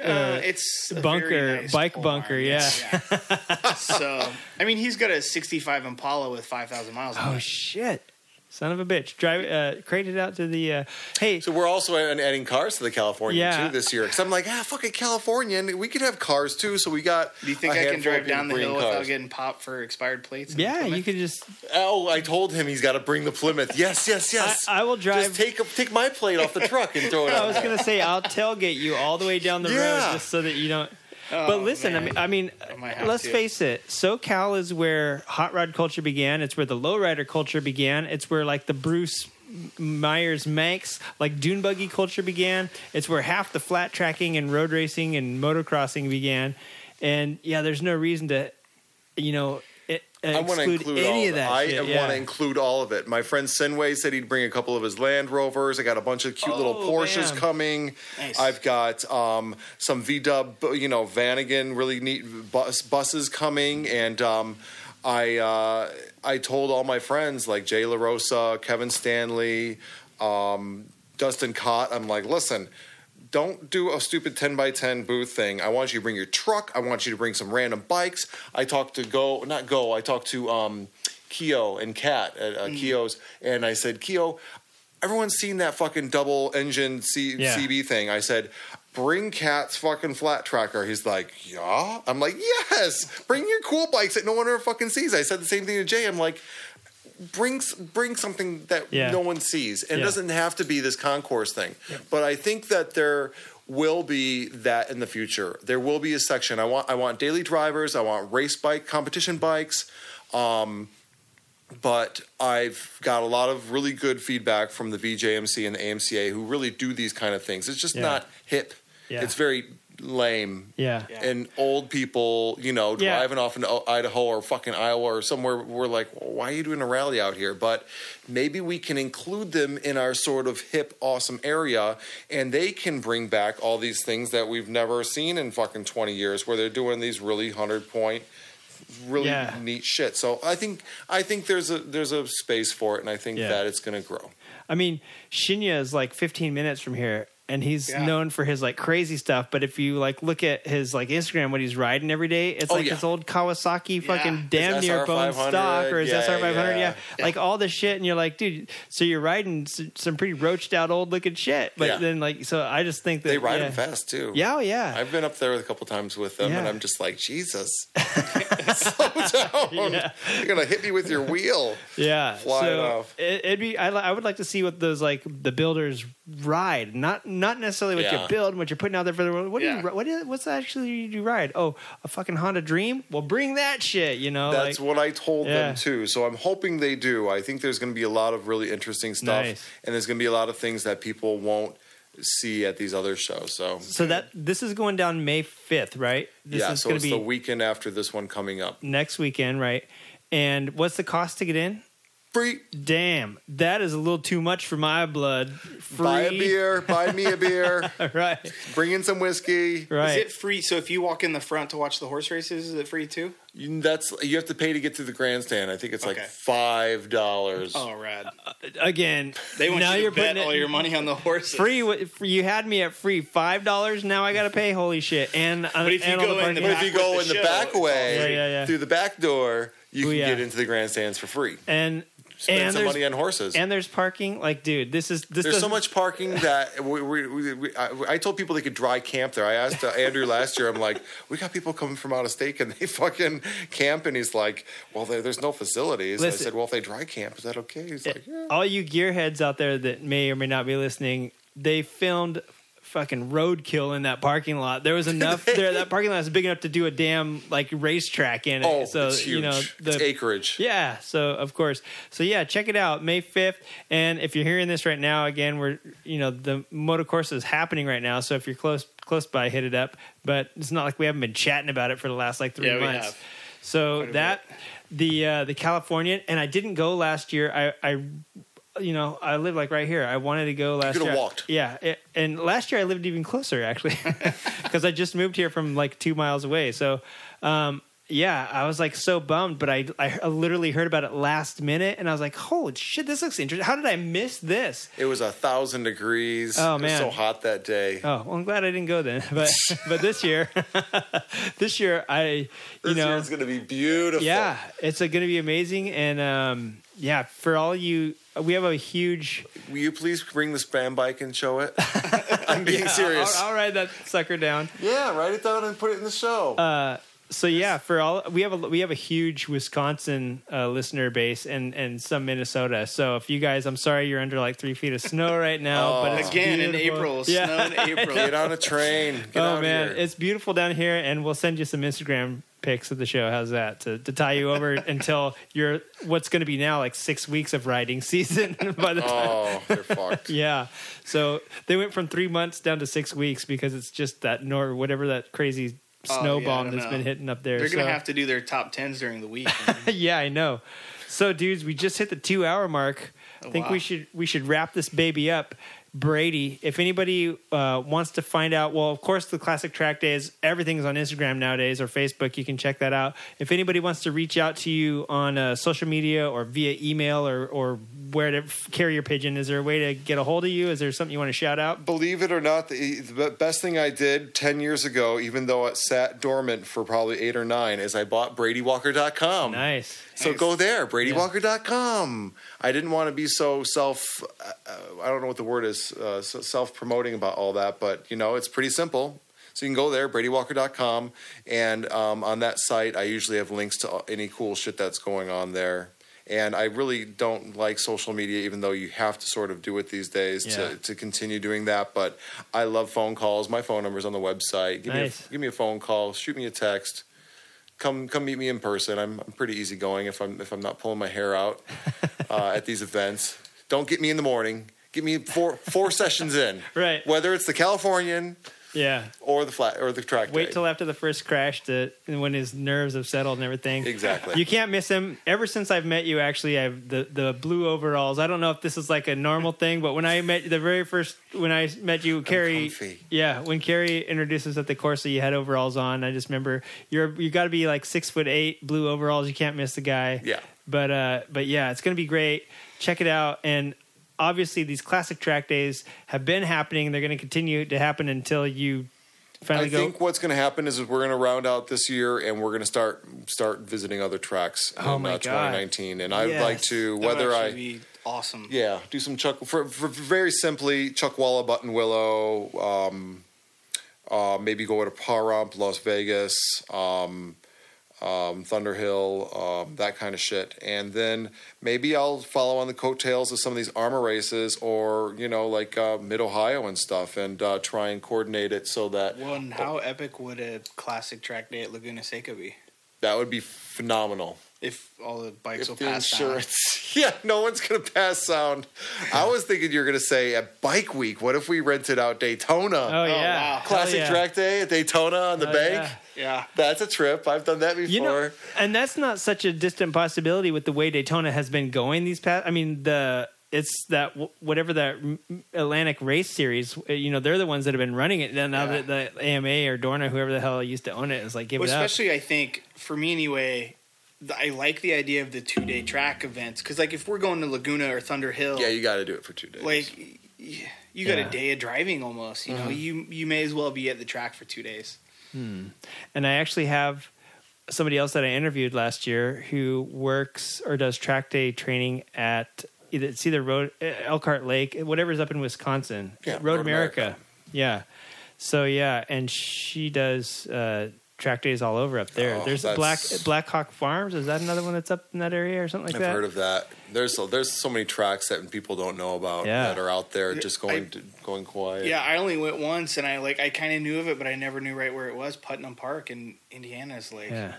Speaker 3: Uh,
Speaker 1: uh,
Speaker 3: it's a
Speaker 1: bunker,
Speaker 3: nice
Speaker 1: bike
Speaker 3: barn,
Speaker 1: bunker, yeah.
Speaker 3: yeah. (laughs) so I mean, he's got a '65 Impala with 5,000 miles. on
Speaker 1: oh
Speaker 3: it.
Speaker 1: shit, son of a bitch. Drive, uh, crate it out to the. Uh, hey,
Speaker 4: So we're also adding cars to the California
Speaker 1: Yeah.
Speaker 4: too this year. Because I'm like, ah, fuck it, California, and we could have cars too. So we got.
Speaker 3: Do you think I can drive down the hill
Speaker 4: bringing
Speaker 3: without getting popped for expired plates?
Speaker 1: yeah,
Speaker 3: Plymouth?
Speaker 1: you could just.
Speaker 4: Oh, I told him he's got to bring the Plymouth. Yes, yes, yes.
Speaker 1: I, I will drive.
Speaker 4: Just take take my plate off the truck and throw it (laughs)
Speaker 1: I was
Speaker 4: there.
Speaker 1: gonna say I'll tailgate you all the way down the road just so that you don't.
Speaker 3: Oh,
Speaker 1: but listen,
Speaker 3: man.
Speaker 1: I mean, I mean, let's
Speaker 3: to.
Speaker 1: face it. SoCal is where hot rod culture began. It's where the lowrider culture began. It's where like the Bruce Meyers Manx like dune buggy culture began. It's where half the flat tracking and road racing and motocrossing began. And yeah, there's no reason to, you know,
Speaker 4: I want to include
Speaker 1: any
Speaker 4: all
Speaker 1: of that.
Speaker 4: I
Speaker 1: shit.
Speaker 4: want to include all of it. My friend Sinway said he'd bring a couple of his Land Rovers. I got a bunch of cute little
Speaker 1: Oh,
Speaker 4: Porsches
Speaker 1: man.
Speaker 4: coming.
Speaker 3: Nice.
Speaker 4: I've got um, some V Dub, you know, Vanagon, really neat bus, buses coming, and um, I uh, I told all my friends like Jay LaRossa, Kevin Stanley, um, Dustin Kott. I'm like, listen. Don't do a stupid 10 by 10 booth thing. I want you to bring your truck. I want you to bring some random bikes. I talked to Go, not Go, I talked to um, Kiyo and Kat at uh, Kiyo's, and I said, Kiyo, everyone's seen that fucking double engine C-
Speaker 1: Yeah.
Speaker 4: CB thing. I said, bring Kat's fucking flat tracker. He's like, yeah. I'm like, yes. Bring your cool bikes that no one ever fucking sees. I said the same thing to Jay. I'm like, bring s- bring something that
Speaker 1: Yeah.
Speaker 4: no one sees. And
Speaker 1: Yeah.
Speaker 4: it doesn't have to be this concours thing. But I think that there will be that in the future. There will be a section. I want I want daily drivers. I want race bike competition bikes. Um, but I've got a lot of really good feedback from the VJMC and the AMCA who really do these kind of things. It's just
Speaker 1: Yeah.
Speaker 4: not hip.
Speaker 1: Yeah.
Speaker 4: It's very lame.
Speaker 1: Yeah.
Speaker 3: Yeah.
Speaker 4: And old people, you know,
Speaker 1: Yeah.
Speaker 4: driving off into Idaho or fucking Iowa or somewhere, we're like, why are you doing a rally out here? But maybe we can include them in our sort of hip, awesome area, and they can bring back all these things that we've never seen in fucking 20 years, where they're doing these really 100 point, really
Speaker 1: Yeah.
Speaker 4: neat shit. So I think I think there's a there's a space for it, and I think
Speaker 1: Yeah.
Speaker 4: that it's going to grow.
Speaker 1: I mean, Shinya is like 15 minutes from here, and he's
Speaker 3: Yeah.
Speaker 1: known for his like crazy stuff. But if you like look at his like Instagram, what he's riding every day, it's
Speaker 4: Oh,
Speaker 1: like
Speaker 4: yeah.
Speaker 1: his old Kawasaki fucking damn
Speaker 4: His
Speaker 1: near bone stock or his
Speaker 4: yeah,
Speaker 1: SR500, yeah.
Speaker 4: yeah.
Speaker 1: like all this shit. And you're like, dude, so you're riding some pretty roached out old looking shit. But
Speaker 4: Yeah.
Speaker 1: then like, so I just think that
Speaker 4: They ride
Speaker 1: yeah.
Speaker 4: them fast too.
Speaker 1: Yeah, oh, yeah.
Speaker 4: I've been up there a couple times with them, and I'm just like, Jesus, (laughs) (laughs) slow down!
Speaker 1: Yeah.
Speaker 4: You're gonna hit me with your wheel.
Speaker 1: Yeah,
Speaker 4: fly it
Speaker 1: so
Speaker 4: off.
Speaker 1: It, it'd be. I, I would like to see what those like the builders ride, not not necessarily what
Speaker 4: Yeah.
Speaker 1: you build, and what you're putting out there for the world. What do
Speaker 3: Yeah.
Speaker 1: you? What is? What's actually you ride? Oh, a fucking Honda Dream. Well, bring that shit. You know,
Speaker 4: That's
Speaker 1: like,
Speaker 4: what I told
Speaker 1: Yeah.
Speaker 4: them too. So I'm hoping they do. I think there's going to be a lot of really interesting stuff,
Speaker 1: Nice.
Speaker 4: and there's going to be a lot of things that people won't see at these other shows. So
Speaker 1: So that this is going down May fifth, right? This
Speaker 4: yeah,
Speaker 1: is
Speaker 4: so it's
Speaker 1: be
Speaker 4: the weekend after this one coming up.
Speaker 1: next weekend, right? And what's the cost to get in?
Speaker 4: Free.
Speaker 1: Damn, that is a little too much for my blood. Free.
Speaker 4: Buy a beer. Buy me a beer. (laughs)
Speaker 1: right,
Speaker 4: Bring in some whiskey.
Speaker 1: right.
Speaker 3: Is it free? So if you walk in the front to watch the horse races, is it free too?
Speaker 4: You- That's you have to pay to get to the grandstand. I think it's like five dollars.
Speaker 3: Oh, rad!
Speaker 1: Again,
Speaker 3: They want
Speaker 1: now
Speaker 3: you
Speaker 1: you're
Speaker 3: to bet
Speaker 1: putting
Speaker 3: all your money on the horses.
Speaker 1: free. You had me at free five dollars. Now I got to pay. Holy shit! And uh,
Speaker 3: But if you
Speaker 1: and all
Speaker 3: go in the
Speaker 4: But
Speaker 1: lot.
Speaker 4: if you
Speaker 3: back
Speaker 4: go
Speaker 3: with
Speaker 4: in
Speaker 3: the
Speaker 4: the
Speaker 3: show,
Speaker 4: back way,
Speaker 1: Yeah, yeah, yeah.
Speaker 4: through the back door, you
Speaker 1: Ooh,
Speaker 4: can
Speaker 1: yeah.
Speaker 4: get into the grandstands for free.
Speaker 1: and
Speaker 4: Spend
Speaker 1: and
Speaker 4: some
Speaker 1: there's
Speaker 4: money on horses.
Speaker 1: and there's parking. Like, dude, this is this.
Speaker 4: There's so much parking that we, we, we, we, I, I told people they could dry camp there. I asked uh, Andrew last year. I'm like, we got people coming from out of state, and they (laughs) fucking camp. And he's like, well, there, there's no facilities. And I said, well, if they dry camp, is that okay? He's like, yeah.
Speaker 1: all you gearheads out there that may or may not be listening, they filmed fucking roadkill in that parking lot. There was (laughs) enough there. That parking lot is big enough to do a damn like racetrack in it.
Speaker 4: Oh,
Speaker 1: so
Speaker 4: it's huge.
Speaker 1: you know
Speaker 4: it's
Speaker 1: the
Speaker 4: acreage.
Speaker 1: Yeah, so of course. So yeah, check it out, May 5th. And if you're hearing this right now, again, we're you know, the motocourse is happening right now. So if you're close close by, hit it up. But it's not like we haven't been chatting about it for the last like three
Speaker 3: Yeah, we
Speaker 1: months.
Speaker 3: have.
Speaker 1: So
Speaker 3: Quite a
Speaker 1: that the uh the Californian and I didn't go last year. I I you know, I live like right here. I wanted to go last
Speaker 4: could've
Speaker 1: year.
Speaker 4: walked.
Speaker 1: Yeah, it, and last year I lived even closer actually, (laughs) because I just moved here from like two miles away. So, um, yeah, I was like so bummed, but I I literally heard about it last minute, and I was like, holy shit, this looks interesting. How did I miss this?
Speaker 4: It was a thousand degrees.
Speaker 1: Oh,
Speaker 4: It was
Speaker 1: man.
Speaker 4: so hot that day.
Speaker 1: Oh, well, I'm glad I didn't go then. (laughs) But but this year, (laughs) this year I you
Speaker 4: this
Speaker 1: know
Speaker 4: it's going to be beautiful.
Speaker 1: yeah, it's going to be amazing, and um, yeah, for all you, we have a huge.
Speaker 4: Will you please bring the spam bike and show it? (laughs) I'm being serious.
Speaker 1: I'll, I'll write that sucker down.
Speaker 4: yeah, write it down and put it in the show.
Speaker 1: Uh, so yeah, for all we have a we have a huge Wisconsin uh, listener base and and some Minnesota. So if you guys, I'm sorry you're under like three feet of snow right (laughs) now,
Speaker 4: Oh.
Speaker 1: but
Speaker 3: Again in. April,
Speaker 1: Yeah.
Speaker 3: snow in (laughs) April.
Speaker 4: Get on a train. Get
Speaker 1: oh man,
Speaker 4: here.
Speaker 1: it's beautiful down here, and we'll send you some Instagram pics of the show. How's that to, to tie you over (laughs) until you're what's going to be now like six weeks of riding season by the time.
Speaker 4: oh, they're fucked.
Speaker 1: Yeah, so they went from three months down to six weeks because it's just that nor whatever that crazy
Speaker 3: Oh,
Speaker 1: snow
Speaker 3: yeah,
Speaker 1: bomb that's
Speaker 3: know.
Speaker 1: been hitting up there.
Speaker 3: They're gonna have to do their top tens during the week. (laughs)
Speaker 1: yeah, I know. So, dudes, we just hit the two hour mark. I think
Speaker 3: wow.
Speaker 1: we should we should wrap this baby up. Brady, if anybody uh, wants to find out, well, of course, the classic track days, everything's on Instagram nowadays or Facebook. You can check that out. If anybody wants to reach out to you on uh, social media or via email or, or where to carry your pigeon, is there a way to get a hold of you? Is there something you want to shout out?
Speaker 4: Believe it or not, the, the best thing I did 10 years ago, even though it sat dormant for probably eight or nine, is I bought BradyWalker.com.
Speaker 1: Nice.
Speaker 4: So
Speaker 3: Nice.
Speaker 4: go there, BradyWalker.com. I didn't want to be so self, uh, uh, I don't know what the word is, uh, self promoting about all that, but you know, it's pretty simple. So you can go there, BradyWalker.com, and um, on that site, I usually have links to any cool shit that's going on there. And I really don't like social media, even though you have to sort of do it these days
Speaker 1: Yeah.
Speaker 4: to, to continue doing that. But I love phone calls. My phone number's on the website. Give,
Speaker 1: Nice.
Speaker 4: me, a, give me a phone call. Shoot me a text come come meet me in person. I'm I'm pretty easygoing if I'm if I'm not pulling my hair out (laughs) uh, at these events. Don't get me in the morning. Get me four four sessions in. (laughs)
Speaker 1: Right.
Speaker 4: Whether it's the Californian
Speaker 1: Yeah.
Speaker 4: or the flat or the track
Speaker 1: Wait
Speaker 4: day.
Speaker 1: till after the first crash to when his nerves have settled and everything.
Speaker 4: Exactly.
Speaker 1: You can't miss him. Ever since I've met you, actually, I've the the blue overalls. I don't know if this is like a normal thing, but when I met the very first when I met you, Carrie, yeah, when Carrie introduced us at the Corsa, you had overalls on. I just remember you're you got to be like six foot eight, blue overalls. You can't miss the guy.
Speaker 4: Yeah.
Speaker 1: But uh, but yeah, it's gonna be great. Check it out and. Obviously, these classic track days have been happening. They're going to continue to happen until you finally
Speaker 4: I
Speaker 1: go.
Speaker 4: think what's going to happen is, is we're going to round out this year and we're going to start start visiting other tracks
Speaker 1: Oh
Speaker 4: in
Speaker 1: my
Speaker 4: uh,
Speaker 1: God.
Speaker 4: 2019. And I'd like
Speaker 1: Yes.
Speaker 4: to
Speaker 3: That would
Speaker 4: whether
Speaker 3: actually
Speaker 4: I
Speaker 3: be awesome.
Speaker 4: yeah do some Chuck for, for very simply Chuckwalla Buttonwillow, um, uh, maybe go to Pahrump, Las Vegas, um, um, Thunderhill, um, that kind of shit, and then maybe I'll follow on the coattails of some of these AHRMA races, or you know like uh, Mid Ohio and stuff, and uh, try and coordinate it so that
Speaker 3: Well, and how epic would a classic track day at Laguna Seca be?
Speaker 4: that would be phenomenal.
Speaker 3: If all the bikes will
Speaker 4: If the
Speaker 3: pass down?
Speaker 4: insurance, (laughs) yeah, no one's gonna pass sound. I (laughs) was thinking you're gonna say at Bike Week. What if we rented out Daytona?
Speaker 1: Oh, yeah,
Speaker 3: wow.
Speaker 4: Classic
Speaker 1: yeah.
Speaker 4: track day at Daytona on the
Speaker 1: Oh,
Speaker 4: bank.
Speaker 1: yeah.
Speaker 3: Yeah.
Speaker 4: That's a trip. I've done that before.
Speaker 1: You know, and that's not such a distant possibility with the way Daytona has been going these past. I mean, the it's that whatever that Atlantic Race Series. uh, You know, they're the ones that have been running it. And now
Speaker 3: Yeah.
Speaker 1: that the AMA or Dorna, whoever the hell used to own it, is like give
Speaker 3: Well,
Speaker 1: it up.
Speaker 3: especially I think for me anyway, th- I like the idea of the two day track events because like if we're going to Laguna or Thunderhill,
Speaker 4: yeah, you got to do it for two days.
Speaker 3: like you got
Speaker 1: Yeah.
Speaker 3: a day of driving almost. You know, you you may as well be at the track for two days.
Speaker 1: and I actually have somebody else that I interviewed last year who works or does track day training at either it's either Road uh, Elkhart Lake, whatever's up in Wisconsin,
Speaker 4: Yeah,
Speaker 1: Road,
Speaker 4: Road
Speaker 1: America.
Speaker 4: America.
Speaker 1: Yeah. So yeah, and she does uh, track days all over up there.
Speaker 4: Oh,
Speaker 1: There's Black
Speaker 4: that's-
Speaker 1: Blackhawk Farms. Is that another one that's up in that area or something like that?
Speaker 4: I've heard of that. There's so, there's so many tracks that people don't know about
Speaker 1: Yeah.
Speaker 4: that are out there just going
Speaker 3: I-
Speaker 4: to, going quiet.
Speaker 3: Yeah, I only went once, and I like I kind of knew of it, but I never knew right where it was. Putnam Park in Indiana is like,
Speaker 1: yeah.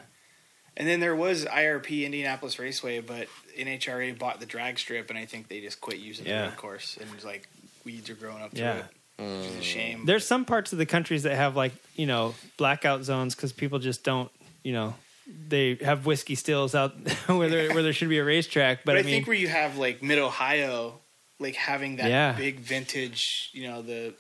Speaker 3: and then there was IRP Indianapolis Raceway, but NHRA bought the drag strip, and I think they just quit using
Speaker 1: Yeah.
Speaker 3: the road course, and it was like weeds are growing up through
Speaker 1: Yeah.
Speaker 3: it, which is a shame.
Speaker 1: There's some parts of the countries that have like you know blackout zones because people just don't you know they have whiskey stills out (laughs) where there where there should be a racetrack. But,
Speaker 3: But, I,
Speaker 1: I, mean,
Speaker 3: think where you have like Mid Ohio, like having that
Speaker 1: Yeah.
Speaker 3: big vintage, you know, the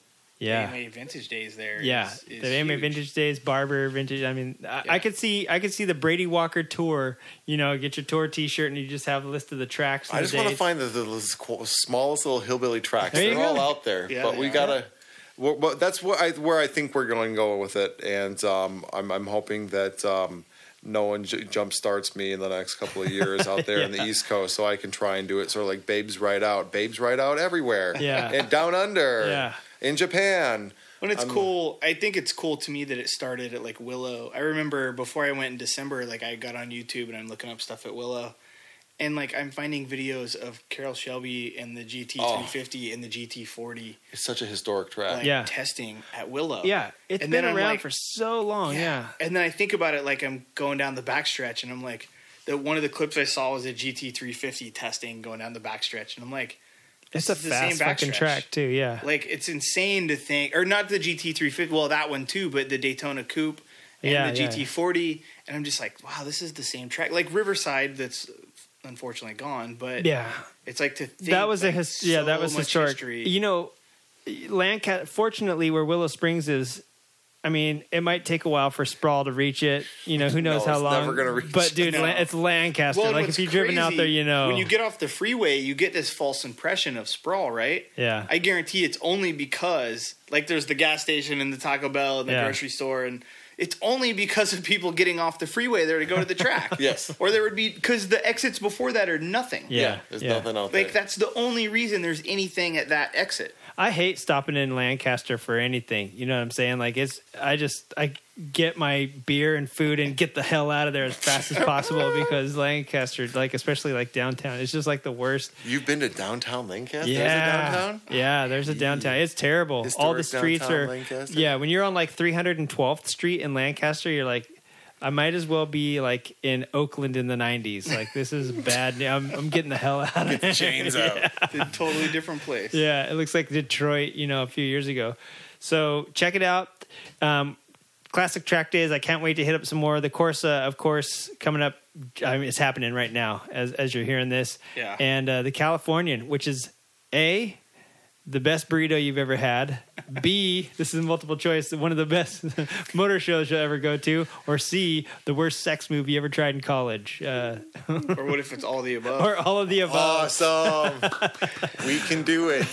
Speaker 1: yeah,
Speaker 3: AMA vintage days there.
Speaker 1: yeah,
Speaker 3: is- is
Speaker 1: the AMA
Speaker 3: huge.
Speaker 1: Vintage Days, Barber Vintage. I mean, I, I could see I could see the Brady Walker tour. You know, get your tour T-shirt and you just have a list of the tracks.
Speaker 4: I
Speaker 1: the
Speaker 4: just want to find the, the, the smallest little hillbilly tracks. They're all out there,
Speaker 3: Yeah,
Speaker 4: but we
Speaker 3: are.
Speaker 4: gotta. Well, well, that's what I, where I think we're going to go with it, and um, I'm, I'm hoping that um, no one j- jump starts me in the next couple of years out there (laughs) in the East Coast, so I can try and do it sort of like Babes Ride Out, Babes Ride Out everywhere,
Speaker 1: Yeah.
Speaker 4: and down under,
Speaker 1: Yeah.
Speaker 4: In Japan.
Speaker 3: When it's
Speaker 4: I'm-
Speaker 3: cool, I think it's cool to me that it started at like Willow. I remember before I went in December, like I got on YouTube and I'm looking up stuff at Willow, and like I'm finding videos of Carroll Shelby and the GT
Speaker 4: Oh.
Speaker 3: 350 and the GT 40
Speaker 4: It's such a historic track.
Speaker 3: like
Speaker 1: Yeah.
Speaker 3: testing at Willow.
Speaker 1: Yeah, it's
Speaker 3: And
Speaker 1: been
Speaker 3: then
Speaker 1: around
Speaker 3: like-
Speaker 1: for so long. Yeah.
Speaker 3: And then I think about it like I'm going down the backstretch and I'm like, the one of the clips I saw was a GT 350 testing going down the backstretch, and I'm like,
Speaker 1: It's a
Speaker 3: is the same
Speaker 1: fast fucking track too. Yeah.
Speaker 3: Like it's insane to think, or not the GT 350. Well, that one too, but the Daytona Coupe and
Speaker 1: Yeah,
Speaker 3: the
Speaker 1: yeah.
Speaker 3: GT 40. And I'm just like, wow, this is the same track. Like Riverside, that's unfortunately gone, but
Speaker 1: Yeah.
Speaker 3: it's like to think
Speaker 1: that was a
Speaker 3: like,
Speaker 1: his- yeah that was historic
Speaker 3: history.
Speaker 1: you know lancaster fortunately where willow springs is i mean it might take a while for sprawl to reach it you know who (laughs) knows
Speaker 4: No,
Speaker 1: how long
Speaker 4: never gonna reach
Speaker 1: but dude
Speaker 3: No.
Speaker 1: It's lancaster
Speaker 3: Well,
Speaker 1: like if you've driven out there you know
Speaker 3: when you get off the freeway, you get this false impression of sprawl, right?
Speaker 1: yeah
Speaker 3: I guarantee it's only because like there's the gas station and the Taco Bell and the
Speaker 1: Yeah.
Speaker 3: grocery store and it's only because of people getting off the freeway there to go to the track. (laughs)
Speaker 4: Yes.
Speaker 3: Or there would be because the exits before that are nothing.
Speaker 1: yeah
Speaker 4: there's
Speaker 1: yeah.
Speaker 4: nothing out there.
Speaker 3: Like that's the only reason there's anything at that exit.
Speaker 1: I hate stopping in lancaster for anything you know what i'm saying like it's i just i get my beer and food and get the hell out of there as fast as possible (laughs) because lancaster like especially like downtown it's just like the worst
Speaker 4: You've been to downtown Lancaster?
Speaker 1: Yeah,
Speaker 4: There's a downtown?
Speaker 1: Yeah, there's a downtown. It's terrible. All the streets are.
Speaker 4: Lancaster?
Speaker 1: Yeah, when you're on like 312th Street in Lancaster, you're like, I might as well be like in Oakland in the 90s. Like this is bad. I'm, I'm getting the hell out of here.
Speaker 4: Chains out. (laughs)
Speaker 3: It's a totally different place.
Speaker 1: Yeah, it looks like Detroit, you know, a few years ago. So check it out.
Speaker 5: um, classic track days. I can't wait to hit up some more. The Corsa, of course, coming up. I mean, it's happening right now as as you're hearing this.
Speaker 3: Yeah.
Speaker 5: And uh, the Californian, which is a the best burrito you've ever had. B, this is multiple choice, one of the best (laughs) motor shows you'll ever go to. Or C, the worst sex move you ever tried in college. Uh, (laughs)
Speaker 3: or what if it's all the above?
Speaker 5: or all of the above.
Speaker 4: Awesome. (laughs) we can do it.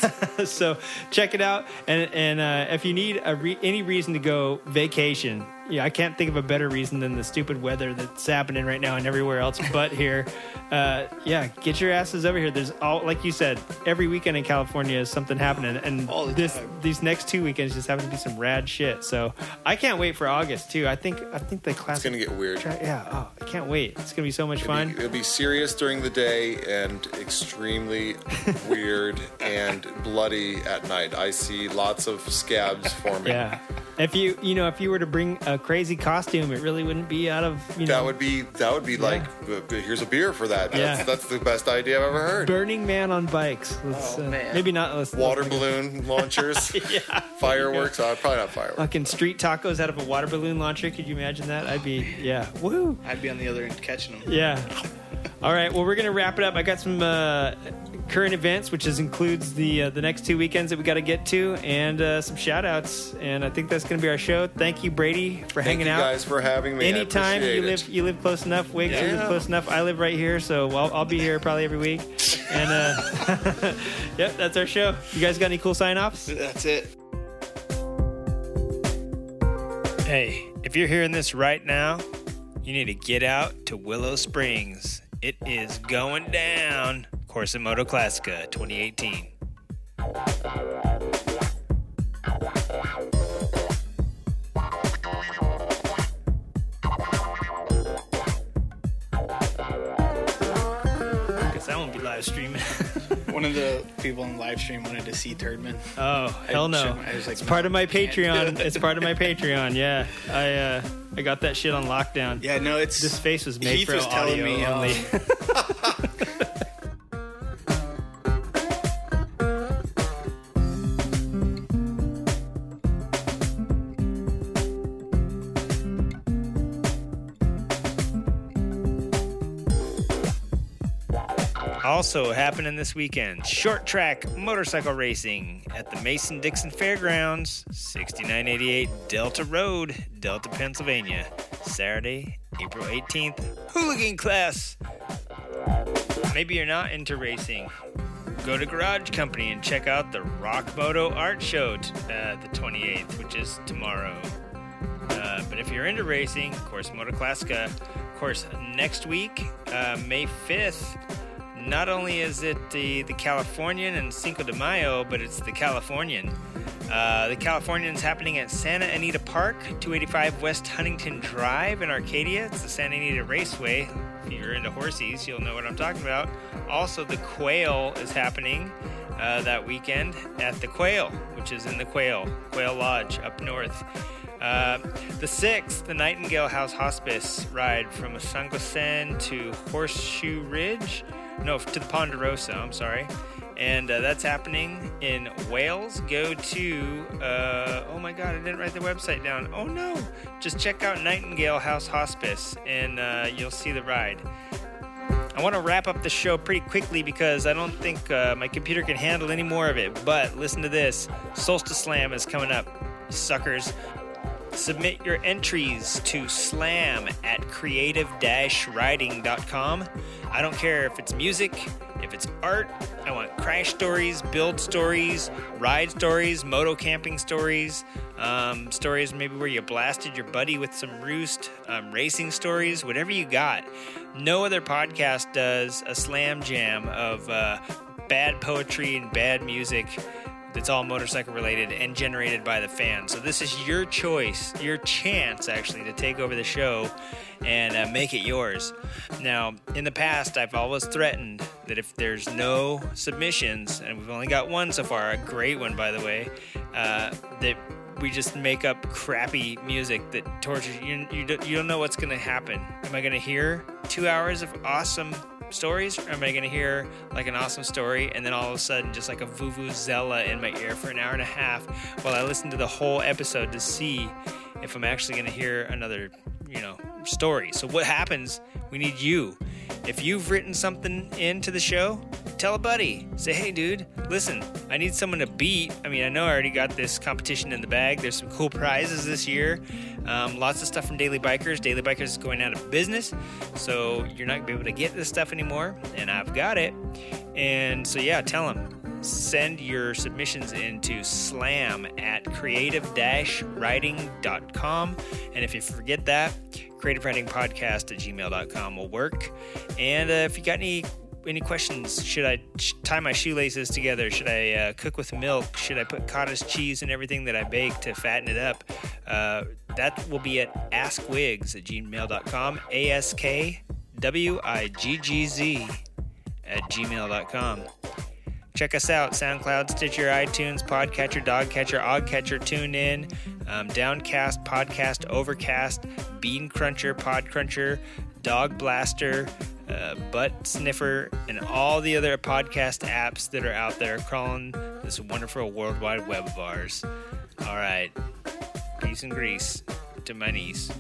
Speaker 5: so check it out. And and uh, if you need a re- any reason to go vacation, yeah, I can't think of a better reason than the stupid weather that's happening right now and everywhere else but here. Uh, yeah, get your asses over here. There's all like you said, every weekend in California is something happening, and
Speaker 3: All the
Speaker 5: this
Speaker 3: time.
Speaker 5: these next two weekends just happen to be some rad shit. So I can't wait for August too. I think I think the classic.
Speaker 4: It's gonna get weird.
Speaker 5: track- yeah, oh, I can't wait. It's gonna be so much fun.
Speaker 4: It'll be serious during the day and extremely (laughs) weird and bloody at night. I see lots of scabs forming.
Speaker 5: Yeah. If you you know if you were to bring a crazy costume, it really wouldn't be out of you know
Speaker 4: That would be that would be like uh, here's a beer for that. That's,
Speaker 5: Yeah.
Speaker 4: that's the best idea I've ever heard.
Speaker 5: Burning Man on bikes. Let's,
Speaker 3: Oh,
Speaker 5: uh,
Speaker 3: man.
Speaker 5: Maybe not. Let's,
Speaker 4: Water
Speaker 5: let's-
Speaker 4: balloon (laughs) launchers, (laughs) (laughs) fireworks. Uh, probably not fireworks.
Speaker 5: Fucking street tacos out of a water balloon launcher. Could you imagine that? I'd be yeah. Woo.
Speaker 3: I'd be on the other end catching them.
Speaker 5: Yeah. All right. Well, we're gonna wrap it up. I got some uh, current events, which is includes the uh, the next two weekends that we got to get to, and uh, some shout outs. And I think that's gonna be our show. Thank you, Brady, for
Speaker 4: Thank
Speaker 5: hanging
Speaker 4: you
Speaker 5: out.
Speaker 4: guys for having me. I
Speaker 5: Anytime you live,
Speaker 4: it.
Speaker 5: you live close enough. Wiggs, you live close enough. I live right here, so I'll, I'll be here probably every week. And uh, (laughs) yep, that's our show. You guys got any cool sign offs?
Speaker 3: That's it.
Speaker 1: Hey, if you're hearing this right now, you need to get out to Willow Springs. It is going down. Corsa Moto Classica 2018. Guess I won't be live streaming. (laughs)
Speaker 3: One of the people in live stream wanted to see Turdman.
Speaker 5: Oh hell no!
Speaker 3: I was like,
Speaker 5: it's part of my
Speaker 3: no, can't do
Speaker 5: Patreon. It's part of my Patreon. Yeah, I uh, I got that shit on lockdown.
Speaker 3: Yeah, no, it's
Speaker 5: This face was made
Speaker 3: Heath
Speaker 5: for
Speaker 3: was telling
Speaker 5: audio
Speaker 3: me,
Speaker 5: only.
Speaker 3: um, (laughs)
Speaker 1: Also happening this weekend, short track motorcycle racing at the Mason Dixon Fairgrounds, 6988 Delta Road, Delta, Pennsylvania. Saturday, April 18th. Hooligan class. Maybe you're not into racing. Go to Garage Company and check out the Rock Moto Art Show t- uh, the 28th, which is tomorrow. Uh, but if you're into racing, of course, Moto Classica, of course, next week, uh, May 5th, not only is it the, the Californian and Cinco de Mayo, but it's the Californian. Uh, the Californian's happening at Santa Anita Park, 285 West Huntington Drive in Arcadia. It's the Santa Anita Raceway. If you're into horses, you'll know what I'm talking about. Also, the Quail is happening uh, that weekend at the Quail, which is in the Quail, Quail Lodge up north. Uh, the sixth, the Nightingale House Hospice ride from San Sangosen to Horseshoe Ridge. No, to the Ponderosa, I'm sorry. And uh, that's happening in Wales. Go to, uh, oh my god, I didn't write the website down. Oh no! Just check out Nightingale House Hospice and uh, you'll see the ride. I want to wrap up the show pretty quickly because I don't think uh, my computer can handle any more of it. But listen to this Solstice Slam is coming up, suckers. Submit your entries to slam at creative riding.com. I don't care if it's music, if it's art, I want crash stories, build stories, ride stories, moto camping stories, um, stories maybe where you blasted your buddy with some roost, um, racing stories, whatever you got. No other podcast does a slam jam of uh, bad poetry and bad music that's all motorcycle related and generated by the fans. So this is your choice, your chance actually to take over the show and uh, make it yours. Now, in the past, I've always threatened that if there's no submissions, and we've only got one so far, a great one by the way, uh, that we just make up crappy music that tortures you. You don't, you don't know what's going to happen. Am I going to hear two hours of awesome stories, or am I going to hear like an awesome story and then all of a sudden just like a vuvuzela in my ear for an hour and a half while I listen to the whole episode to see if I'm actually going to hear another, you know, story. So what happens? We need you. If you've written something into the show, tell a buddy. Say, hey, dude, listen, I need someone to beat. I mean, I know I already got this competition in the bag. There's some cool prizes this year. Um, lots of stuff from Daily Bikers. Daily Bikers is going out of business, so you're not going to be able to get this stuff anymore, and I've got it. And so, yeah, tell them. Send your submissions into slam at creative riding.com. And if you forget that, creative riding podcast at gmail.com will work. And uh, if you got any any questions, should I tie my shoelaces together? Should I uh, cook with milk? Should I put cottage cheese in everything that I bake to fatten it up? Uh, that will be at askwiggz at gmail.com. A S K W I G G Z at gmail.com. Check us out SoundCloud, Stitcher, iTunes, Podcatcher, Dogcatcher, Oddcatcher, TuneIn, um, Downcast, Podcast, Overcast, Bean Cruncher, Pod Cruncher, Dog Blaster, uh, Butt Sniffer, and all the other podcast apps that are out there crawling this wonderful World Wide Web of ours. All right. Peace and grease to my niece.